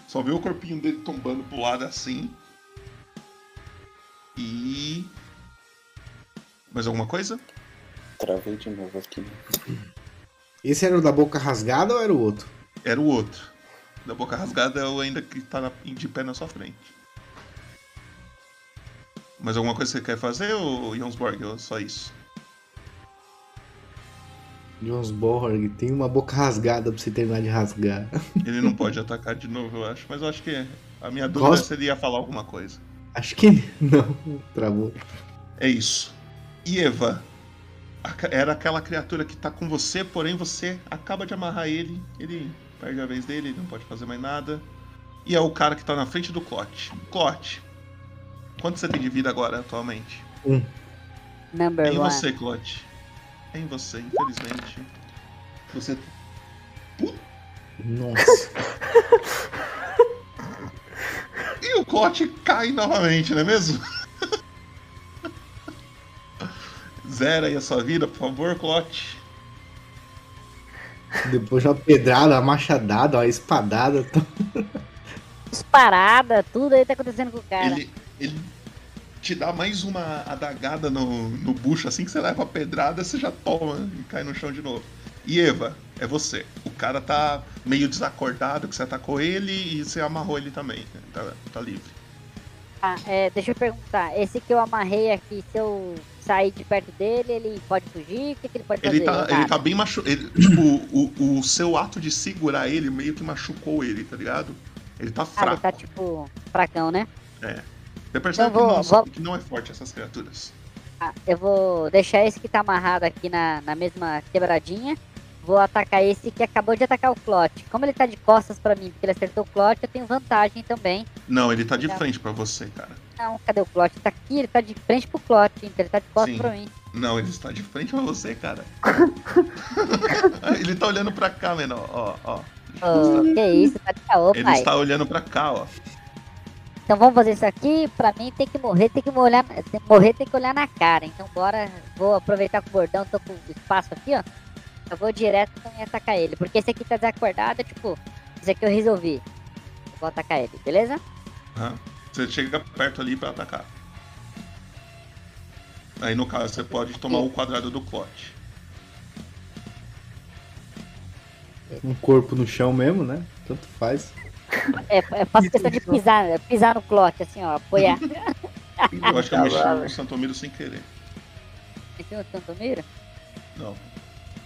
Só vê o corpinho dele tombando pro lado assim. E. Mais alguma coisa? Travei de novo aqui. Esse era o da boca rasgada ou era o outro? Era o outro. Da boca rasgada é o ainda que tá na- de pé na sua frente. Mais alguma coisa que você quer fazer, ô Jonsborg? Ou só isso? Jonsborg, tem uma boca rasgada pra você terminar de rasgar. Ele não pode atacar de novo, eu acho. Mas eu acho que a minha dúvida Gosto- é se ele ia falar alguma coisa. Acho que não. Travou. É isso. E Eva? aca- Era aquela criatura que tá com você, porém você acaba de amarrar ele. Ele perde a vez dele, ele não pode fazer mais nada. E é o cara que tá na frente do Clot. Clot, quanto você tem de vida agora, atualmente? Um. Number É em one. você, Clot. É em você, infelizmente. Você. Nossa. E o Clot cai novamente, não é mesmo? Zera aí a sua vida, por favor, Clot. Depois de uma pedrada, uma machadada, uma espadada. Disparada, tudo aí tá acontecendo com o cara. Ele, ele te dá mais uma adagada no, no bucho, assim que você leva a pedrada, você já toma e cai no chão de novo. E Eva, é você. O cara tá meio desacordado que você atacou ele e você amarrou ele também. né? Tá, tá livre. Ah, é, deixa eu perguntar. Esse que eu amarrei aqui, se eu sair de perto dele, ele pode fugir? O que, que ele pode Ele fazer? tá, ele tá bem machucado. Tipo, o, o seu ato de segurar ele meio que machucou ele, tá ligado? Ele tá Ah, ele fraco. tá tipo fracão, né? É. Você percebe Então vou- que, não, vou- que não é forte essas criaturas. Ah, eu vou deixar esse que tá amarrado aqui na, na mesma quebradinha. Vou atacar esse que acabou de atacar o Clot. Como ele tá de costas pra mim, porque ele acertou o Clot, eu tenho vantagem também. Não, ele tá de Tá. frente pra você, cara. Não, cadê o Clot? Tá aqui, ele tá de frente pro Clot, então ele tá de costas Sim. pra mim. Não, ele está de frente pra você, cara. ele tá olhando pra cá, mano. Ó, ó. Ô, que isso, tá de caô, Ele pai. está olhando pra cá, ó. Então vamos fazer isso aqui, pra mim tem que morrer, tem que olhar, morrer tem que olhar na cara. Então bora, vou aproveitar que o bordão, tô com espaço aqui, ó. Eu vou direto e atacar ele, porque esse aqui tá desacordado, tipo, esse aqui eu resolvi. Eu vou atacar ele, beleza? Aham. Você chega perto ali pra atacar. Aí no caso você pode tomar o quadrado do Clot. Um corpo no chão mesmo, né? Tanto faz. É, eu faço questão de pisar, pisar no clote, assim, ó, apoiar. Eu acho que eu mexi Cavalo. no Santomiro sem querer. É o Santomiro? Não.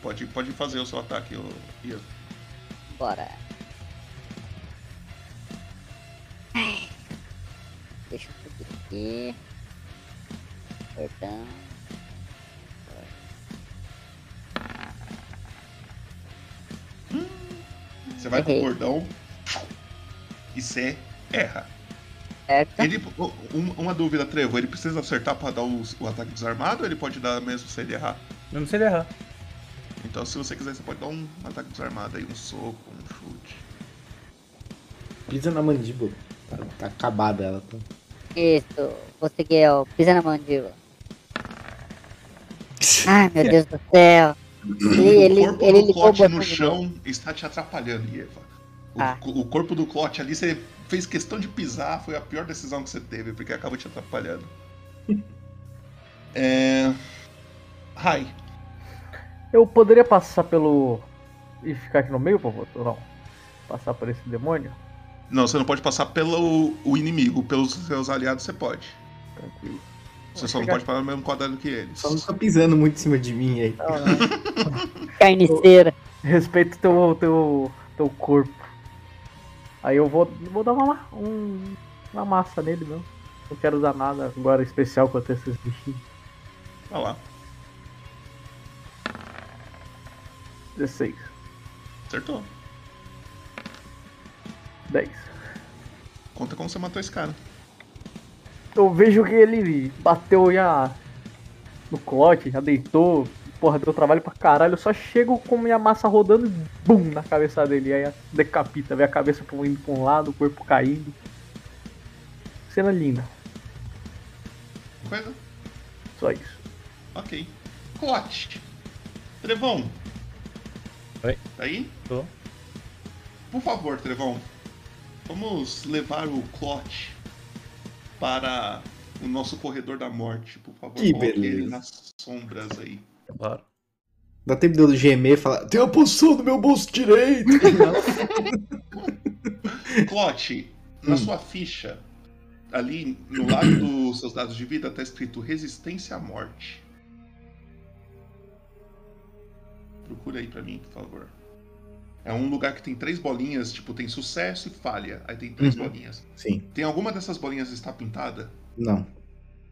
Pode, pode fazer o seu ataque, ô Ian. Bora. Deixa eu subir aqui. Perdão. Você vai pro Errei. cordão e você erra. Certo. Ele, um- uma dúvida, Trevo, ele precisa acertar pra dar o, o ataque desarmado ou ele pode dar mesmo se ele errar? Mesmo se ele errar. Então, se você quiser, você pode dar um ataque desarmado aí, um soco, um chute. Pisa na mandíbula. Tá, tá acabada ela. Tá. Isso. Vou seguir, ó. Pisa na mandíbula. Ai, meu Deus do céu. Ele, ele, o corpo ele do Clote no chão está te atrapalhando, Eva. O, Ah. o corpo do Clote ali, você fez questão de pisar, foi a pior decisão que você teve, porque acabou te atrapalhando. é. Rai, Eu poderia passar pelo. e ficar aqui no meio, por favor? Ou não? Passar por esse demônio? não, você não pode passar pelo o inimigo, pelos seus aliados você pode. Tranquilo. Você só não pode parar no mesmo quadrado que eles. Só não fica pisando muito em cima de mim aí. Carniceira. Respeito teu, teu, teu corpo. Aí eu vou, vou dar uma, ma- um, uma massa nele mesmo. Não quero usar nada agora especial contra esses bichinhos. Vai lá, 16, acertou. 10. Conta como você matou esse cara. Eu vejo que ele bateu já no clote, já deitou. Porra, deu trabalho pra caralho. Eu só chego com minha massa rodando e bum na cabeça dele. Aí decapita, vê a cabeça indo pra um lado, o corpo caindo. Cena linda. Coisa? Só isso. Ok. Clote. Trevão. Tá aí? Tô. Por favor, Trevão. Vamos levar o Clote para o nosso corredor da morte, por favor. Que Coloque ele beleza. nas sombras aí. Claro. Dá tempo de eu gemer e falar: tem uma poção no meu bolso direito. Clote, na sua ficha, ali no lado dos seus dados de vida, tá escrito resistência à morte. Procura aí pra mim, por favor. É um lugar que tem três bolinhas, tipo, tem sucesso e falha. Aí tem três Uhum. bolinhas. Sim. Tem alguma dessas bolinhas está pintada? Não.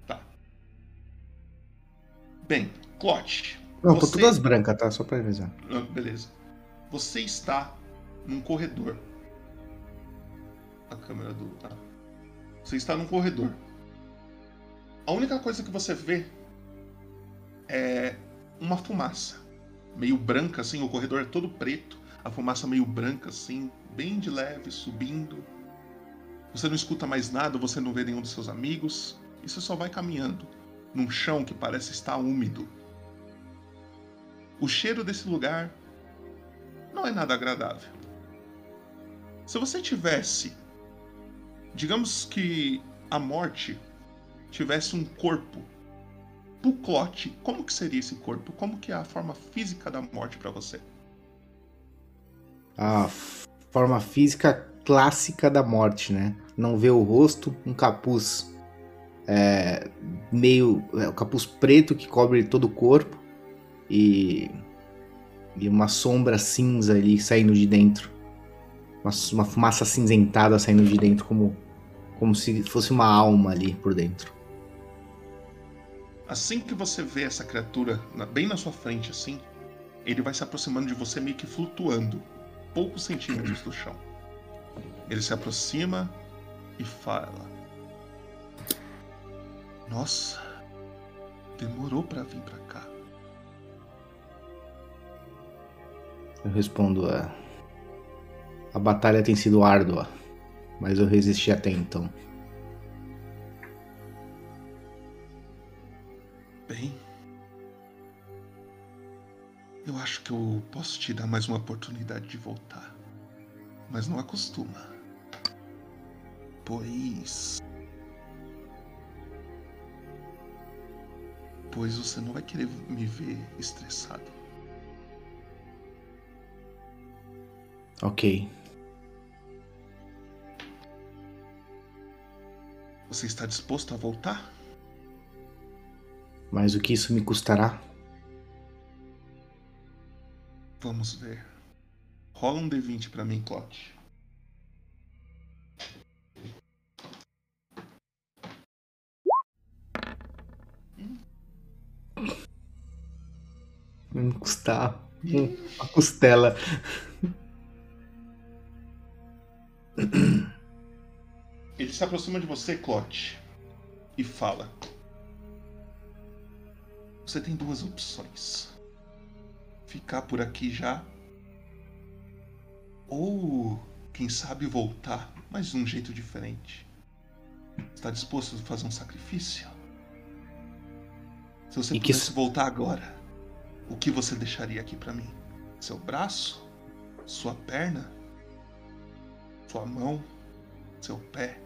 Tá. Bem, Clote. Não, tô você- todas brancas, tá? Só pra avisar. Ah, Beleza. Você está num corredor. A câmera do. Ah. Você está num corredor. A única coisa que você vê é uma fumaça. Meio branca, assim, o corredor é todo preto. A fumaça meio branca, assim, bem de leve, subindo. Você não escuta mais nada, você não vê nenhum dos seus amigos. E você só vai caminhando num chão que parece estar úmido. O cheiro desse lugar não é nada agradável. Se você tivesse, digamos que a morte tivesse um corpo, pro Clote, como que seria esse corpo? Como que é a forma física da morte pra você? A forma física clássica da morte, né? Não vê o rosto, um capuz é, meio. É, o capuz preto que cobre todo o corpo e. e uma sombra cinza ali saindo de dentro. Uma, uma fumaça acinzentada saindo de dentro, como, como se fosse uma alma ali por dentro. Assim que você vê essa criatura bem na sua frente, assim, ele vai se aproximando de você meio que flutuando, poucos centímetros do chão. Ele se aproxima e fala: Nossa, demorou pra vir pra cá. Eu respondo: é, A batalha tem sido árdua, mas eu resisti até então. Bem, eu acho que eu posso te dar mais uma oportunidade de voltar. Mas não acostuma. Pois. Pois você não vai querer me ver estressado. Ok. Você está disposto a voltar? Mas o que isso me custará? Vamos ver. Rola um D20 pra mim, Clote. Encostar um- a costela. Ele se aproxima de você, Clote, e fala: Você tem duas opções. Ficar por aqui já. Ou, quem sabe, voltar, mas de um jeito diferente. Está disposto a fazer um sacrifício? Se você E que pudesse voltar agora, o que você deixaria aqui pra mim? Seu braço? Sua perna? Sua mão? Seu pé?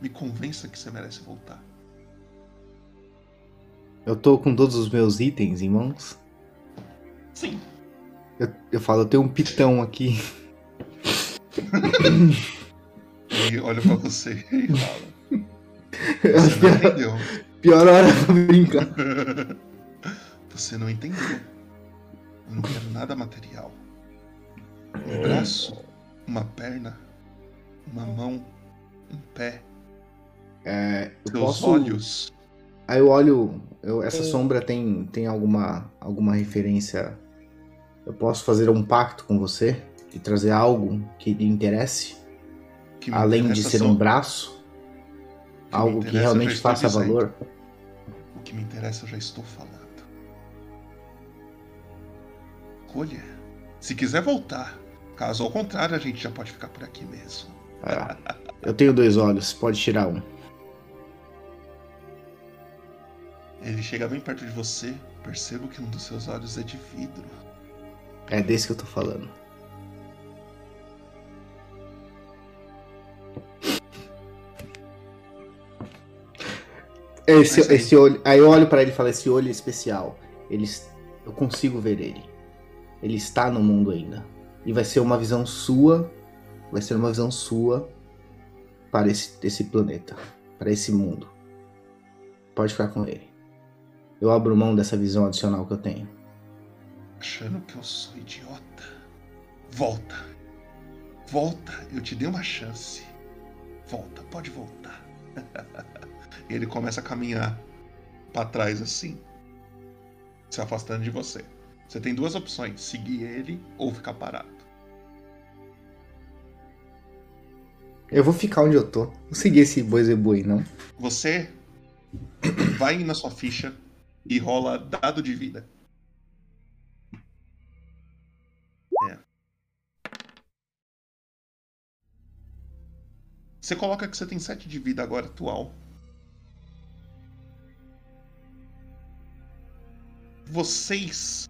Me convença que você merece voltar. Eu tô com todos os meus itens em mãos. Sim. Eu, eu falo, eu tenho um pitão aqui. E olha pra você e fala. Você não entendeu. Pior hora pra brincar. Você não entendeu. Eu não quero nada material. Um braço, uma perna, uma mão, um pé. É, eu Seus posso... olhos. Aí eu olho. eu- essa sombra tem, tem alguma, alguma referência. Eu posso fazer um pacto com você e trazer algo que lhe interesse? Que Além de ser são- um braço? me Algo que realmente faça dizendo. valor? O que me interessa eu já estou falando. Escolha. Se quiser voltar. Caso ao contrário, a gente já pode ficar por aqui mesmo. Ah, eu tenho dois olhos, pode tirar um. Ele chega bem perto de você. Percebo que um dos seus olhos é de vidro. É desse que eu tô falando. Esse, Mas aí- esse olho. Aí eu olho pra ele e falo: esse olho é especial. Ele, eu consigo ver ele. Ele está no mundo ainda. E vai ser uma visão sua. Vai ser uma visão sua para esse, esse planeta. Para esse mundo. Pode ficar com ele. Eu abro mão dessa visão adicional que eu tenho. Achando que eu sou idiota. Volta. Volta. Eu te dei uma chance. Volta, pode voltar. e ele começa a caminhar pra trás assim. Se afastando de você. Você tem duas opções: seguir ele ou ficar parado. Eu vou ficar onde eu tô. Não seguir esse boi zebu aí, não. Você vai na sua ficha e rola dado de vida. Você coloca que você tem 7 de vida agora atual. Vocês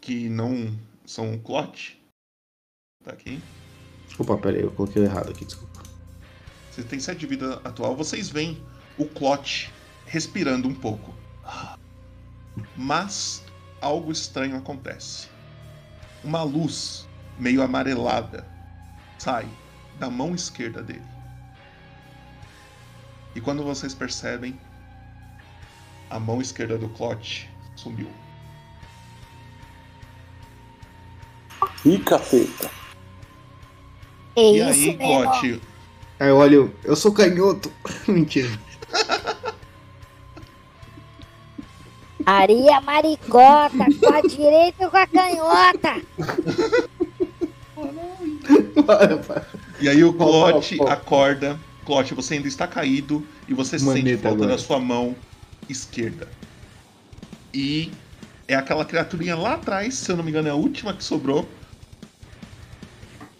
que não são o Clot. Tá aqui. Opa, pera aí, eu coloquei errado aqui, desculpa. Você tem 7 de vida atual, vocês veem o Clot respirando um pouco. Mas algo estranho acontece. Uma luz meio amarelada sai da mão esquerda dele. E quando vocês percebem, a mão esquerda do Clot sumiu. Ih, capeta. É e aí, Clot, Aí eu olho, eu sou canhoto. Mentira. Aria maricota, com a direita ou com a canhota? E aí o Clot acorda. Clot, você ainda está caído e você sente Maneta falta agora. da sua mão esquerda. E é aquela criaturinha lá atrás, se eu não me engano, é a última que sobrou.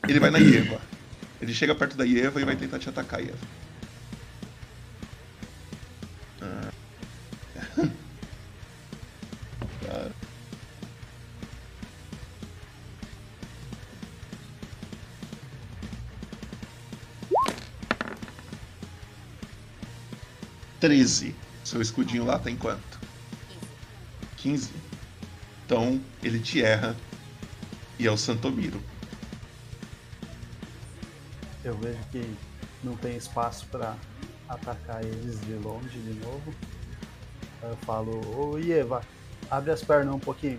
Ele vai na Ieva. Ele chega perto da Ieva e vai tentar te atacar, Ieva. 13. Seu escudinho lá tá em quanto? 15. 15. Então ele te erra e é o Santomiro. Eu vejo que não tem espaço para atacar eles de longe de novo. Eu falo, ô Ieva, abre as pernas um pouquinho.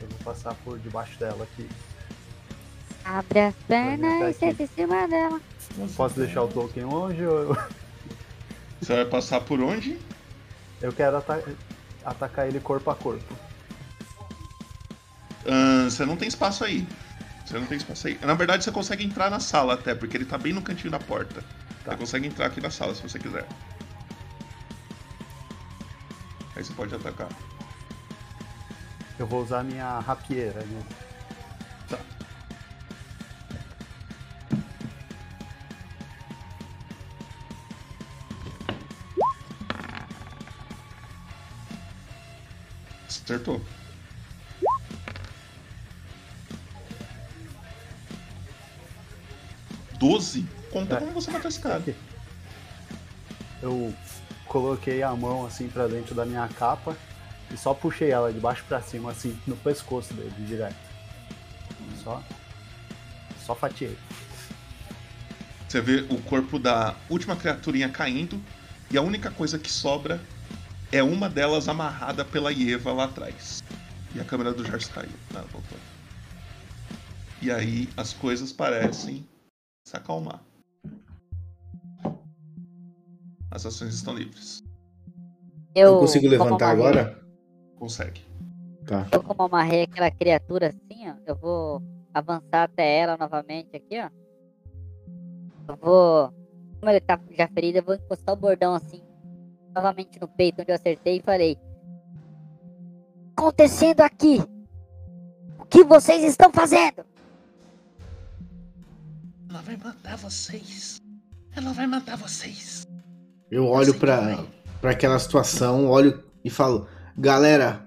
Eu vou passar por debaixo dela aqui. Abre as pernas e senta em cima dela. Não posso deixar o Tolkien longe ou eu... Você vai passar por onde? Eu quero ata- atacar ele corpo a corpo. Você não tem espaço aí. Você não tem espaço aí. Na verdade, você consegue entrar na sala até, porque ele tá bem no cantinho da porta. Você consegue entrar aqui na sala se você quiser. Aí você pode atacar. Eu vou usar minha rapieira, né? Acertou. Doze? Conta como você matou esse cara. Eu coloquei a mão assim pra dentro da minha capa e só puxei ela de baixo pra cima, assim, no pescoço dele, direto. Só. Só fatiei. Você vê o corpo da última criaturinha caindo e a única coisa que sobra é uma delas amarrada pela Ieva lá atrás. E a câmera do Jars caiu. Ah, voltou. E aí as coisas parecem se acalmar. As ações estão livres. Eu, Eu consigo levantar amarrei- agora? Consegue. Tá. Eu, como amarrei aquela criatura assim, ó, eu vou avançar até ela novamente aqui, ó. Eu vou. Como ele tá já ferido, eu vou encostar o bordão assim, novamente no peito onde eu acertei e falei: Acontecendo aqui! O que vocês estão fazendo? Ela vai matar vocês. Ela vai matar vocês. Eu olho pra, pra aquela situação, olho e falo: Galera,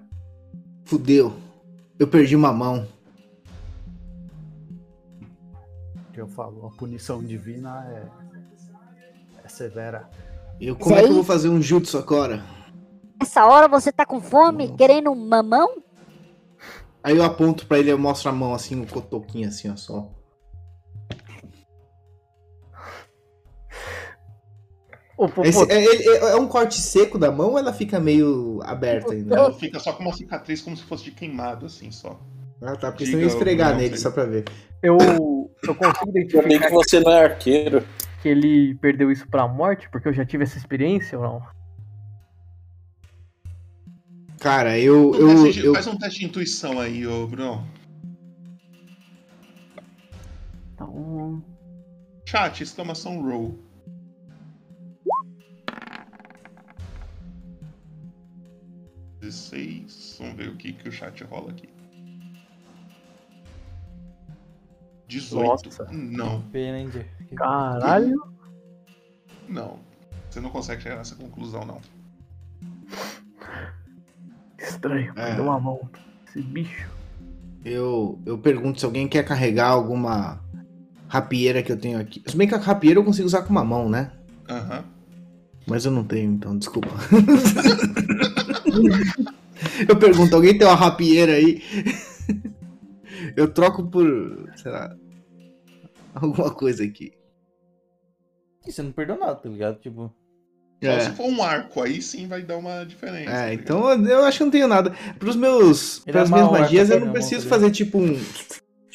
fudeu. Eu perdi uma mão. Que eu falo, a punição divina é, é severa. Eu, como é que eu vou fazer um jutsu agora? Essa hora você tá com fome, querendo um mamão? Aí eu aponto pra ele, eu mostro a mão assim, um cotoquinho assim, ó, só. Esse- é, é- é um corte seco da mão ou ela fica meio aberta ainda? Ela fica só com uma cicatriz como se fosse de queimado, assim, só. Ah, tá. Porque Diga, eu ia esfregar nele sei. só pra ver. Eu, eu consigo identificar bem que você não é arqueiro. Que ele perdeu isso pra morte, porque eu já tive essa experiência ou não? Cara, eu. Um eu, teste de- eu Faz um teste de intuição aí, ô Bruno. Então. Chat, exclamação roll. Dezesseis. Vamos ver o que, que o chat rola aqui. 18. Nossa. Não. Pena, hein? Caralho. Não. Você não consegue chegar nessa conclusão, não. Estranho, É. perdeu uma mão. Esse bicho. Eu, eu pergunto se alguém quer carregar alguma rapieira que eu tenho aqui. Se bem que a rapieira eu consigo usar com uma mão, né? Aham. Mas eu não tenho, então, desculpa. eu pergunto, alguém tem uma rapieira aí? eu troco por, sei lá, alguma coisa aqui. E você não perdeu nada, tá ligado? Tipo. Só É. se for um arco, aí sim vai dar uma diferença. tá É, então eu acho que não tenho nada. Pros meus, pras minhas magias eu não preciso fazer tipo um.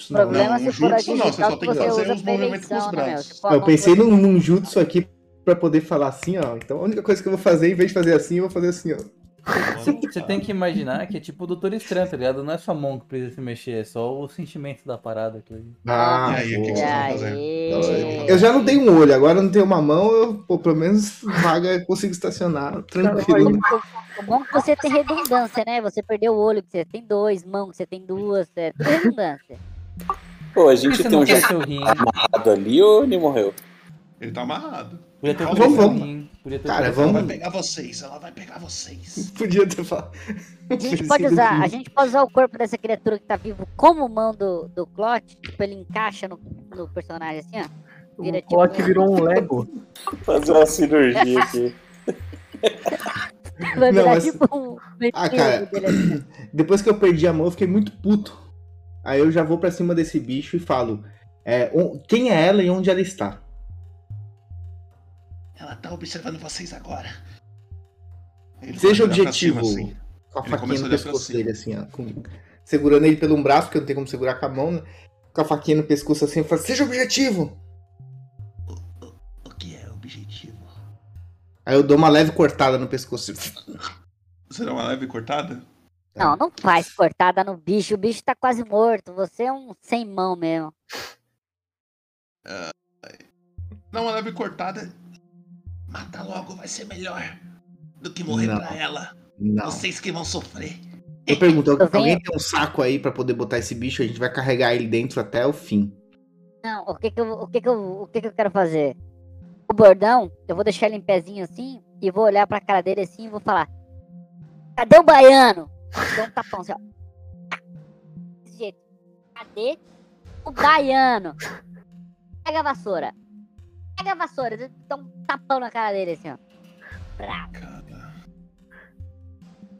Problema não, se um jutsu não, você só que tem que você fazer pra movimentos com os né, braços. A Eu pensei num, num jutsu aqui pra poder falar assim, ó. Então a única coisa que eu vou fazer, em vez de fazer assim, eu vou fazer assim, ó. Você, tem que imaginar que é tipo o Doutor Estranho, tá ligado? Não é só a mão que precisa se mexer, é só o sentimento da parada. ali. Ah, E aí, o que, que vocês vão fazer? Eu já não tenho um olho, agora não tenho uma mão, eu, pô, pelo menos vaga eu consigo estacionar tranquilo. O bom é que você tem redundância, né? Você perdeu o olho, que você tem dois, mão, que você tem duas, é tudo redundância. Pô, a gente que tem um rim? amarrado ali ou ele morreu? Ele tá amarrado. Podia ter Vamos, vamos. podia ter Cara, vamos- Ela vai pegar vocês, ela vai pegar vocês. Podia ter falado. A gente pode usar, a gente pode usar o corpo dessa criatura que tá vivo como mão do, do Clot, tipo, ele encaixa no, no personagem assim, ó. Vira O Clock tipo, virou um Lego. Fazer uma cirurgia aqui. vai Não, virar mas- tipo um Ah, cara, dele depois que eu perdi a mão, eu fiquei muito puto. Aí eu já vou pra cima desse bicho e falo: é, quem é ela e onde ela está? Ela tá observando vocês agora. Ele Seja objetivo. cima, assim. Com a Ele faquinha no pescoço dele, assim, ó. com- Segurando ele pelo um braço, porque eu não tenho como segurar com a mão, né? Com a faquinha no pescoço assim, eu falo, seja objetivo! O que é objetivo? Aí eu dou uma leve cortada no pescoço. Você dá uma leve cortada? Não, não faz cortada no bicho. O bicho tá quase morto. Você é um sem mão mesmo. Ah, dá uma leve cortada. Mata logo, vai ser melhor do que morrer Não. pra ela. Não. Vocês que vão sofrer. Eu pergunto, alguém tem um saco aí pra poder botar esse bicho? A gente vai carregar ele dentro até o fim. Não, o que que eu, o que que eu, o que que eu quero fazer? O bordão, eu vou deixar ele em pezinho assim e vou olhar pra cara dele assim e vou falar: Cadê o baiano? Dou um tapão assim, ó. Desse jeito. Cadê o baiano? Pega a vassoura. Pega a vassoura. Dá um tapão na cara dele assim, ó. Bravo.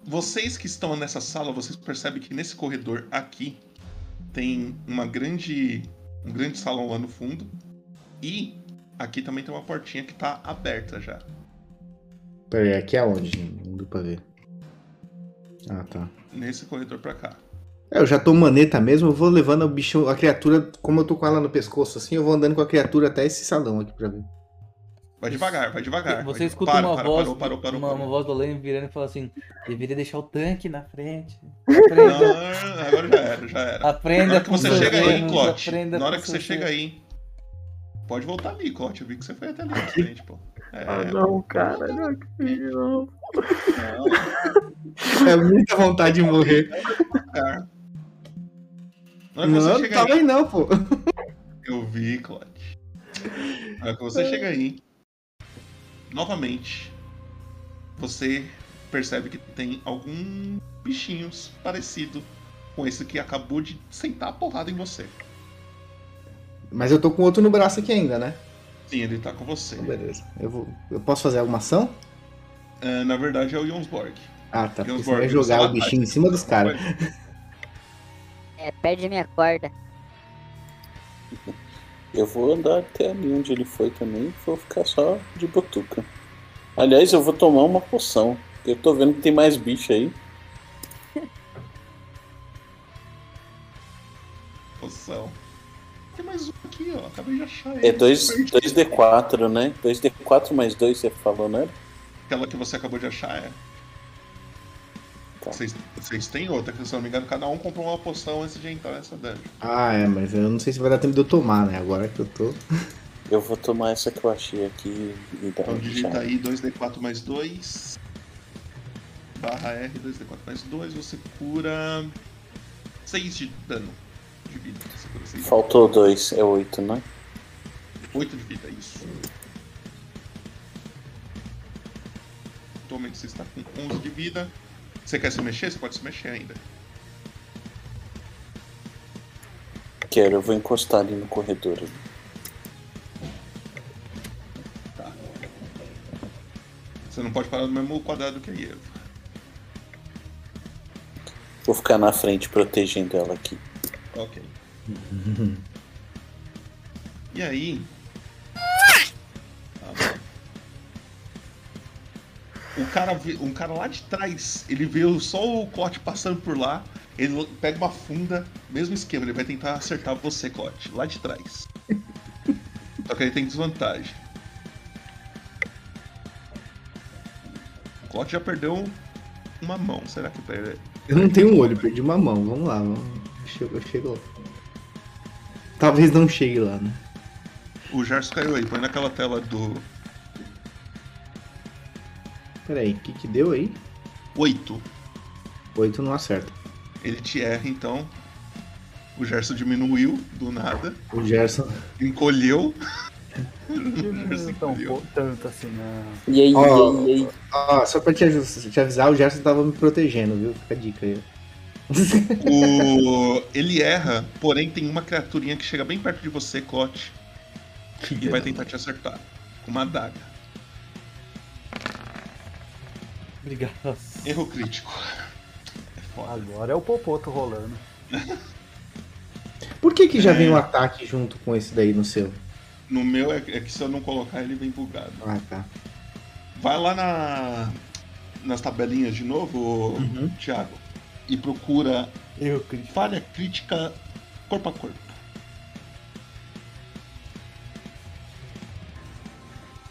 Vocês que estão nessa sala, vocês percebem que nesse corredor aqui tem uma grande, um grande salão lá no fundo e aqui também tem uma portinha que tá aberta já. Peraí, aqui é onde? Não deu pra ver. Ah, tá. Nesse corredor pra cá. É, eu já tô maneta mesmo, eu vou levando o bicho, a criatura, como eu tô com ela no pescoço assim, eu vou andando com a criatura até esse salão aqui pra ver. Vai devagar, vai devagar. Você vai- escuta para, uma para, voz, Parou, parou, parou, uma, parou. uma voz do Leme virando e fala assim: deveria deixar o tanque na frente. Não, Aprenda, agora já era, já era. Aprenda Na hora que com você chega aí, Clote. aprenda Na hora que você chega aí. Pode voltar ali, Clote. Eu vi que você foi até ali na frente, pô. É, Ah, não, cara, não acredito, não. É muita vontade de morrer. cara. Não, você não tava aí. aí não, pô. Eu vi, Clote. Na hora que você chega aí. Novamente. Você percebe que tem alguns bichinhos parecidos com esse que acabou de sentar a porrada em você. Mas eu tô com outro no braço aqui ainda, né? Sim, ele tá com você. Beleza. Eu, vou, eu posso fazer alguma ação? Na verdade é o Jonsborg. Ah, tá. Jonsborg, você vai jogar o bichinho em cima dos caras. É, perde minha corda. Eu vou andar até ali onde ele foi também, vou ficar só de botuca. Aliás, eu vou tomar uma poção. Eu tô vendo que tem mais bicho aí. Poção. Tem mais um aqui, ó. Acabei de achar ele. É 2, Perdi. 2D4, né? 2D4 mais 2 você falou, né? Aquela que você acabou de achar é. Vocês, vocês têm outra, que se eu não me engano, cada um comprou uma poção antes de entrar nessa dungeon. Ah, é, mas eu não sei se vai dar tempo de eu tomar, né? Agora que eu tô. Eu vou tomar essa que eu achei aqui e dar Então digita aí 2D4 mais 2. Barra R, 2D4 mais 2, você cura 6 de dano de vida. Você cura seis de Faltou 2, é 8, né? 8 de vida, isso. Atualmente você está com 11 de vida. Você quer se mexer? Você pode se mexer ainda. Quero, eu vou encostar ali no corredor. Tá. Você não pode parar no mesmo quadrado que a Eva. Vou ficar na frente protegendo ela aqui. Ok. E aí. O cara, um cara lá de trás, ele vê só o Clote passando por lá, ele pega uma funda, mesmo esquema, ele vai tentar acertar você, Clote, lá de trás. Só que ele tem desvantagem. O Clote já perdeu uma mão, será que perde? Eu não tenho um olho, perdi uma mão. Vamos lá, vamos. Eu chego lá. Talvez não chegue lá, né? O Gerson caiu aí, põe naquela tela do Peraí, o que que deu aí? 8. Oito não acerta. Ele te erra, então. O Gerson diminuiu do nada. O Gerson. Encolheu. Não tão po- tanto assim, não. E aí, Ó, e aí, e aí? ó, só pra te, te avisar, o Gerson tava me protegendo, viu? Fica a dica aí. O... Ele erra, porém tem uma criaturinha que chega bem perto de você, Clote. E vai tentar te acertar. Com uma adaga. Obrigado. Erro crítico. Agora é o Popoto rolando. Por que que já É. vem um ataque junto com esse daí no seu? No meu é é que se eu não colocar ele vem bugado. Ah, tá. Vai lá na nas tabelinhas de novo, Uhum. Thiago, e procura Erro crítico. falha crítica corpo a corpo.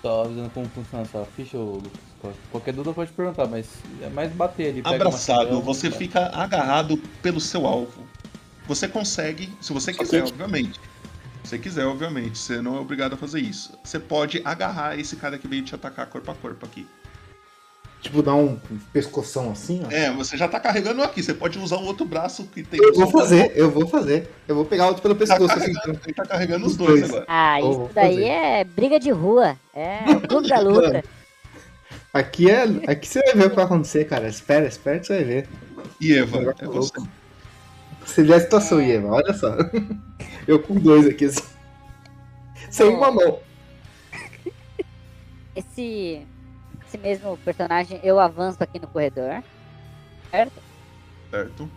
Só avisando como funciona essa ficha, Lucas. Qualquer dúvida pode perguntar, mas é mais bater ali. pega Abraçado, uma você tá. fica agarrado pelo seu alvo. Você consegue, se você quiser, obviamente. Se você quiser, obviamente, você não é obrigado a fazer isso. Você pode agarrar esse cara que veio te atacar corpo a corpo aqui. Tipo, dar um pescoção assim, ó. É, você já tá carregando aqui, você pode usar o outro braço que tem Eu vou fazer, eu vou fazer. Eu vou pegar outro pelo pescoço assim. carregando, ele tá carregando os dois agora. Ah, isso daí fazer. é briga de rua. É o clube da luta. Aqui é. Aqui você vai ver o que vai acontecer, cara. Espera, espera que você vai ver. E Eva, é tá você. Você vê a situação, Eva, olha só. Eu com dois aqui, assim. Sem uma mão. Esse, esse mesmo personagem, eu avanço aqui no corredor. Certo? Certo.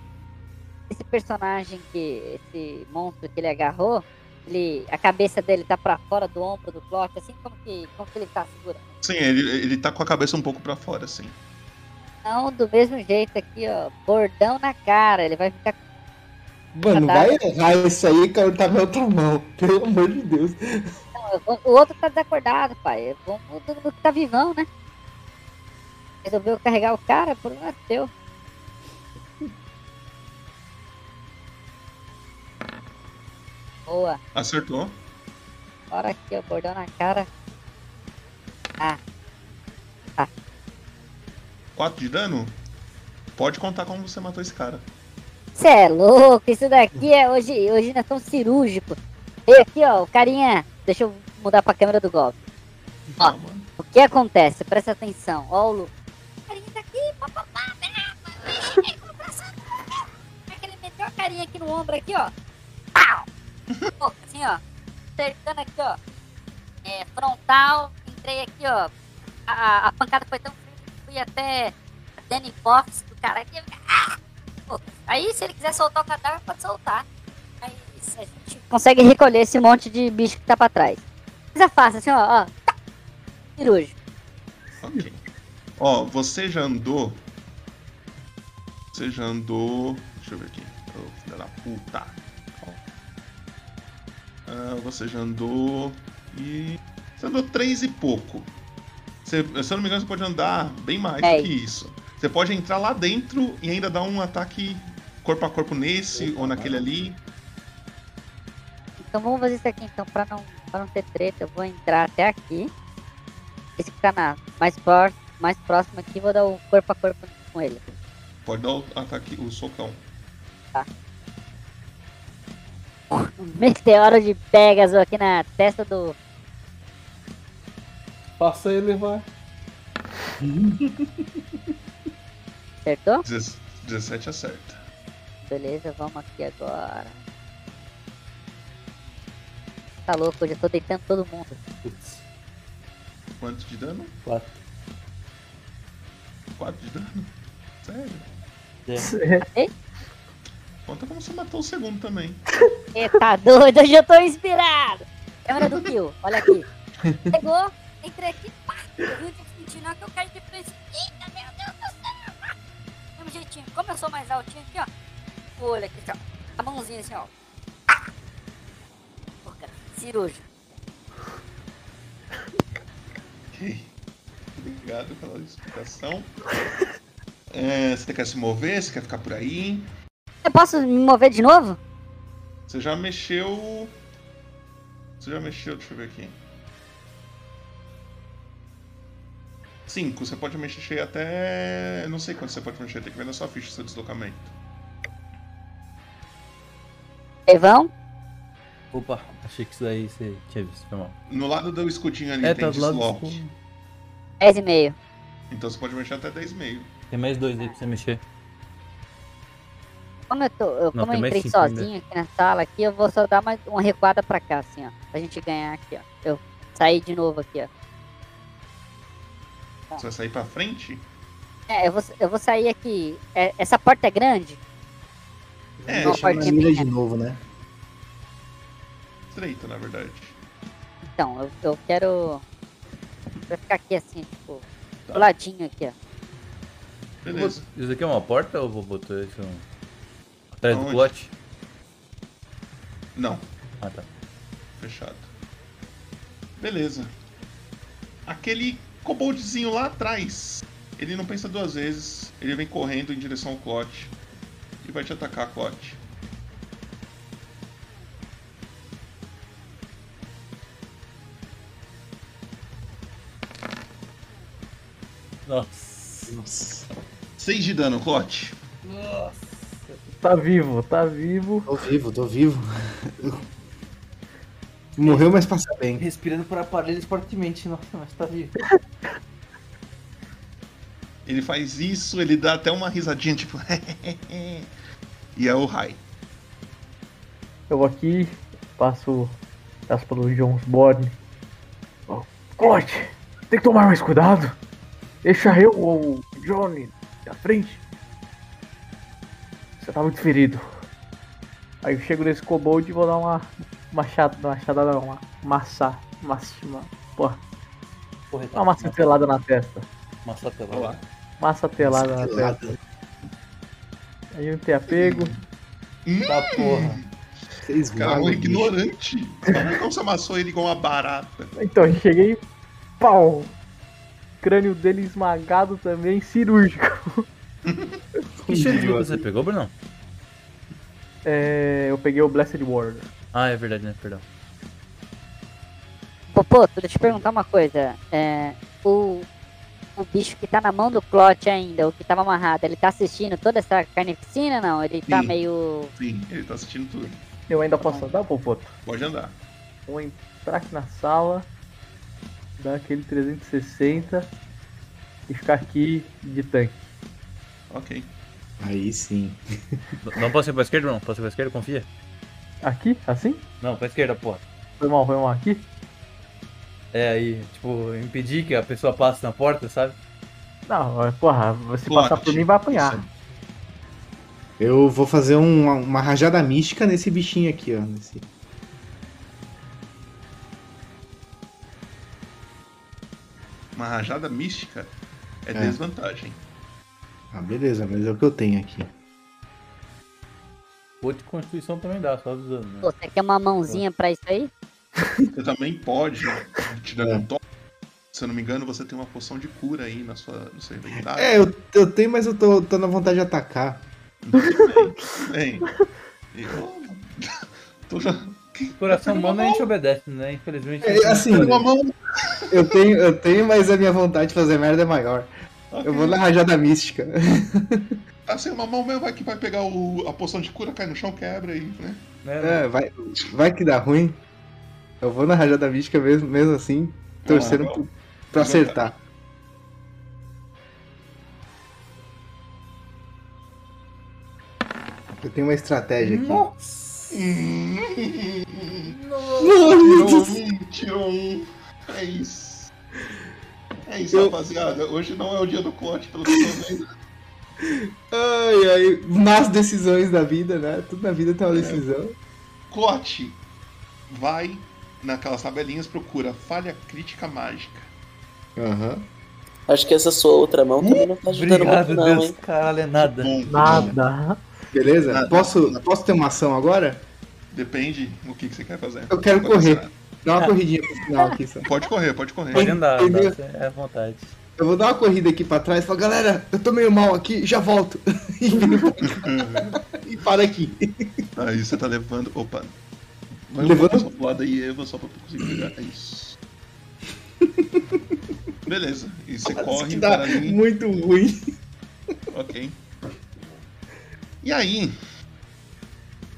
Esse personagem que. Esse monstro que ele agarrou, ele, a cabeça dele tá pra fora do ombro do Clock, assim como que, como que ele tá segurando. Sim, ele, ele tá com a cabeça um pouco pra fora, assim. Não, do mesmo jeito aqui, ó. Bordão na cara. Ele vai ficar. Mano, Ah, tá. vai errar isso aí que eu tá na outra mão. Pelo amor de Deus. Não, o, o outro tá desacordado, pai. Vamos do que tá vivão, né? Resolveu carregar o cara, por um é teu. Boa. Acertou. Bora aqui, ó. Bordão na cara. Ah, 4 de dano? Pode contar como você matou esse cara. Cê é louco, isso daqui é hoje, hoje nós estamos cirúrgico. E aqui, ó, o carinha. Deixa eu mudar pra câmera do golpe. Ó, o que acontece? Presta atenção. Ó, o Lu. O carinha tá aqui, papapá, Aquele meteu a carinha aqui no ombro aqui, ó. Assim, ó. Acertando aqui, ó. É, frontal. Entrei aqui, ó. A, a- pancada foi tão firme que fui até Danny Box do cara aqui. Ah! Aí, se ele quiser soltar o cadáver, pode soltar. Aí a gente consegue recolher esse monte de bicho que tá pra trás. Coisa fácil, assim, ó. ó. Tá. Cirúrgico. Ok. Ó, você já andou. Você já andou. Deixa eu ver aqui. Ô, filha da puta. Ah, você já andou. E. Você andou três e pouco. Você, se eu não me engano, você pode andar bem mais É. do que isso. Você pode entrar lá dentro e ainda dar um ataque corpo a corpo nesse ou naquele ali. Então vamos fazer isso aqui, então, pra não, pra não ter treta, eu vou entrar até aqui. Esse ficar na mais, mais próximo aqui, vou dar o corpo a corpo com ele. Pode dar o ataque, o socão. Um meteoro de Pegasus aqui na testa do. Passa ele, vai. Acertou? 17 acerta. Beleza, vamos aqui agora. Tá louco, eu já tô deitando todo mundo. Quanto de dano? 4. 4 de dano? Sério? Ei, Conta como você matou o segundo também. Você tá doido? Hoje eu tô inspirado. Câmera do kill, olha aqui. Pegou, entrei aqui, pá. Eu vi o Destiny, na hora que eu caí de frente. Eita, meu Deus do céu. pá. Mesmo jeitinho, como eu sou mais altinho aqui, ó. O olho aqui, ó. A mãozinha assim, ó. Pô, cara. Ok. Obrigado pela explicação. É, você quer se mover? Você quer ficar por aí? Eu posso me mover de novo? Você já mexeu. Você já mexeu, deixa eu ver aqui. 5, você pode mexer até. eu Não sei quanto você pode mexer, tem que ver na sua ficha seu deslocamento. Evão? Opa, achei que isso daí você tinha visto, foi mal. No lado do escudinho ali É, tem tá escudo. 10,5. Então você pode mexer até 10,5. Tem mais dois aí pra você mexer. Como eu, tô, eu, Não, como eu entrei sozinho aqui na sala, aqui, eu vou só dar mais uma recuada pra cá, assim, ó. Pra gente ganhar aqui, ó. Eu sair de novo aqui, ó. Você vai sair pra frente? É, eu vou, eu vou sair aqui. É, essa porta é grande? É, Uma portinha de pequena. novo, né? Estreita, na verdade. Então, eu, eu quero. Vai ficar aqui assim, tipo, do ladinho aqui, ó. Beleza. Isso daqui é uma porta ou vou botar isso atrás do Aonde? plot? Não. Ah, tá. Fechado. Beleza. aquele koboldzinho lá atrás, ele não pensa duas vezes, ele vem correndo em direção ao Clot e vai te atacar, Clot. Nossa. Nossa. 6 de dano, Clot. Nossa. Tá vivo, tá vivo. Tô vivo, tô vivo. Morreu, mas passa bem. Respirando por aparelhos fortemente, nossa, mas tá vivo. Ele faz isso, ele dá até uma risadinha, tipo. e é o Rai. Eu vou aqui, passo, passo pelo Jonesborn. Oh, Clote, tem que tomar mais cuidado. Deixa eu ou o Johnny na frente. Você tá muito ferido. Aí eu chego nesse kobold e vou dar uma machada, uma machada não, uma massa, massa, uma, porra, uma massa telada na testa. Massa telada. Massa telada na Telada. testa. Aí eu não tenho apego. Tá porra. Vocês Cara, um bicho. ignorante. Não se amassou ele igual uma barata. Então eu cheguei, pau! Crânio dele esmagado também, cirúrgico. Que de luta você pegou, Bruno? É, eu peguei o Blessed Ward. Ah, é verdade, né? Perdão. Popoto, deixa eu perguntar uma coisa. É, o, o bicho que tá na mão do Clot ainda, o que tava amarrado, ele tá assistindo toda essa carnificina não? Ele tá Sim. meio. Sim, ele tá assistindo tudo. Eu ainda posso andar, Popoto? Pode andar. Vou entrar aqui na sala, dar aquele 360 e ficar aqui de tanque. Ok. Aí sim. Não posso ir pra esquerda, não? Posso ir pra esquerda? Confia. Aqui? Assim? Não, pra esquerda, porra. Foi mal, foi mal aqui? É aí, tipo, impedir que a pessoa passe na porta, sabe? Não, é, porra, se Plot. passar por mim vai apanhar. Eu vou fazer um- uma rajada mística nesse bichinho aqui, ó. Nesse... Uma rajada mística é, É. desvantagem. Ah, beleza, mas é o que eu tenho aqui. Ou de constituição também dá, só avisando, né? Pô, você quer uma mãozinha pra isso aí? Você também pode, te dando um toque. Se eu não me engano, você tem uma poção de cura aí na sua, no seu inventário. É, eu, eu tenho, mas eu tô, tô na vontade de atacar. Bem, eu tô já... Coração humano a gente obedece, né? Infelizmente. É, assim, eu tenho, eu tenho, mas a minha vontade de fazer merda é maior. Eu vou na rajada mística. Tá sem uma mão mesmo, vai que vai pegar o, a poção de cura, cai no chão, quebra aí, né? É, vai, vai que dá ruim. Eu vou na rajada mística mesmo, mesmo assim, torcendo lá, pro- pra acertar. Eu tenho uma estratégia aqui. Tirou um, tirou um. É isso. É isso, rapaziada. Hoje não é o dia do Clote, pelo que eu tô vendo. Ai, ai, nas decisões da vida, né? Tudo na vida tem uma decisão. Clote vai naquelas tabelinhas, procura falha crítica mágica. Aham. Acho que essa sua outra mão também não tá ajudando Obrigado, muito, não, Deus. hein? Caralho, é nada. Nada. Beleza? Nada. Posso, posso ter uma ação agora? Depende do que, que você quer fazer. Eu quero correr. ser. Dá uma corridinha pro final aqui, só. Pode correr, pode correr. Pode andar, é à vontade. Eu vou dar uma corrida aqui pra trás e falar, galera, eu tô meio mal aqui, já volto. e cá. e para aqui. Aí você tá levando. Opa. Vai Levando- pouco pro lado aí, Eva, só pra eu conseguir pegar. É isso. Beleza. E você corre dá para ali. muito ruim. Ok. E aí,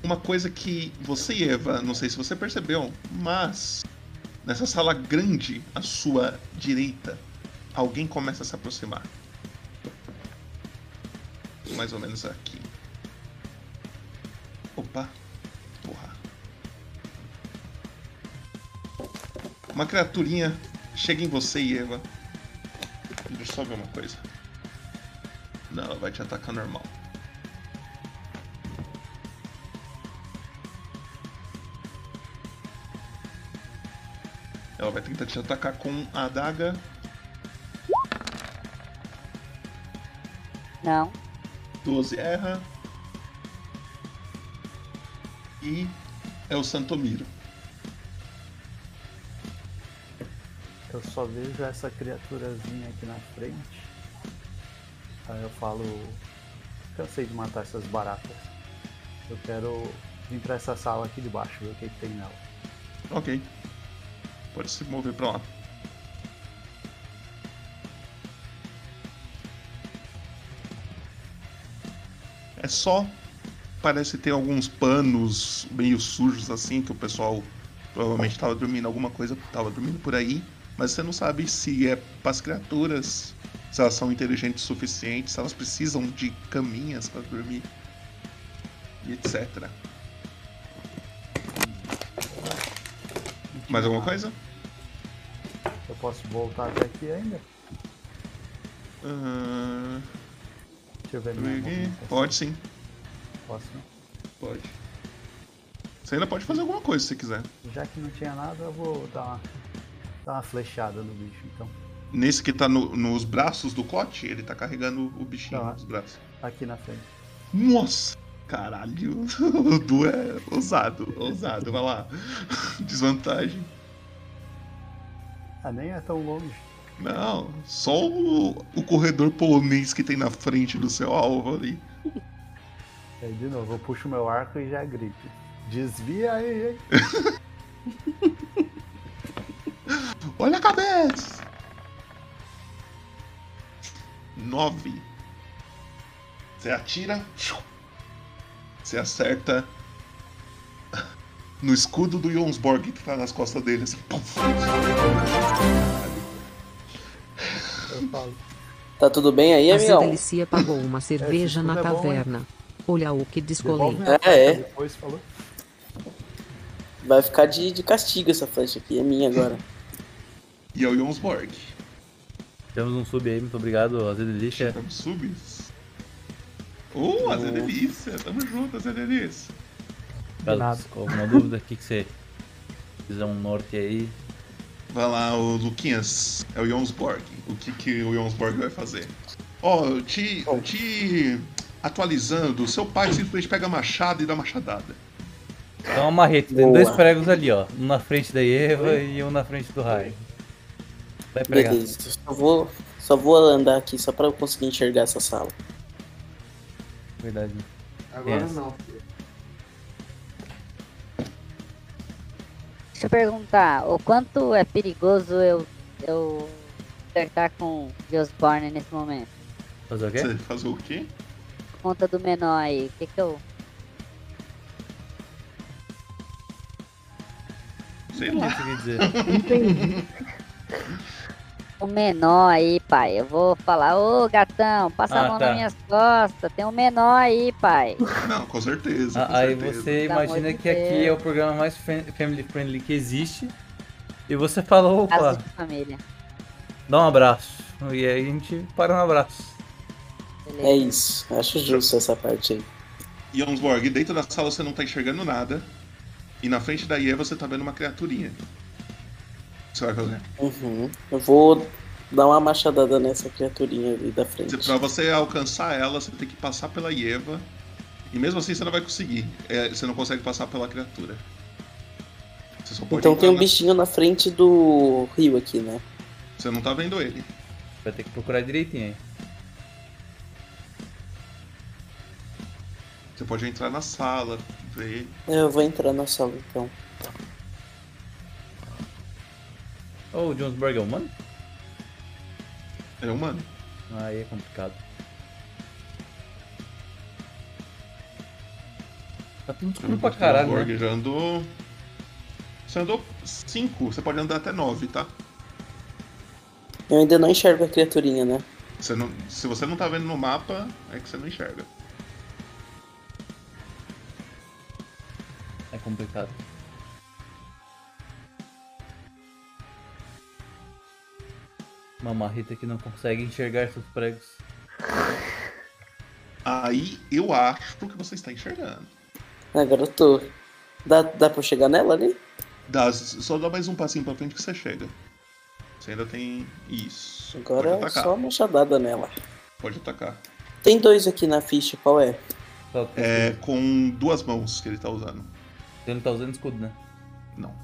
uma coisa que você e Eva, não sei se você percebeu, mas nessa sala grande à sua direita, alguém começa a se aproximar. Mais ou menos aqui. Opa. Porra. Uma criaturinha chega em você e Eva. Deixa eu só ver uma coisa. Não, ela vai te atacar normal. Ela vai tentar te atacar com a adaga. Não. 12 erra. E é o Santomiro. Eu só vejo essa criaturazinha aqui na frente. Aí eu falo. Cansei de matar essas baratas. Eu quero vir pra essa sala aqui de baixo, ver o que, que tem nela. Ok. Pode se mover pra lá. É só. Parece ter alguns panos meio sujos assim, que o pessoal provavelmente estava dormindo, alguma coisa estava dormindo por aí. Mas você não sabe se é para as criaturas, se elas são inteligentes o suficiente, se elas precisam de caminhas para dormir. E etc. Mais alguma coisa? Eu posso voltar até aqui ainda? Deixa eu ver minha. Pode sim. Posso, né? Pode. Você ainda pode fazer alguma coisa se quiser. Já que não tinha nada, eu vou dar uma, dar uma flechada no bicho, então. Nesse que tá no- nos braços do Cote, ele tá carregando o bichinho Tá. nos braços. Aqui na frente. Nossa! Caralho! O Du é ousado, ousado. Vai lá. Desvantagem. Ah, nem é tão longe. Não, só o, o corredor polonês que tem na frente do seu alvo ali. Aí de novo, eu puxo meu arco e já grito. Desvia aí, hein? Olha a cabeça! Nove. Você atira. Você acerta no escudo do Jonsborg que tá nas costas dele. Assim, puf. Eu falo. Tá tudo bem aí, A amigão? Delicia pagou uma cerveja escudo na é bom, taverna. Olha o que descolei. É, é. Depois falou. Vai ficar de, de castigo essa flecha aqui, é minha agora. E é o Jonsborg. Temos um sub aí, muito obrigado, Aze Delícia. Temos subs. Uh, Azé Delícia. Tamo junto, Azé Delícia. Caso ficou alguma dúvida, o que, que você quiser um norte aí. Vai lá, o Luquinhas. É o Jonsborg. O que, que o Jonsborg vai fazer? Ó, te, te atualizando, seu pai simplesmente pega a machada e dá machadada. É uma marreta, tem Boa. dois pregos ali, ó. Um na frente da Eva e um na frente do Rai. Vai pregar. Beleza, só vou, só vou andar aqui só pra eu conseguir enxergar essa sala. Verdade. Agora Yes. não. Deixa eu perguntar, o quanto é perigoso eu, eu acertar com Geosborn nesse momento? Fazer o quê? Você fazer o quê? Conta do menor aí, o que que eu... Sei O que lá. Entendi. O menor aí, pai, eu vou falar, ô gatão, passa Ah, a mão tá. nas minhas costas, tem um menor aí, pai. Não, com certeza. com Ah, Aí certeza. você Pelo imagina que aqui Deus. é o programa mais family friendly que existe. E você falou, opa, de família. dá um abraço. E aí a gente para no abraço. Beleza. É isso, acho justo essa parte aí. Jonsborg, dentro da sala você não tá enxergando nada. E na frente da Ieva você tá vendo uma criaturinha. Você vai fazer? Uhum. Eu vou dar uma machadada nessa criaturinha ali da frente. Pra você alcançar ela, você tem que passar pela Ieva. E mesmo assim você não vai conseguir. É, você não consegue passar pela criatura. Você só pode Então tem um na- bichinho na frente do rio aqui, né? Você não tá vendo ele. Vai ter que procurar direitinho aí. Você pode entrar na sala, ver. Eu vou entrar na sala então. Ô, o Jonesburg é humano? Ele é humano. Aí é complicado. Tá tudo escuro pra caralho, Jonsborg né? já andou. Você andou 5, você pode andar até 9, tá? Eu ainda não enxergo a criaturinha, né? Você não, se você não tá vendo no mapa, é que você não enxerga. É complicado. Uma marreta que não consegue enxergar seus pregos. Aí eu acho que você está enxergando. Agora eu tô. Dá, dá pra chegar nela ali? Dá, só dá mais um passinho pra frente que você chega. Você ainda tem. Isso. Agora é atacar. só uma machadada nela. Pode atacar. Tem dois aqui na ficha, qual é? É com duas mãos que ele tá usando. Ele não tá usando escudo, né? Não.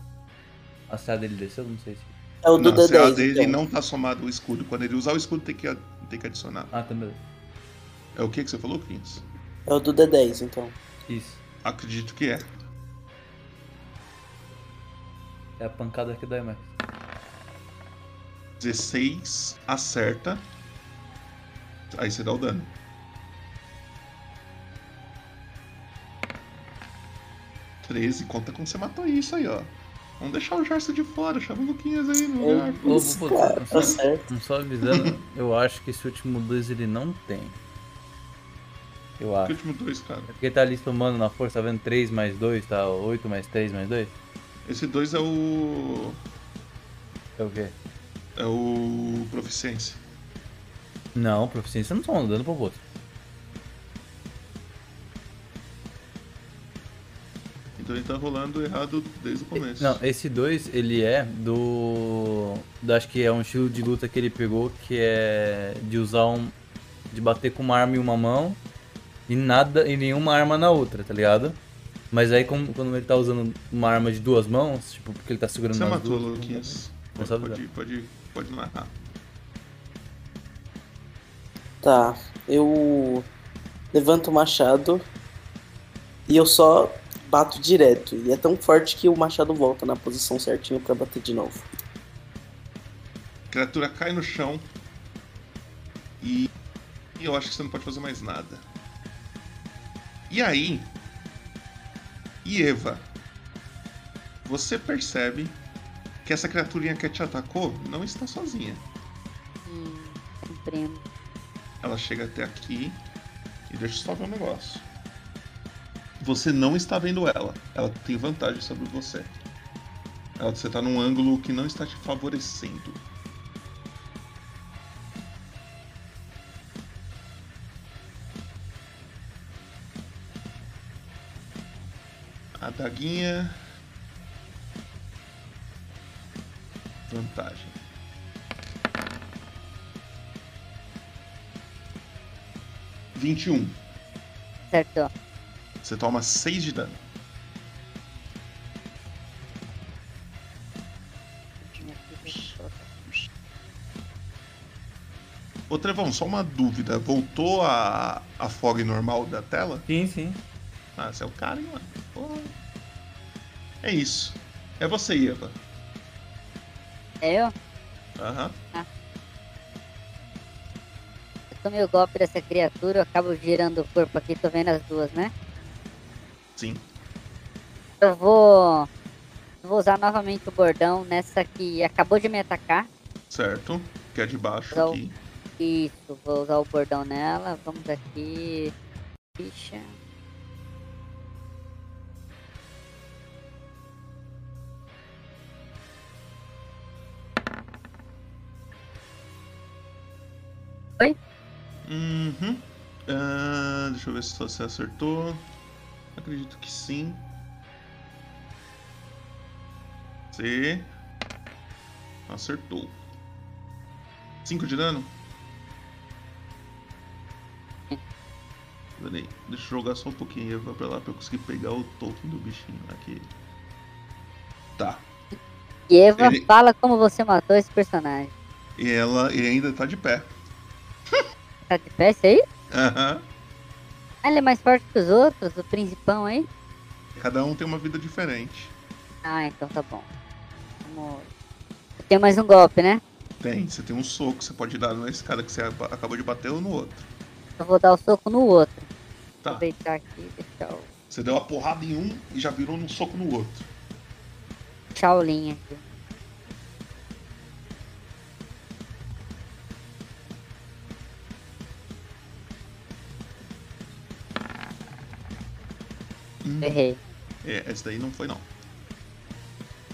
A saia dele desceu? Não sei se. É o do não, D10, CA dele então. não tá somado o escudo. Quando ele usar o escudo, tem que, tem que adicionar. Ah, tá beleza. É o que que você falou, Cris? É o do D10, então. Isso. Acredito que é. É a pancada que dói mais. 16 acerta. Aí você dá o dano. Treze, conta como você matou isso aí, ó. Vamos deixar o Gerson de fora, chama o Luquinhas aí no lugar. Ô, pô, cara, não tá só- certo. Não só avisando, eu acho que esse último 2 ele não tem. Eu acho. Que último dois, cara? É porque tá ali somando na força, tá vendo? 3 mais 2, tá 8 mais 3 mais 2? Esse 2 é o. É o quê? É o. Proficiência. Não, proficiência não soma dano pro outro. Então ele tá rolando errado desde o começo. Não, esse 2 ele é do. do- Acho que é um estilo de luta que ele pegou que é de usar um. de bater com uma arma em uma mão e nada e nenhuma arma na outra, tá ligado? Mas aí como, quando ele tá usando uma arma de duas mãos, tipo, porque ele tá segurando Você nas matou, duas. Luquinhas. Pode, pode, pode narrar. Tá, eu levanto o machado e eu só bato direto. E é tão forte que o machado volta na posição certinha pra bater de novo. A criatura cai no chão. E. e eu acho que você não pode fazer mais nada. E aí. E Eva. Você percebe que essa criaturinha que te atacou não está sozinha. Hum, compreendo. Ela chega até aqui e deixa eu só ver um negócio. Você não está vendo ela. Ela tem vantagem sobre você. Ela, você está num ângulo que não está te favorecendo. A daguinha. Vantagem. Vinte e um. Certo. Você toma 6 de dano. Ô Trevão, só uma dúvida. Voltou a, a fog normal da tela? Sim, sim. Ah, você é o cara, hein, mano? Pô. É isso. É você, Eva. É eu? Aham. Eu tomei o golpe dessa criatura, eu acabo girando o corpo aqui, tô vendo as duas, né? Sim. Eu vou. Vou usar novamente o bordão nessa que acabou de me atacar. Certo. Que é de baixo Usar o- aqui. Isso, vou usar o bordão nela. Vamos aqui. Ficha. Oi? Uhum. Ah, deixa eu ver se você acertou. Acredito que sim. Você acertou. 5 de dano? Peraí, deixa eu jogar só um pouquinho Eva pra lá pra eu conseguir pegar o token do bichinho aqui. Tá. E Eva, Ele- fala como você matou esse personagem. E ela e ainda tá de pé. Tá de pé esse aí? Aham. Ah, ele é mais forte que os outros, o principão aí? Cada um tem uma vida diferente. Ah, então tá bom. Vamos. Tenho mais um golpe, né? Tem, você tem um soco, você pode dar nesse cara que você acabou de bater ou no outro. Eu vou dar o soco no outro. Tá. Aproveitar aqui deixar o Você deu uma porrada em um e já virou num soco no outro. Shaolin aqui. Errei. É, esse daí não foi não.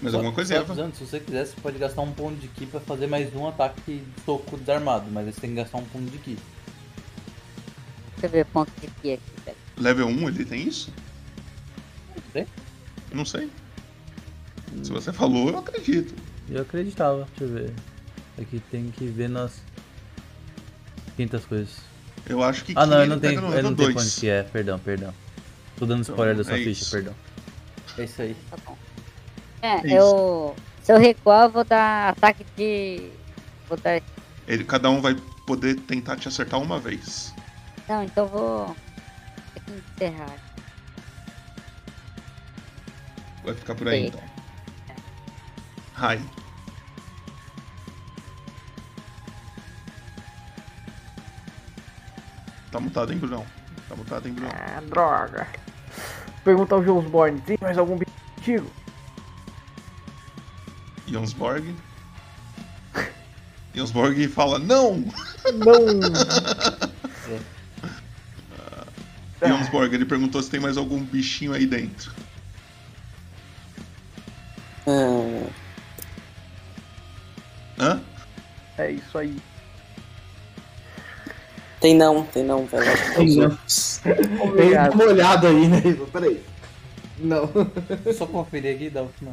Mas Só- alguma coisa, só avisando, se você quiser, você pode gastar um ponto de ki pra fazer mais um ataque de soco desarmado, mas aí você tem que gastar um ponto de ki. Deixa eu ver ponto de ki aqui, pera. Level 1 ele tem isso? Tem? Não sei. Se você falou, eu acredito. Eu acreditava, deixa eu ver. Aqui tem que ver nas 500 coisas. Eu acho que Ah, não, ki eu não ele tenho, eu não tenho dois. quanto que é, perdão, perdão. Tô dando Então, spoiler da sua é ficha, isso. perdão. É isso aí. É, Isso. eu. Se eu recuar, eu vou dar ataque de. Vou dar. Ele, cada um vai poder tentar te acertar uma vez. Não, então eu vou. Encerrar. Vai ficar por aí Eita. então. Rai. Tá mutado, hein, Brunão? Tá mutado, hein, Brunão? Ah, droga. Pergunta ao Jonsborn, tem mais algum bicho contigo? Jonsborg. Jonsborg fala, não! Não! Jonsborg, ele perguntou se tem mais algum bichinho aí dentro. Ah, Hã? É isso aí. Tem não, tem não, velho. Tem não. Tem uma olhada aí, né? Ivo? Peraí. Não. Só conferir aqui, dá última.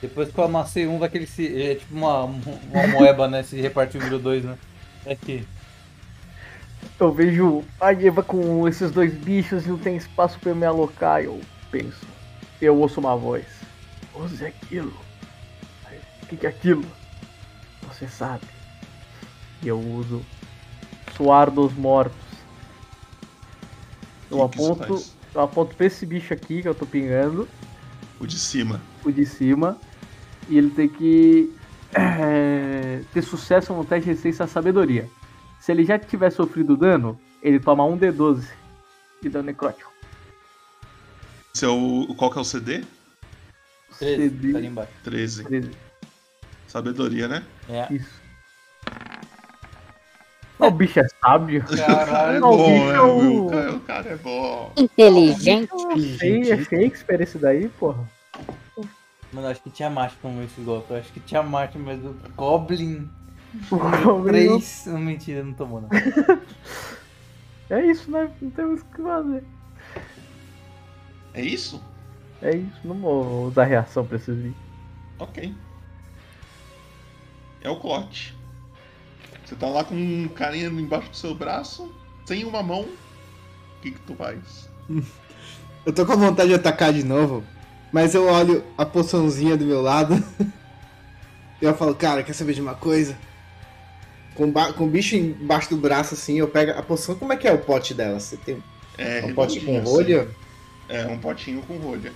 Depois que eu amassei um, vai que ele se. É tipo uma, uma moeba, né? Se repartiu virou dois, né? É aqui. Eu vejo a Eva com esses dois bichos e não tem espaço pra eu me alocar. Eu penso. Eu ouço uma voz. Use aquilo. O que, que é aquilo? Você sabe. E eu uso suar dos mortos. Eu Que que aponto. faz? Eu aponto pra esse bicho aqui que eu tô pingando. O de cima. O de cima. E ele tem que é, ter sucesso no teste de resistência à sabedoria. Se ele já tiver sofrido dano, ele toma um D12 de dano necrótico. Esse é o, qual que é o CD? 13, CD. tá ali embaixo. 13. 13. Sabedoria, né? É. Isso. O bicho é sábio. Caralho, É o bicho né? é o- O cara, o cara é bom. Inteligente. Sei, é Shakespeare esse daí, porra. Mano, eu acho que tinha Marte como esse golpe. Acho que tinha Marte, mas o Goblin. O Goblin 3. Não, mentira, não tomou, não. É isso, né? Não temos o que fazer. É isso? É isso, não vou usar reação pra esses bichos. Ok. É o Clote. Você tá lá com um carinha embaixo do seu braço, sem uma mão. O que que tu faz? Eu tô com vontade de atacar de novo, mas eu olho a poçãozinha do meu lado. e eu falo, cara, quer saber de uma coisa? Com, com o bicho embaixo do braço, assim, eu pego a poção. Como é que é o pote dela? Você tem É um pote com redondinho, rolha? assim. É, um potinho com rolha.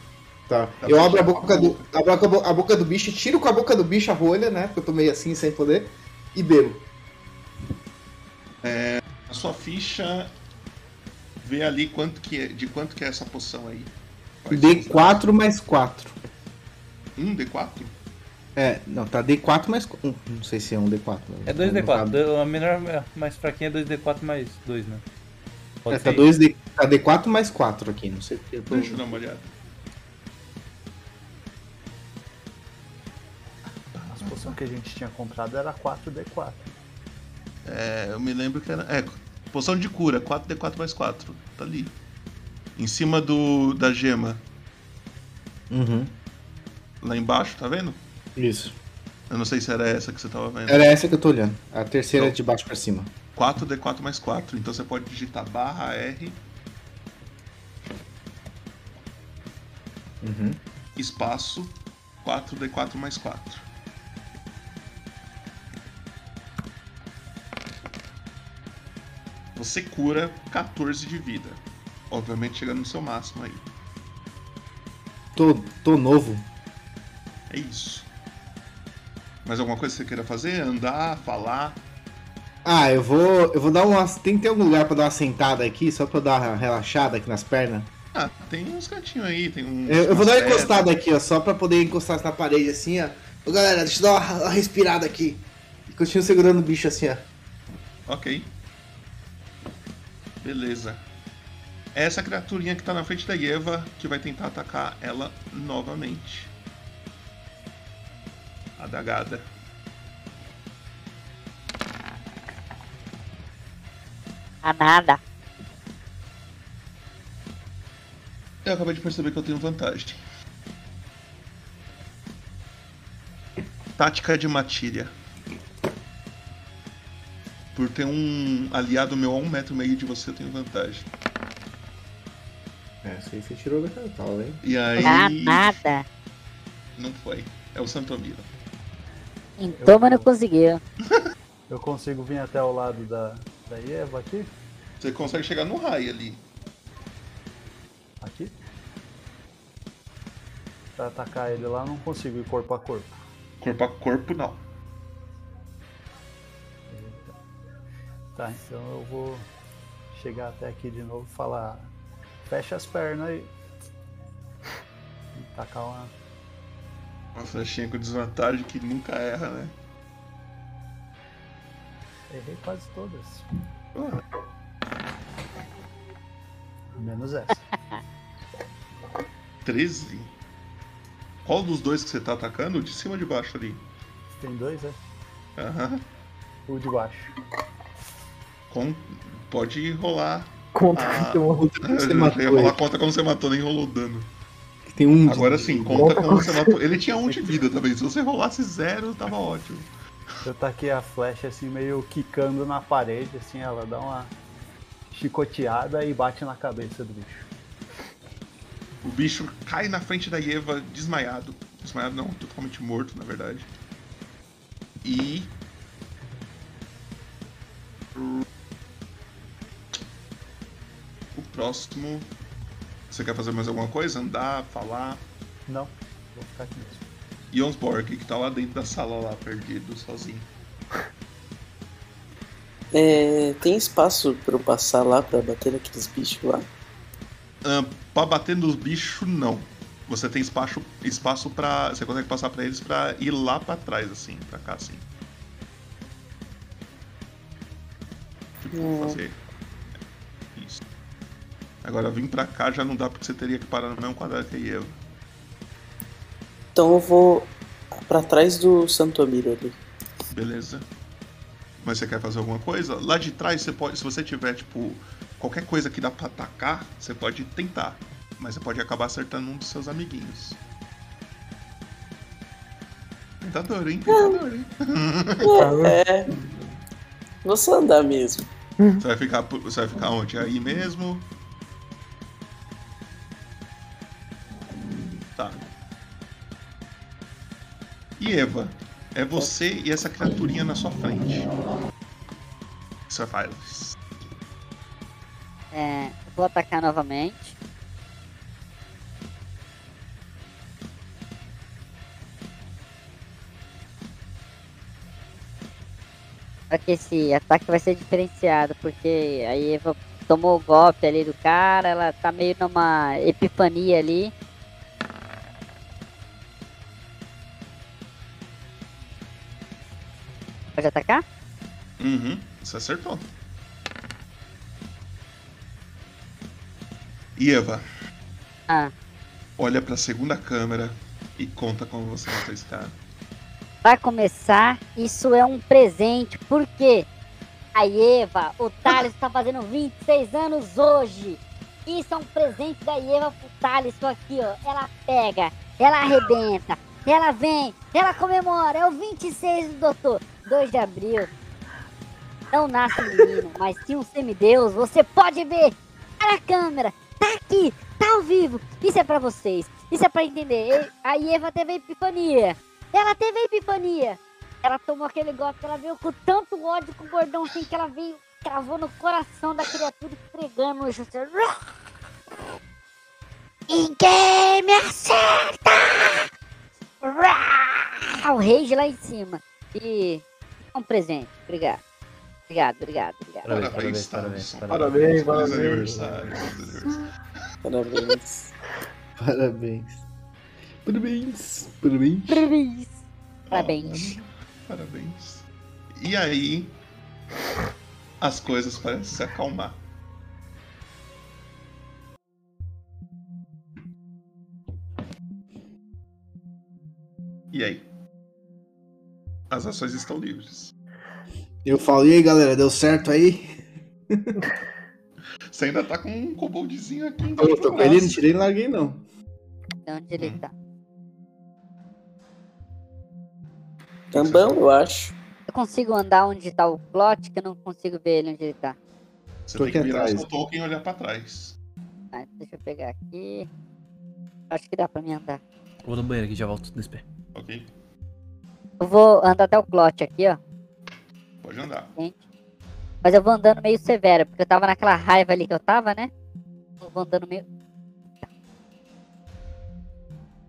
Tá. Dá Eu abro a boca, do, abro a boca do bicho, tiro com a boca do bicho a rolha, né? Porque eu tô meio assim, sem poder, e bebo. É, a sua ficha vê ali quanto que é, de quanto que é essa poção aí. Quais são os D4 mais 4. dados? Um D4? É, não, tá D4 mais 4. Não sei se é um D4. mas É não 2D4. sabe. A menor mais fraquinha é 2D4 mais 2, né? Pode É, tá, ser 2D, tá D4 mais 4 aqui, não sei porque eu tô... Deixa eu dar uma olhada. As poções que a gente tinha comprado era 4D4. É, eu me lembro que era. É, poção de cura, 4D4 mais 4. Tá ali. Em cima do da gema. Uhum. Lá embaixo, tá vendo? Isso. Eu não sei se era essa que você tava vendo. Era essa que eu tô olhando. A terceira é Então- de baixo pra cima. 4D4 mais 4. Então você pode digitar barra R, Uhum. espaço, 4D4 mais 4. Você cura 14 de vida. Obviamente chegando no seu máximo aí. Tô, tô novo. É isso. Mais alguma coisa que você queira fazer? Andar, falar? Ah, eu vou. Eu vou dar uma. Tem que ter algum lugar pra dar uma sentada aqui, só pra dar uma relaxada aqui nas pernas. Ah, tem uns cantinhos aí, tem uns. Eu, eu vou dar uma encostada aqui, ó, só pra poder encostar na parede assim, ó. Ô galera, deixa eu dar uma, uma respirada aqui. E continuo segurando o bicho assim, ó. Ok. Beleza. É essa criaturinha que tá na frente da Eva que vai tentar atacar ela novamente. Adagada. A nada. Eu acabei de perceber que eu tenho vantagem. Tática de matilha. Por ter um aliado meu a um metro e meio de você, eu tenho vantagem. É, essa aí você tirou da cartola, hein? E aí. A nada. Não foi. É o Santomiro. Então, mas não conseguiu. Eu consigo vir até o lado da, da Eva aqui? Você consegue chegar no raio ali. Aqui? Pra atacar ele lá, não consigo ir corpo a corpo. Corpo a corpo, não. Tá, então eu vou chegar até aqui de novo e falar. Fecha as pernas aí. E tacar uma. Uma flechinha com desvantagem que nunca erra, né? Errei quase todas. Ah, Menos essa. 13? Qual dos dois que você tá atacando? De cima ou de baixo ali? Tem dois, é? Aham. O de baixo. Com... Pode rolar. Conta a... como você matou rolar conta como você matou, nem rolou dano. Tem um. Agora sim, conta como você matou. Ele tinha um de vida também. Se você rolasse zero, tava ótimo. Eu taquei a flecha assim, meio quicando na parede, assim, ela dá uma chicoteada e bate na cabeça do bicho. O bicho cai na frente da Eva desmaiado. Desmaiado não, totalmente morto, na verdade. E. O próximo. Você quer fazer mais alguma coisa? Andar, falar? Não, vou ficar aqui mesmo. Jonsborg, que tá lá dentro da sala lá, perdido, sozinho. É, tem espaço pra eu passar lá pra bater naqueles bichos lá? Ahn, pra bater nos bichos, não. Você tem espaço, espaço pra. Você consegue passar pra eles pra ir lá pra trás, assim, pra cá, assim. Tipo, Hum. fazer. Agora vir pra cá já não dá porque você teria que parar no mesmo quadrado que Eva. Então eu vou pra trás do Santomiro ali. Beleza. Mas você quer fazer alguma coisa? Lá de trás você pode. Se você tiver, tipo, qualquer coisa que dá pra atacar, você pode tentar. Mas você pode acabar acertando um dos seus amiguinhos. Tentador, hein? Tentador, hein? É. Vou só andar mesmo. Você vai ficar, você vai ficar onde? Aí mesmo? Eva, é você e essa criaturinha na sua frente. O? É, vou atacar novamente. Só que esse ataque vai ser diferenciado, porque a Eva tomou o golpe ali do cara, ela tá meio numa epifania ali. Pode atacar? Uhum, você acertou. E Eva, Ah, olha pra segunda câmera e conta como você matou esse cara. Para começar, isso é um presente, porque a Eva, o Thales está fazendo 26 anos hoje. Isso é um presente da Eva pro Thales, isso aqui, ó. Ela pega, ela arrebenta, ela vem, ela comemora. É o 26 do doutor, 2 de abril. Não nasce menino, mas sim um semideus. Você pode ver. Olha a câmera, tá aqui, tá ao vivo. Isso é pra vocês, isso é pra entender. A Eva teve epifania. Ela teve epifania. Ela tomou aquele golpe, ela veio com tanto ódio com o gordão assim que ela veio, cravou no coração da criatura esfregando o assim. Ninguém me acerta! O rage lá em cima. E um presente. Obrigado. Obrigado, obrigado, obrigado. Parabéns, parabéns, parabéns, parabéns. aniversário, feliz aniversário. Parabéns. Parabéns. Parabéns. Parabéns. Parabéns. Parabéns. Parabéns. E aí, as coisas parecem se acalmar. E aí? As ações estão livres. Eu falo, e aí galera, deu certo aí? Você ainda tá com um koboldzinho aqui Eu embaixo tô com ele, não tirei e larguei não. De onde ele tá? Tambão, eu acho. Eu consigo andar onde tá o plot, que eu não consigo ver ele onde ele tá. Você Tô tem que virar atrás. seu token e olhar pra trás. Ah, deixa eu pegar aqui. Acho que dá pra mim andar. Eu vou no banheiro aqui, já volto nesse pé. Ok. Eu vou andar até o clote aqui, ó. Pode andar. Mas eu vou andando meio severo, porque eu tava naquela raiva ali que eu tava, né? Eu vou andando meio.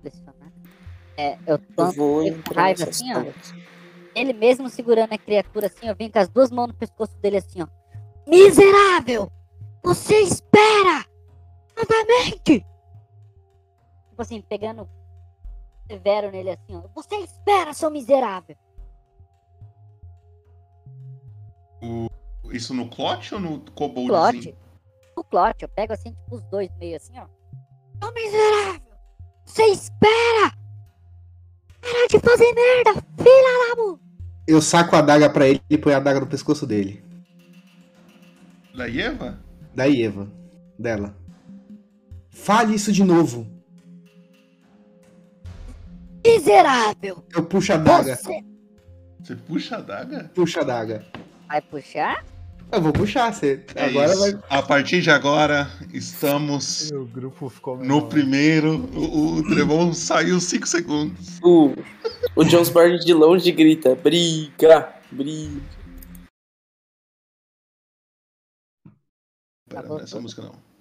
Selecionar. É, eu tô Eu meio com raiva assim, ó. Ele mesmo segurando a criatura assim, eu vim com as duas mãos no pescoço dele assim, ó. Miserável! Você espera! Novamente! Tipo assim, pegando severo nele assim, ó. Você espera, seu miserável! O- Isso no clote ou no koboldzinho? Clote. O clote, eu pego assim, tipo, os dois meio assim, ó. Seu miserável! Você espera! Para de fazer merda, filha da mu... Eu saco a adaga pra ele e ponho a adaga no pescoço dele. Da Eva? Da Eva. Dela. Fale isso de novo. Miserável! Eu puxo a adaga. Você Você puxa a daga? Puxa a adaga. vai puxar? Eu vou puxar, você. É Agora isso. vai. A partir de agora, estamos O grupo ficou no primeiro. O, o Trevon saiu 5 segundos. O, o Jonesborg de longe grita: briga, briga. Pera, não é essa música não.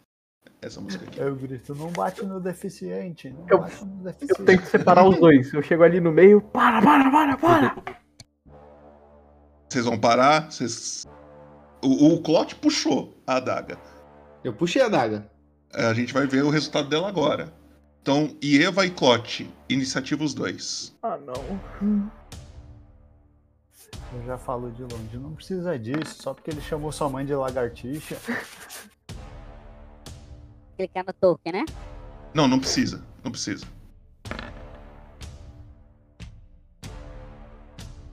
Essa música aqui. Eu grito, não bate no deficiente. Não Eu- bate no deficiente. Eu tenho que separar os dois. Eu chego ali no meio, para, para, para, para. Vocês vão parar? Vocês... O, o Clot puxou a adaga. Eu puxei a adaga. É, A gente vai ver o resultado dela agora. Então, Ieva e Clot, iniciativa os dois. Ah, não. Eu já falo de longe, não precisa disso, só porque ele chamou sua mãe de lagartixa. Clicar no token, né? Não, não precisa. Não precisa.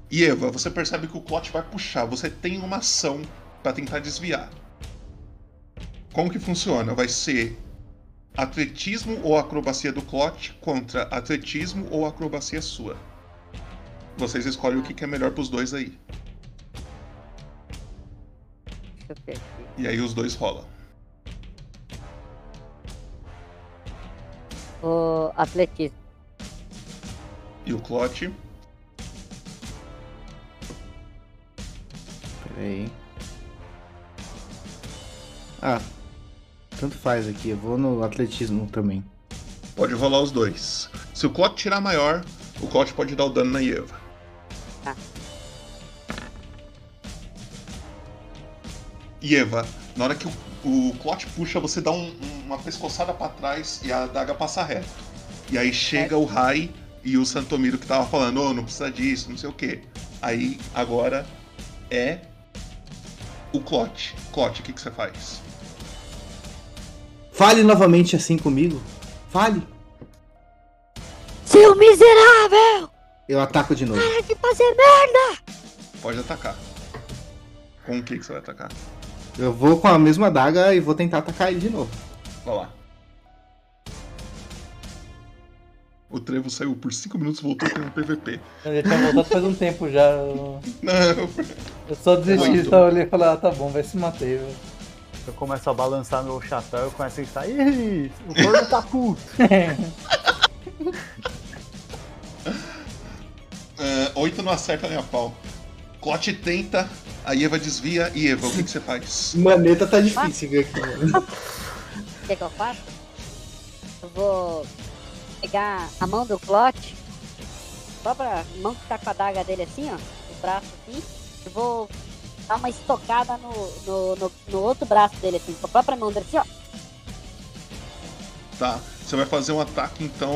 E Eva, você percebe que o Clot vai puxar. Você tem uma ação pra tentar desviar. Como que funciona? Vai ser atletismo ou acrobacia do Clot contra atletismo ou acrobacia sua. Vocês escolhem o que que é melhor pros dois aí. E aí os dois rolam. O atletismo. E o Clot. Pera aí. Ah, tanto faz aqui. Eu vou no atletismo também. Pode rolar os dois. Se o Clot tirar maior, o Clot pode dar o dano na Ieva. Tá. Ieva, na hora que o, o Clot puxa, você dá um- um- uma pescoçada pra trás e a adaga passa reto. E aí chega o Rai e o Santomiro que tava falando, ô, não precisa disso, não sei o que. Aí agora é o Clot. Clot, o que, que você faz? Fale novamente assim comigo. Fale. Seu miserável! Eu ataco de novo. Para de fazer merda! Pode atacar. Com o que, que você vai atacar? Eu vou com a mesma adaga e vou tentar atacar ele de novo. Vai lá. O Trevo saiu por 5 minutos e voltou com um PVP. Eu já tinha voltado faz um tempo já. Eu, Não, eu só desisti, Muito. só olhei e falei, ah, tá bom, vai se matei, velho. Eu começo a balançar meu chapéu, eu começo a gritar, Ih, o corno tá puto. Ah, Oito não acerta nem a pau. Clote tenta, a Eva desvia. E Eva, o que, que você faz? Maneta tá difícil ver aqui, mano. O que, que eu faço? Eu vou pegar a mão do Clot, a própria mão que tá com a daga dele assim, ó, o braço assim, e vou dar uma estocada no, no, no, no outro braço dele assim, com a própria mão dele assim, ó. Tá. Você vai fazer um ataque então.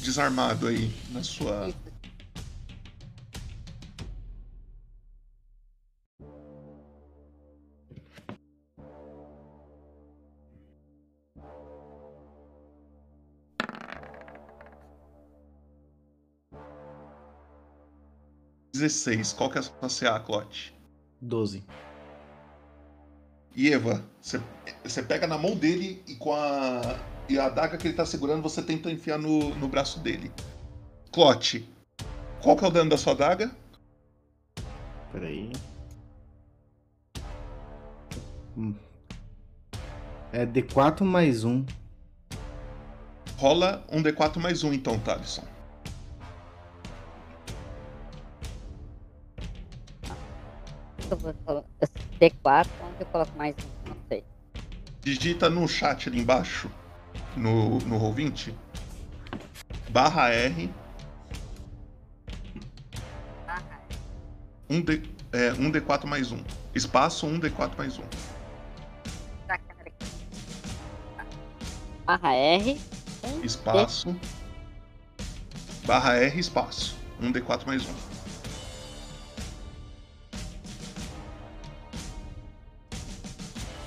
desarmado aí na sua. Dezesseis. Qual que é a sua CA, Clote? 12. E Eva, você, pega na mão dele e com a. E a adaga que ele tá segurando, você tenta enfiar no, no braço dele. Clote, qual que é o dano da sua adaga? Peraí. Hum. É D4 mais 1. Rola um D4 mais um então, Thaleson. Eu vou colo- eu- D4, onde eu coloco mais um? Não sei. Digita no chat ali embaixo, no, no Roll20, barra R. Um, D, é, um D4 mais um. Espaço um D4 mais um. Barra R. Espaço. Barra R, espaço. Um D4 mais um.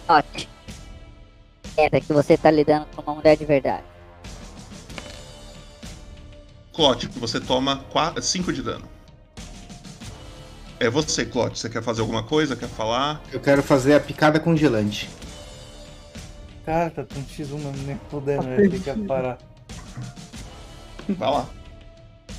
Ótimo. É que você tá lidando com uma mulher de verdade. Clote, você toma 5 de dano. É você, Clote. Você quer fazer alguma coisa? Quer falar? Eu quero fazer a picada congelante. Cara, tá com X1 mesmo, nem fudendo, velho. Tem que parar. Vai lá.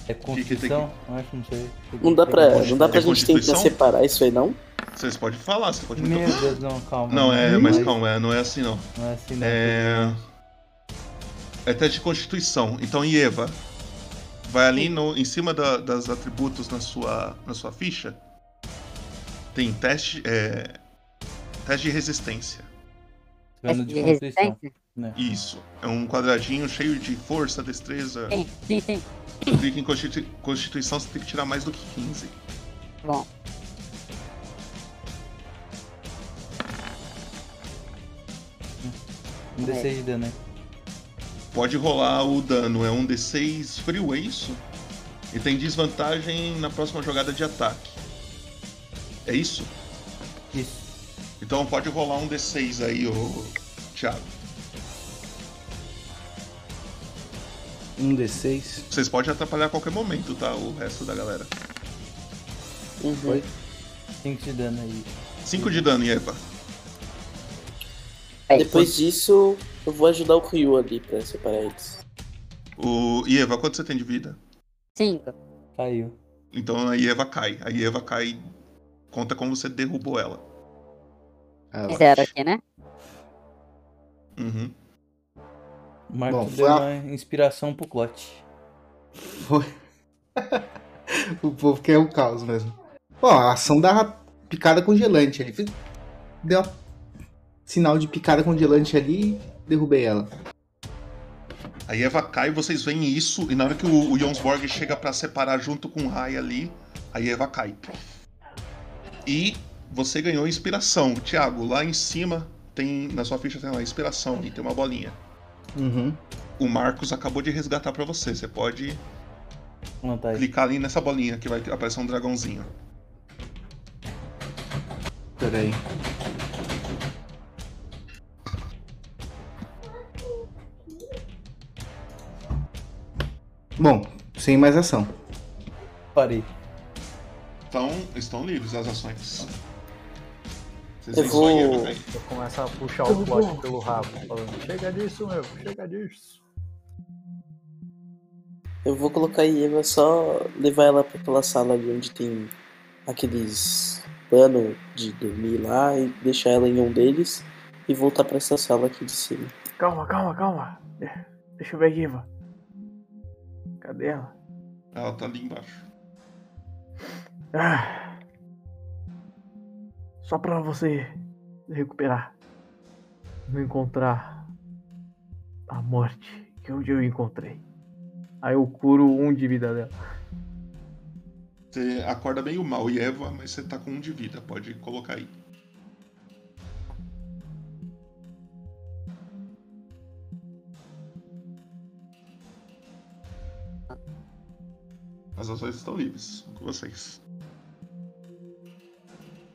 É Constituição? Acho, não sei. Não dá pra, não dá pra É gente tentar separar isso aí, não? Vocês podem falar, você pode Meu Deus, não, calma. Não, é, mas Mas- calma, é, não é assim não. Não é assim não. É. É teste de constituição. Então, Ieva, vai ali no, em cima da- das atributos na sua, na sua ficha. Tem teste. É, teste de resistência. Teste de resistência? né? Isso. É um quadradinho cheio de força, destreza. Sim, sim, sim. Clica em constitu- constituição, você tem que tirar mais do que 15. Bom. Um D6 de dano, né? Pode rolar o dano, é um D6 frio, é isso? E tem desvantagem na próxima jogada de ataque. É isso? Isso. Então pode rolar um D6 aí, ô Thiago. Um D6. Vocês podem atrapalhar a qualquer momento, tá? O resto da galera. Oi? 5 de dano aí. 5 de dano, Eva. Depois disso, eu vou ajudar o Ryu ali pra separar eles. O Eva, quanto você tem de vida? 5. Caiu. Então a Eva cai. A Eva cai. Conta como você derrubou ela. Zero aqui, né? Uhum. O Marco Bom, deu foi a- uma inspiração pro Clot. Foi. o povo quer o caos mesmo. Bom, a ação da picada congelante. Ele deu uma sinal de picada congelante ali e derrubei ela. A Eva cai, vocês veem isso, e na hora que o, o Jonsborg chega pra separar junto com o Rai ali, a Eva cai. E você ganhou inspiração. Thiago, lá em cima tem. Na sua ficha tem lá inspiração e tem uma bolinha. Uhum. O Marcos acabou de resgatar pra você. Você pode tá aí. clicar ali nessa bolinha que vai aparecer um dragãozinho. Peraí. Bom, sem mais ação. Parei. Então, estão livres as ações. Vocês Eu a Eva vou. Eu começo a puxar o plot pelo rabo, falando, chega disso, meu, chega disso. Eu vou colocar a Eva só levar ela pra aquela sala ali onde tem aqueles pano de dormir lá e deixar ela em um deles e voltar pra essa sala aqui de cima. Calma, calma, calma. De- Deixa eu ver aqui, Iva. Cadê ela? Ela tá ali embaixo. Ah. Só pra você recuperar. Não encontrar a morte que onde eu encontrei. Aí eu curo um de vida dela. Você acorda meio mal, e Eva, mas você tá com um de vida. Pode colocar aí. As ações estão livres com vocês.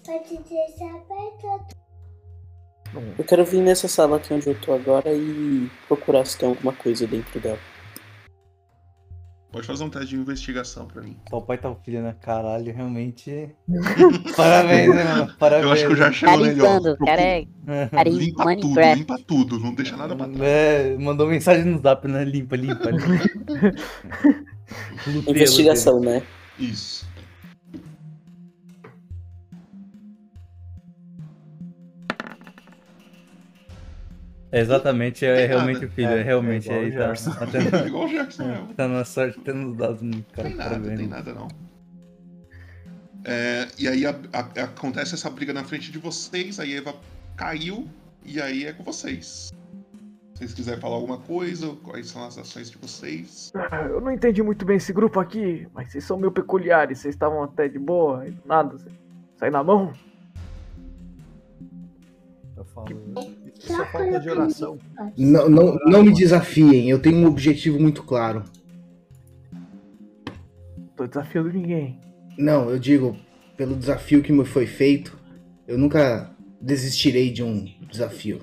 Pode deixar aberto. Eu quero vir nessa sala aqui onde eu tô agora e procurar se tem alguma coisa dentro dela. Pode fazer um teste de investigação pra mim. Só o pai tá o filho, né? Caralho, realmente. Parabéns, né, mano? Parabéns. Eu acho que eu já chego nele, ó. Carimbando, cara é. Limpa tudo, limpa tudo, não deixa nada pra trás. É, mandou mensagem no zap, né? Limpa, limpa, limpa. Lutei, Investigação, né? Isso. É exatamente, é Tem realmente o filho, É, é, realmente é igual aí o tá, tá tendo, É igual o Gerson mesmo. tá na sorte tendo dado um cara Tem nada, parabéns. tem nada não. É, e aí a- a- acontece essa briga na frente de vocês, a Eva caiu, e aí é com vocês. Se vocês quiserem falar alguma coisa, quais são as ações de vocês? Ah, Eu não entendi muito bem esse grupo aqui, mas vocês são meio peculiares. Vocês estavam até de boa e nada. Sai na mão. Eu falo. Isso é falta de oração. Não, não, não me desafiem, eu tenho um objetivo muito claro. Tô desafiando ninguém. Não, eu digo, pelo desafio que me foi feito, eu nunca desistirei de um desafio.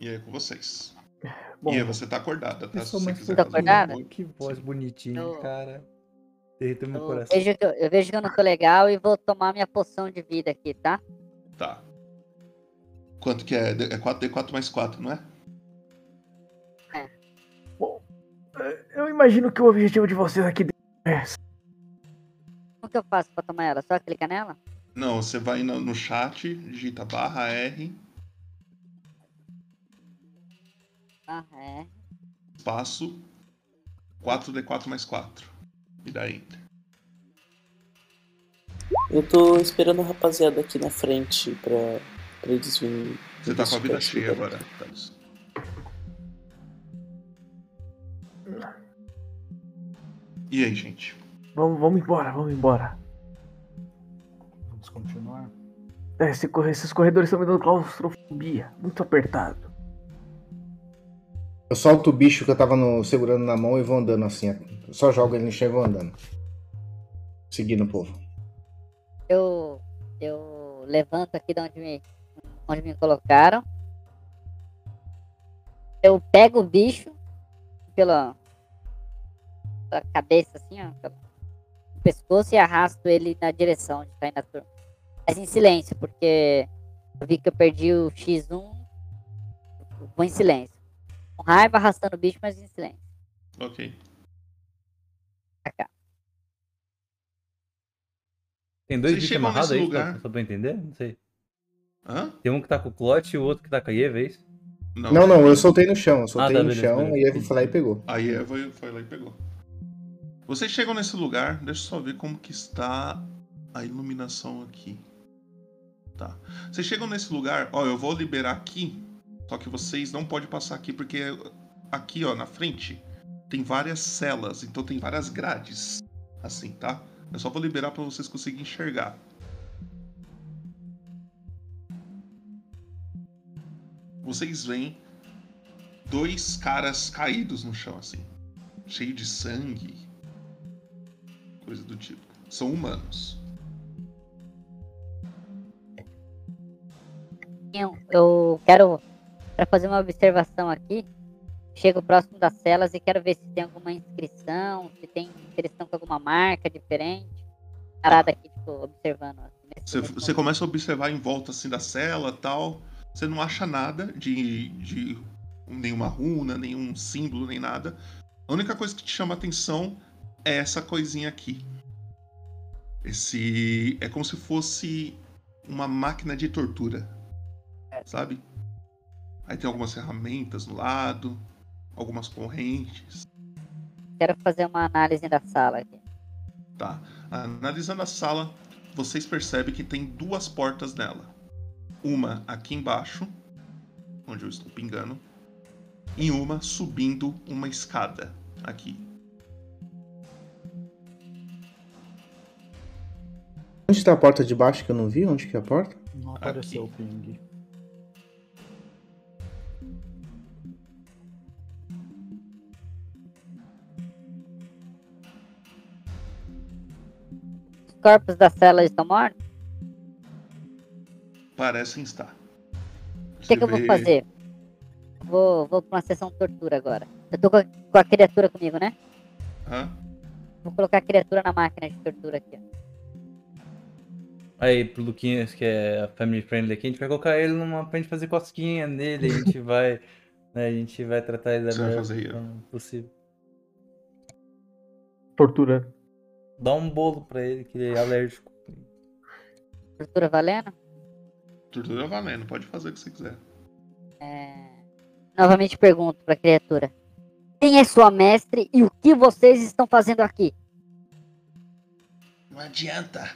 E aí é com vocês. Bom, e aí você tá acordada, tá? Se você quiser Tá acordada? Que voz bonitinha, Eu- cara. Derreteu meu Eu coração. vejo, que eu, eu vejo que eu não tô legal e vou tomar minha poção de vida aqui, tá? Tá. Quanto que é? É 4D4 mais 4, não é? bom, eh, eu imagino que o objetivo de vocês aqui é. Como que eu faço pra tomar ela? Só clicar nela? Não, você vai no, no chat, digita barra R, Ah, é. espaço, 4D4 mais 4. E daí? Eu tô esperando a rapaziada aqui na frente pra, pra eles virem. Você tá com a vida cheia agora, Thales. E aí, gente? Vamos, vamos embora, vamos embora. Continuar. É, esse esses corredores estão me dando claustrofobia. Muito apertado. Eu solto o bicho que eu tava no- segurando na mão e vou andando assim. Eu só jogo ele no chão e vou andando. Seguindo o povo. Eu, eu levanto aqui de onde me, onde me colocaram. Eu pego o bicho pela, pela cabeça, assim, ó, pelo pescoço e arrasto ele na direção de cair na turma. Mas em silêncio, porque eu vi que eu perdi o X1. eu Vou em silêncio. Com raiva arrastando o bicho, mas em silêncio. Ok. Pra cá. Tem dois Vocês bichos amarrados aí, lugar. só, pra entender? Não sei. Hã? Tem um que tá com o Clot e o outro que tá com a Eva, é isso? Não, não, eu soltei no chão. Eu soltei tá, no beleza, chão beleza. e aí foi lá e pegou. Aí Eva foi lá e pegou. Vocês chegam nesse lugar, deixa eu só ver como que está a iluminação aqui. Tá. Vocês chegam nesse lugar, ó, eu vou liberar aqui, só que vocês não podem passar aqui porque aqui, ó, na frente tem várias celas, então tem várias grades, assim, tá? Eu só vou liberar para vocês conseguirem enxergar. Vocês veem dois caras caídos no chão, assim, cheio de sangue, coisa do tipo. São humanos. Eu, eu quero para fazer uma observação aqui. Chego próximo das celas e quero ver se tem alguma inscrição, se tem estão com alguma marca diferente. Parada aqui, tipo, observando. assim, momento. você começa a observar em volta assim da cela tal. Você não acha nada de, de nenhuma runa, nenhum símbolo, nem nada. A única coisa que te chama atenção é essa coisinha aqui. Esse. É como se fosse uma máquina de tortura. Sabe? Aí tem algumas ferramentas no lado, algumas correntes. Quero fazer uma análise da sala aqui. Tá. Analisando a sala, vocês percebem que tem duas portas nela. Uma aqui embaixo, onde eu estou pingando, e uma subindo uma escada aqui. Onde tá a porta de baixo que eu não vi? Onde que é a porta? Não apareceu o ping. Corpos da cela estão mortos? Parecem estar. O que, que eu vou fazer? Vou, vou pra uma sessão de tortura agora. Eu tô com a, com a criatura comigo, né? Hã? Vou colocar a criatura na máquina de tortura aqui. ó. Aí, pro Luquinhas, que é a family friendly aqui, a gente vai colocar ele numa pra gente fazer cosquinha nele, a gente vai. né, a gente vai tratar ele da melhor forma possível. Tortura. Dá um bolo pra ele, que ele é alérgico. Tortura valendo? Tortura valendo, pode fazer o que você quiser. É, Novamente pergunto pra criatura. Quem é sua mestre e o que vocês estão fazendo aqui? Não adianta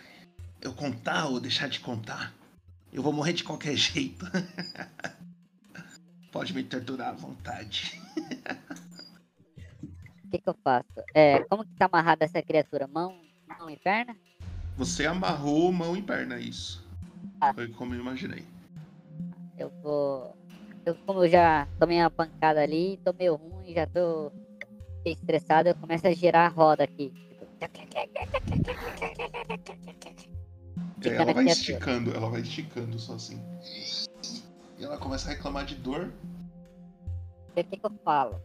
eu contar ou deixar de contar. Eu vou morrer de qualquer jeito. Pode me torturar à vontade. O que, que eu faço? É, como que tá amarrada essa criatura? Mão, mão e perna? Você amarrou mão e perna, isso. Ah. Foi como eu imaginei. Eu vou. Eu, como eu já tomei uma pancada ali, tô meio ruim, já tô estressado, eu começo a girar a roda aqui. Aí ela vai esticando, ela vai esticando só assim. E ela começa a reclamar de dor. O que, que eu falo?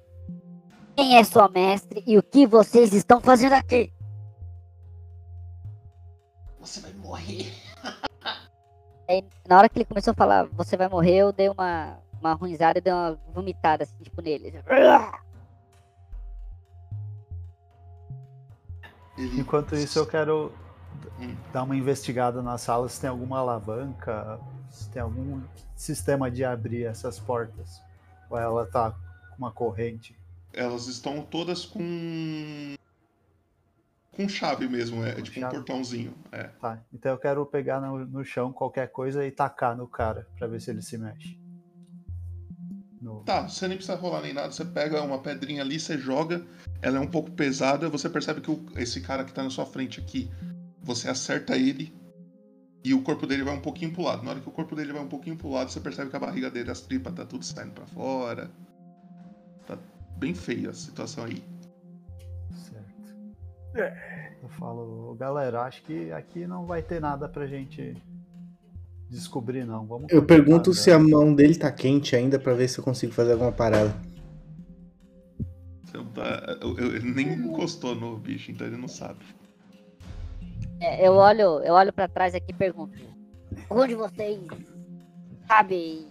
Quem é sua mestre e o que vocês estão fazendo aqui? Você vai morrer. Aí, na hora que ele começou a falar, você vai morrer, eu dei uma, uma ruimzada e dei uma vomitada assim, tipo, nele. Enquanto isso, eu quero dar uma investigada na sala se tem alguma alavanca, se tem algum sistema de abrir essas portas. Ou ela tá com uma corrente. Elas estão todas com. com chave mesmo, é, tipo um portãozinho. É. Tá, então eu quero pegar no, no chão qualquer coisa e tacar no cara pra ver se ele se mexe. No- Tá, você nem precisa rolar nem nada, você pega uma pedrinha ali, você joga, ela é um pouco pesada, você percebe que o- esse cara que tá na sua frente aqui, você acerta ele e o corpo dele vai um pouquinho pro lado. Na hora que o corpo dele vai um pouquinho pro lado, você percebe que a barriga dele, as tripas, tá tudo saindo pra fora. Bem feia a situação aí. Certo. Eu falo, galera, acho que aqui não vai ter nada pra gente descobrir, não. Vamos Eu pergunto se a mão dele tá quente ainda pra ver se eu consigo fazer alguma parada. Não tá- eu- eu- ele nem encostou no bicho, então ele não sabe. É, eu olho, eu olho para trás aqui e pergunto: Onde vocês sabe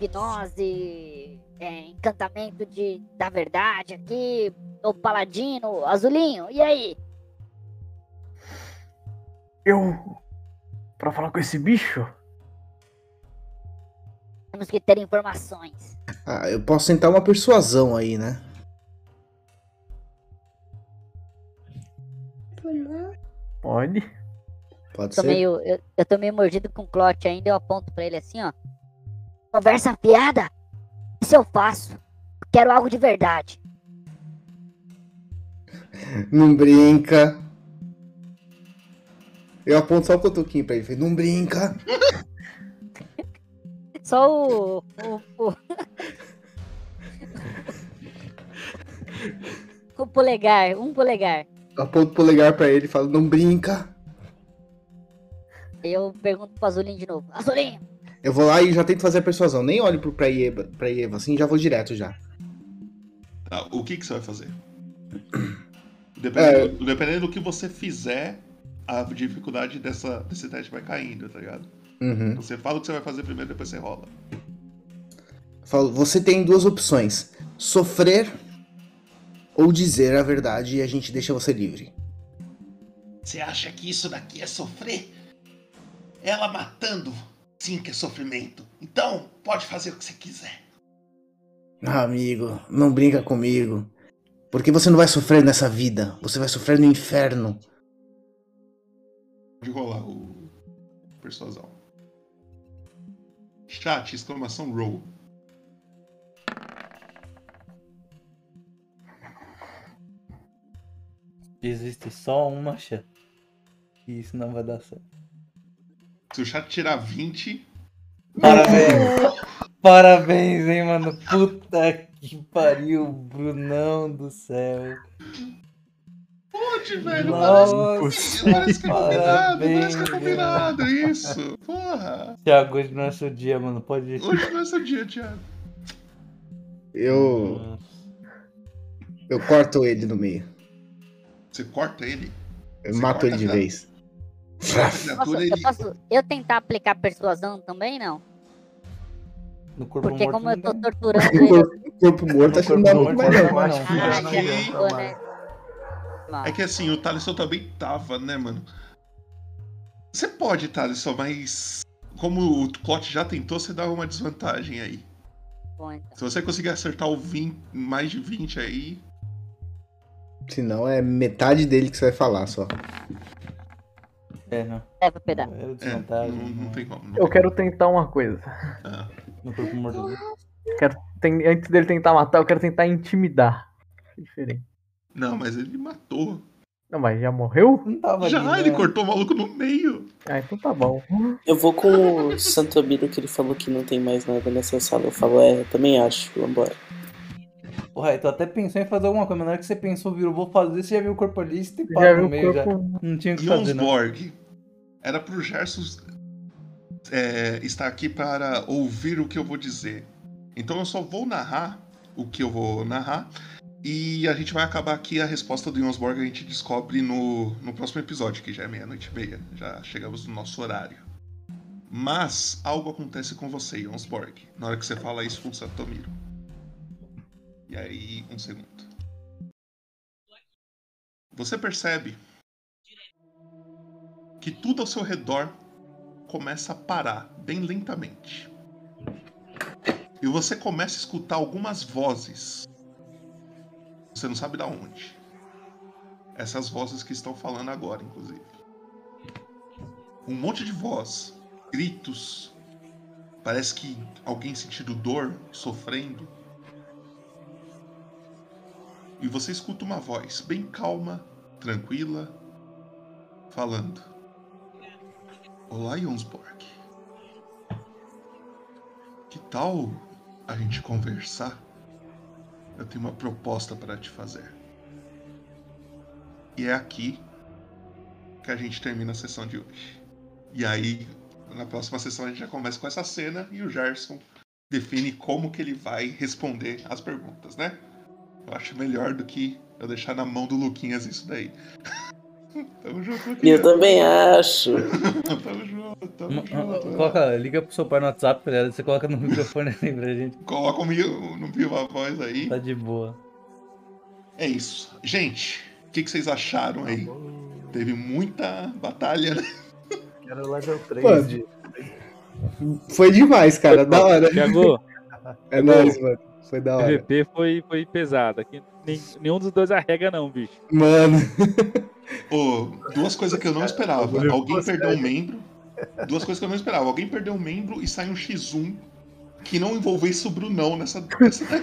hipnose, é, encantamento de da verdade aqui, o paladino, azulinho, e aí? Eu. Pra falar com esse bicho? Temos que ter informações. Ah, eu posso tentar uma persuasão aí, né? Pode. Pode Tô ser. meio, eu, eu tô meio mordido com o clote ainda, eu aponto pra ele assim, ó. Conversa fiada? Isso eu faço. Quero algo de verdade. Não brinca. Eu aponto só o cotoquinho pra ele. Não brinca. Só o. o, o... o polegar, um polegar. Eu aponto o polegar pra ele e falo, não brinca. Aí eu pergunto pro Azulinho de novo. Azulinho! Eu vou lá e já tento fazer a persuasão. Nem olho pro, pra, Eva, pra Eva, assim, já vou direto já. Tá, o que, que você vai fazer? É. Dependendo, dependendo do que você fizer, a dificuldade dessa, desse teste vai caindo, tá ligado? Uhum. Você fala o que você vai fazer primeiro, depois você rola. Falo, você tem duas opções: sofrer ou dizer a verdade e a gente deixa você livre. Você acha que isso daqui é sofrer? Ela matando, sim que é sofrimento. Então, pode fazer o que você quiser. Ah, amigo, não brinca comigo. Porque você não vai sofrer nessa vida, você vai sofrer no inferno. Pode rolar o persuasão. Chat, exclamação roll. Existe só uma chance. E isso não vai dar certo. Se o chat tirar 20. Parabéns! Parabéns, hein, mano? Puta que pariu, Brunão do céu. Pode, velho. Nossa, Parece, parece que é combinado, parece que é combinado. velho. Isso. Porra. Thiago, hoje não é seu dia, mano. Pode. Hoje não é seu dia, Thiago. Eu. Eu corto ele no meio. Você corta ele? Eu Você mato ele de a- vez. Posso, eu posso eu tentar aplicar persuasão também, não? No corpo Porque morto como eu tô não torturando O ele. corpo, corpo morto, acho que não dá muito mais não. Ah, ficou, né? É que assim, o Thaleson também tava, né, mano? Você pode, Thaleson, mas como o Clot já tentou, você dá uma desvantagem aí. Bom, então. Se você conseguir acertar o 20, mais de 20 aí. Senão é metade dele que você vai falar só. É, não. É pra pegar. Era É, não, não tem como. não Eu tem quero tentar uma coisa. como. Ah, No corpo morto dele. Quero, tem- antes dele tentar matar, eu quero tentar intimidar. É diferente. Não, mas ele matou. Não, mas já morreu? Não tava Já, ali, né? ele cortou o maluco no meio. Ah, então tá bom. Eu vou com o Santomiro que ele falou que não tem mais nada nessa sala. Eu falo, é, também acho, vambora. Porra, tu até pensou em fazer alguma coisa, mas na hora que você pensou, virou, vou fazer, você já viu o corpo ali, você tem Já papo no meio já. corpo- Não tinha o que fazer, não. Jonsborg. Era pro Gerson é, estar aqui para ouvir o que eu vou dizer. Então eu só vou narrar o que eu vou narrar. E a gente vai acabar aqui. A resposta do Jonsborg a gente descobre no, no próximo episódio, que já é meia-noite e meia. Já chegamos no nosso horário. Mas algo acontece com você, Jonsborg, na hora que você fala isso com o Santomiro. E aí, um segundo. Você percebe que tudo ao seu redor começa a parar bem lentamente. E você começa a escutar algumas vozes. Você não sabe da onde. Essas vozes que estão falando agora, inclusive. Um monte de voz, gritos. Parece que alguém sentindo dor, sofrendo. E você escuta uma voz bem calma, tranquila, falando: Olá, Jonsborg. Que tal a gente conversar? Eu tenho uma proposta para te fazer. E é aqui que a gente termina a sessão de hoje. E aí, na próxima sessão, a gente já começa com essa cena e o Gerson define como que ele vai responder as perguntas, né? Eu acho melhor do que eu deixar na mão do Luquinhas isso daí. tamo junto, E eu Luquinhas. também acho. tamo junto, tamo junto. Coloca, liga pro seu pai no WhatsApp, tá ligado? Você coloca no microfone assim pra gente. Coloca o meu- no viva voz aí. Tá de boa. É isso. Gente, o que, que vocês acharam aí? Teve muita batalha, né? Quero level 3 Pô, de. Foi demais, cara. Da hora. Thiago, É nóis, mano. Foi da hora. PVP foi, foi pesado. Aqui nem- nenhum dos dois arrega, não, bicho. Mano. Ô, duas coisas que eu não esperava. Alguém perdeu um membro. Duas coisas que eu não esperava. Alguém perdeu um membro e sai um X1 que não envolvesse o Brunão nessa. nessa...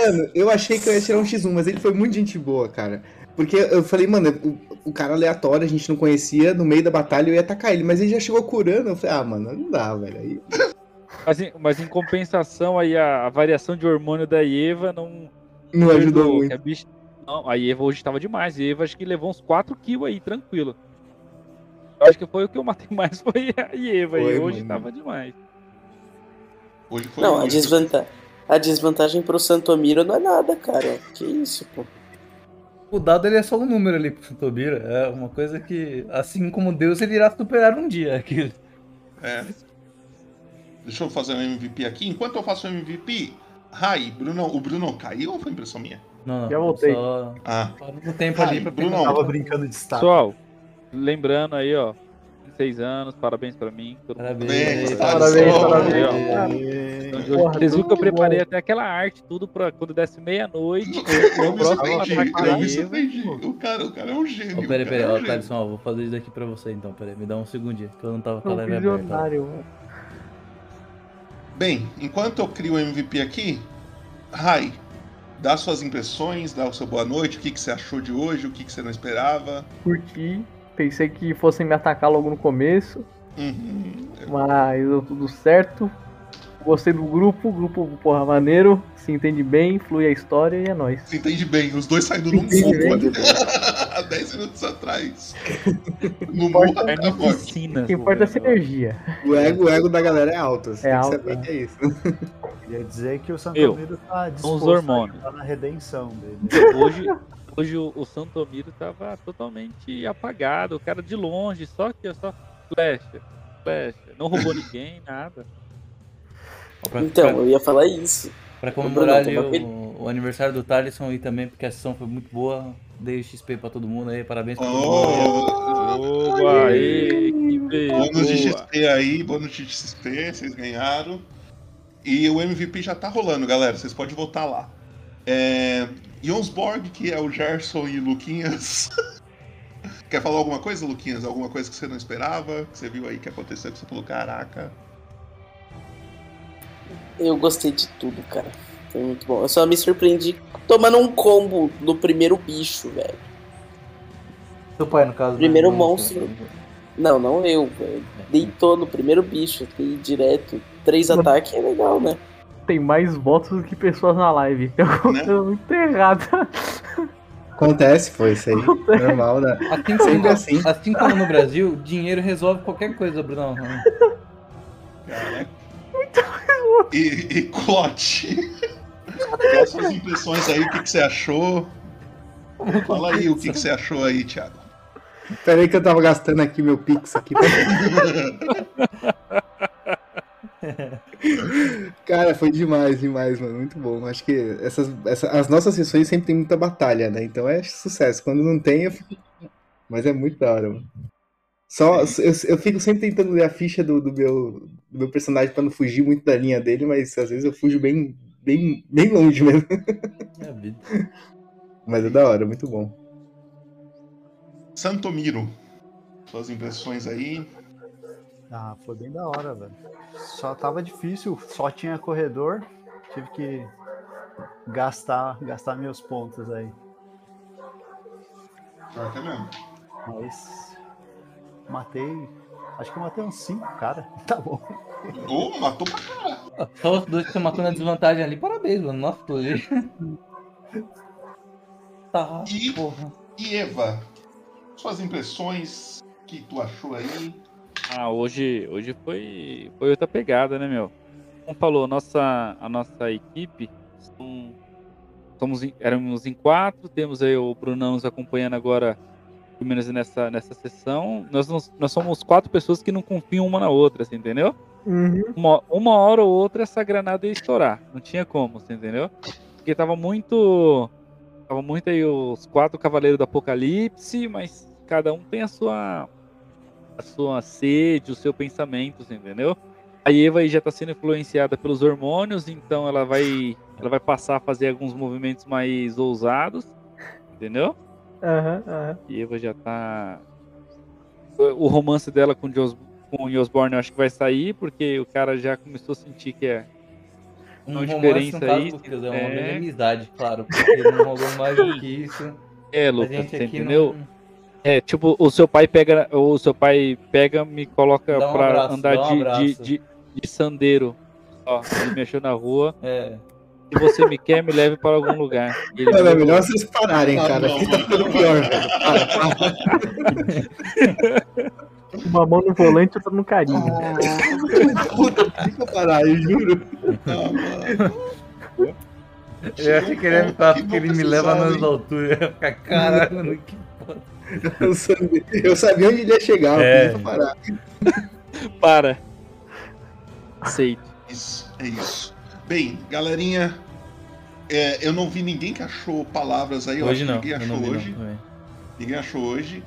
Mano, eu achei que eu ia tirar um X1, mas ele foi muito gente boa, cara. Porque eu falei, mano, o, o cara aleatório, a gente não conhecia, no meio da batalha eu ia atacar ele, mas ele já chegou curando. Eu falei, ah, mano, não dá, velho. Aí... Mas em, mas em compensação, aí a, a variação de hormônio da Eva não. Não ajudou ajudou, muito. a bicha- Não, a Eva hoje tava demais. A Eva acho que levou uns 4kg aí, tranquilo. Eu acho que foi o que eu matei mais, foi a Eva. Foi, e hoje mano. tava demais. Hoje Não, a, desvanta... a desvantagem pro Santomiro não é nada, cara. Que isso, pô. O dado ele é só um número ali pro Tobira. É uma coisa que, assim como Deus, ele irá superar um dia aquilo. É. Deixa eu fazer um MVP aqui. Enquanto eu faço o MVP, Rai, Bruno, o Bruno caiu ou foi impressão minha? Não, não. Já voltei. Só... Ah. No tempo ali pra Bruno. Tava brincando de status. Pessoal, lembrando aí, ó. 26 anos, parabéns pra mim. Todo mundo. Parabéns, Parabéns, parabéns, parabéns. parabéns. Então, de hoje, Vocês viram que eu preparei até aquela arte, tudo pra quando desse meia-noite. Eu eu Eva. surpreendi. O cara, o cara é um gênio. Ô, peraí, peraí, é um ó. Thaleson, ó, vou fazer isso daqui pra você então, peraí, me dá um segundinho, que eu não tava com a Um live aberta. Bem, enquanto eu crio o MVP aqui, Rai, dá suas impressões, dá o seu boa noite, o que, que você achou de hoje, o que, que você não esperava. Curti. Pensei que fossem me atacar logo no começo. Uhum. Mas deu tudo certo. Gostei do grupo, grupo, porra, maneiro. Se entende bem, flui a história e é nóis. Se entende bem, os dois saindo num fogo ali, há 10 minutos atrás. No morro É da morte. O que importa é a sinergia. O ego, o ego da galera é alto. Você É tem que alto, saber né? que é isso. Queria dizer que o Santomiro tá disposto hormônios. a na redenção dele. Hoje, hoje o, o Santomiro tava totalmente apagado, o cara de longe, só que só flecha, flecha. Não roubou ninguém, nada. Pra- Então, pra- eu ia falar isso. Pra Ô, comemorar Bruno, toma o, o aniversário do Thaleson aí também, porque a sessão foi muito boa. Dei XP pra todo mundo aí, parabéns pra todo Oh, mundo. Oba, aí, que. Bônus de. XP aí, bônus de XP, vocês ganharam. E o MVP já tá rolando, galera. Vocês podem votar lá. É... Jonsborg, que é o Gerson e Luquinhas. Quer falar alguma coisa, Luquinhas? Alguma coisa que você não esperava? Que você viu aí que aconteceu que você falou, caraca. Eu gostei de tudo, cara. Foi muito bom. Eu só me surpreendi tomando um combo no primeiro bicho, velho. Seu pai, no caso. Primeiro né? monstro. Não, não eu, velho. Deitou no primeiro bicho, fui direto. Três ataques é legal, né? Tem mais votos do que pessoas na live. Eu tô muito errado. Acontece, foi isso aí. Normal, né? Assim Sempre como, assim. assim como no Brasil, dinheiro resolve qualquer coisa, Brunão. Caraca. E, e Clote. Quais suas impressões aí? O que, que você achou? Fala aí o que, que você achou aí, Thiago. Pera aí que eu tava gastando aqui meu Pix aqui. Cara, foi demais, demais, mano. Muito bom. Acho que essas, essa- as nossas sessões sempre tem muita batalha, né? Então é sucesso. Quando não tem, eu fico. Mas é muito da hora, mano. Só, eu, eu fico sempre tentando ler a ficha do, do meu, do meu personagem pra não fugir muito da linha dele, mas às vezes eu fujo bem, bem, bem longe mesmo. É a vida. Mas é da hora, muito bom. Santomiro. Suas impressões aí. Ah, foi bem da hora, velho. Só tava difícil, só tinha corredor. Tive que gastar, gastar meus pontos aí. Pior que é mesmo. Mas matei. Acho que eu matei uns 5, cara. Tá bom. Ô, matou pra caralho. Só os dois que você matou na desvantagem ali, parabéns, mano. Nossa, tô ali. Tá, E, porra. e Eva, suas impressões, o que tu achou aí? Ah, hoje, hoje foi, foi outra pegada, né, meu? Como falou, nossa, a nossa equipe são, somos éramos em quatro, temos aí o Brunão nos acompanhando agora, pelo menos nessa, nessa sessão. Nós, nós, somos quatro pessoas que não confiam uma na outra, assim, entendeu? Uma, uma hora ou outra essa granada ia estourar, não tinha como, você entendeu? Porque tava muito. Tava muito aí os quatro cavaleiros do apocalipse, mas cada um tem a sua a sua sede, o seu pensamento, você entendeu? A Eva aí já está sendo influenciada pelos hormônios, então ela vai, ela vai passar a fazer alguns movimentos mais ousados, entendeu? Aham, aham. E Eva já tá. O romance dela com o Jos- com o Osborne eu acho que vai sair, porque o cara já começou a sentir que é Um uma romance, diferença no caso, aí. Lucas, é uma é, amizade, claro. Porque não rolou mais do que isso. É, Lucas, você entendeu? não- É, tipo, o seu pai pega, o seu pai pega, me coloca Dá um pra abraço, andar um de, de, de, de sandeiro. Ó, ele me achou na rua. É. Se você me quer, me leve para algum lugar. Ele Mano, é me melhor vocês pararem, Ah, cara. não, Aqui tá ficando pior, velho. Para, para. Uma mão no volante outra no carinho. Puta, fica parar, eu juro. Eu acho que ele ia me falar Que porque ele não me leva nas alturas. Eu ia ficar, caralho, mano, que foda. Eu sabia, eu sabia onde ele ia chegar, eu É. pra parar. Para. Aceito. Isso, é isso. Bem, galerinha, é, eu não vi ninguém que achou palavras aí. Eu Hoje acho não. que ninguém achou vi, hoje. não, também. Ninguém achou hoje.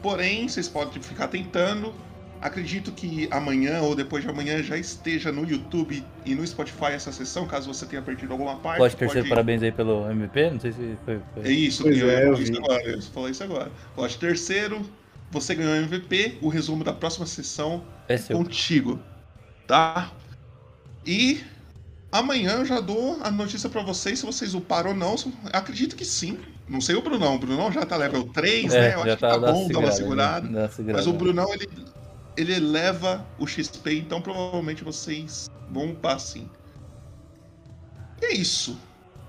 Porém, vocês podem ficar tentando. Acredito que amanhã ou depois de amanhã já esteja no YouTube e no Spotify essa sessão, caso você tenha perdido alguma parte. Pode terceiro, parabéns aí pelo MVP. Não sei se foi. foi- É isso, Pois eu é, eu isso agora. Eu falar isso agora. Plot terceiro, você ganhou o MVP. O resumo da próxima sessão É seu. contigo. Tá? E amanhã eu já dou a notícia pra vocês se vocês uparam ou não. Acredito que sim. Não sei o Brunão. O Brunão já tá level 3, É, né? Eu já acho que tá tá bom dar uma segurada, né? Mas o Brunão, ele, ele eleva o XP, então provavelmente vocês vão upar sim. E é isso.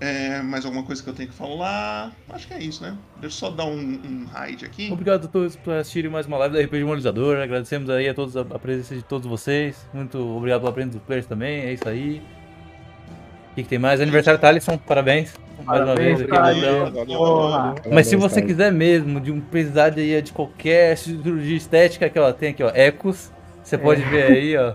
É, mais alguma coisa que eu tenho que falar? Acho que é isso, né? Deixa eu só dar um, um raid aqui. Obrigado a todos por assistirem mais uma live da RPG Moralizador. Agradecemos aí a todos a, a presença de todos vocês. Muito obrigado pela presença dos players também. É isso aí. O que, que tem mais? Aniversário Thalisson, parabéns. Mais uma Parabéns, vez aqui. Mas se você quiser mesmo de um precisar de, de qualquer cirurgia estética que ela tem aqui, ó, Ecos, você pode ver aí, ó.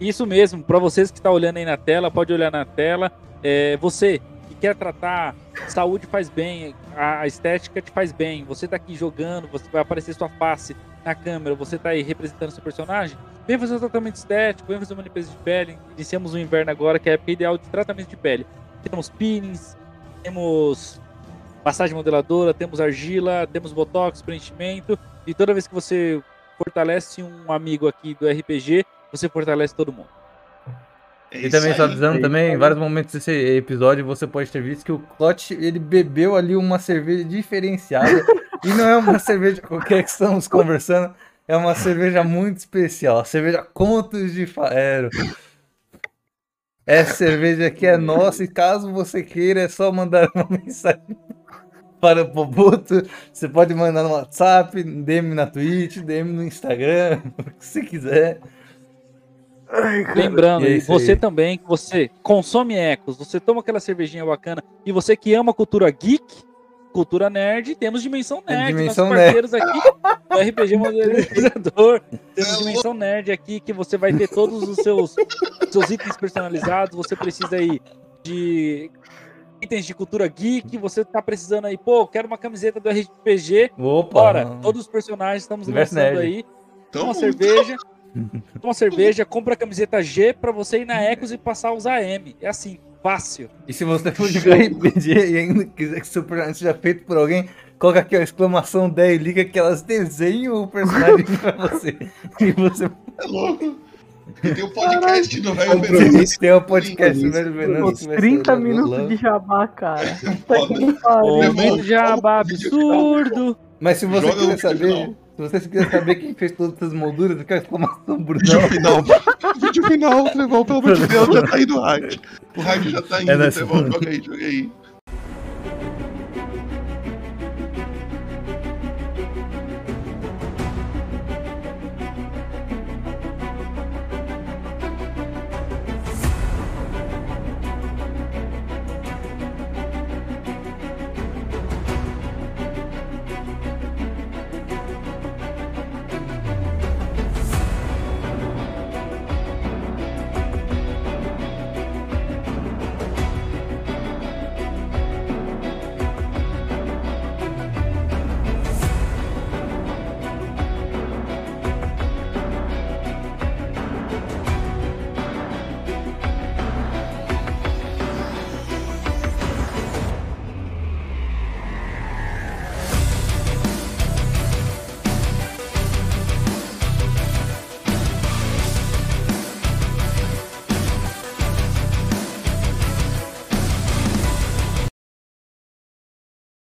Isso mesmo, para vocês que estão olhando aí na tela, pode olhar na tela. É, você que quer tratar, saúde faz bem, a a estética te faz bem. Você tá aqui jogando, você vai aparecer sua face na câmera, você tá aí representando seu personagem, vem fazer um tratamento estético, vem fazer uma limpeza de pele. Iniciamos o inverno agora, que é a época ideal de tratamento de pele. Temos peelings, temos massagem modeladora, temos argila, temos botox, preenchimento. E toda vez que você fortalece um amigo aqui do RPG, você fortalece todo mundo. É E também, só aí. avisando também, em vários momentos desse episódio você pode ter visto que o Clot, ele bebeu ali uma cerveja diferenciada. e não é uma cerveja qualquer que estamos conversando, é uma cerveja muito especial. A cerveja Contos de Faero. Essa cerveja aqui é nossa e caso você queira, é só mandar uma mensagem para o Pobuto. Você pode mandar no WhatsApp, DM na Twitch, DM no Instagram, o que você quiser. Lembrando, E é você aí. também, que você consome ecos, você toma aquela cervejinha bacana, e você que ama cultura geek, cultura nerd, temos Dimensão Nerd, Dimensão nossos parceiros aqui. Do RPG Modernizador. Temos Dimensão Nerd aqui, que você vai ter todos os seus, seus itens personalizados, você precisa aí de itens de cultura geek, você tá precisando aí, pô, quero uma camiseta do RPG, Opa! bora, todos os personagens estamos lançando nerd. aí, Tamo uma cerveja, uma cerveja, compra a camiseta G pra você ir na Ecos e passar a usar M. É assim, fácil. E se você for jogar RPG e ainda quiser que seu personagem seja feito por alguém, coloca aqui a exclamação 10 e liga que elas desenham o personagem pra você. E você É louco. E tem o podcast do Velho. Venâncio. Tem o podcast do Velho Venâncio. Os 30 minutos de jabá, cara. Puta que pariu. Momento jabá absurdo. Mas se você Joga quiser saber, final. Se você quiser saber quem fez todas essas molduras, fica a exclamação Vídeo Brunão. final. Vídeo final, Trevão, pelo amor de Deus, já tá indo o rádio. O rádio já tá indo, É Trevão, joga aí, joga aí.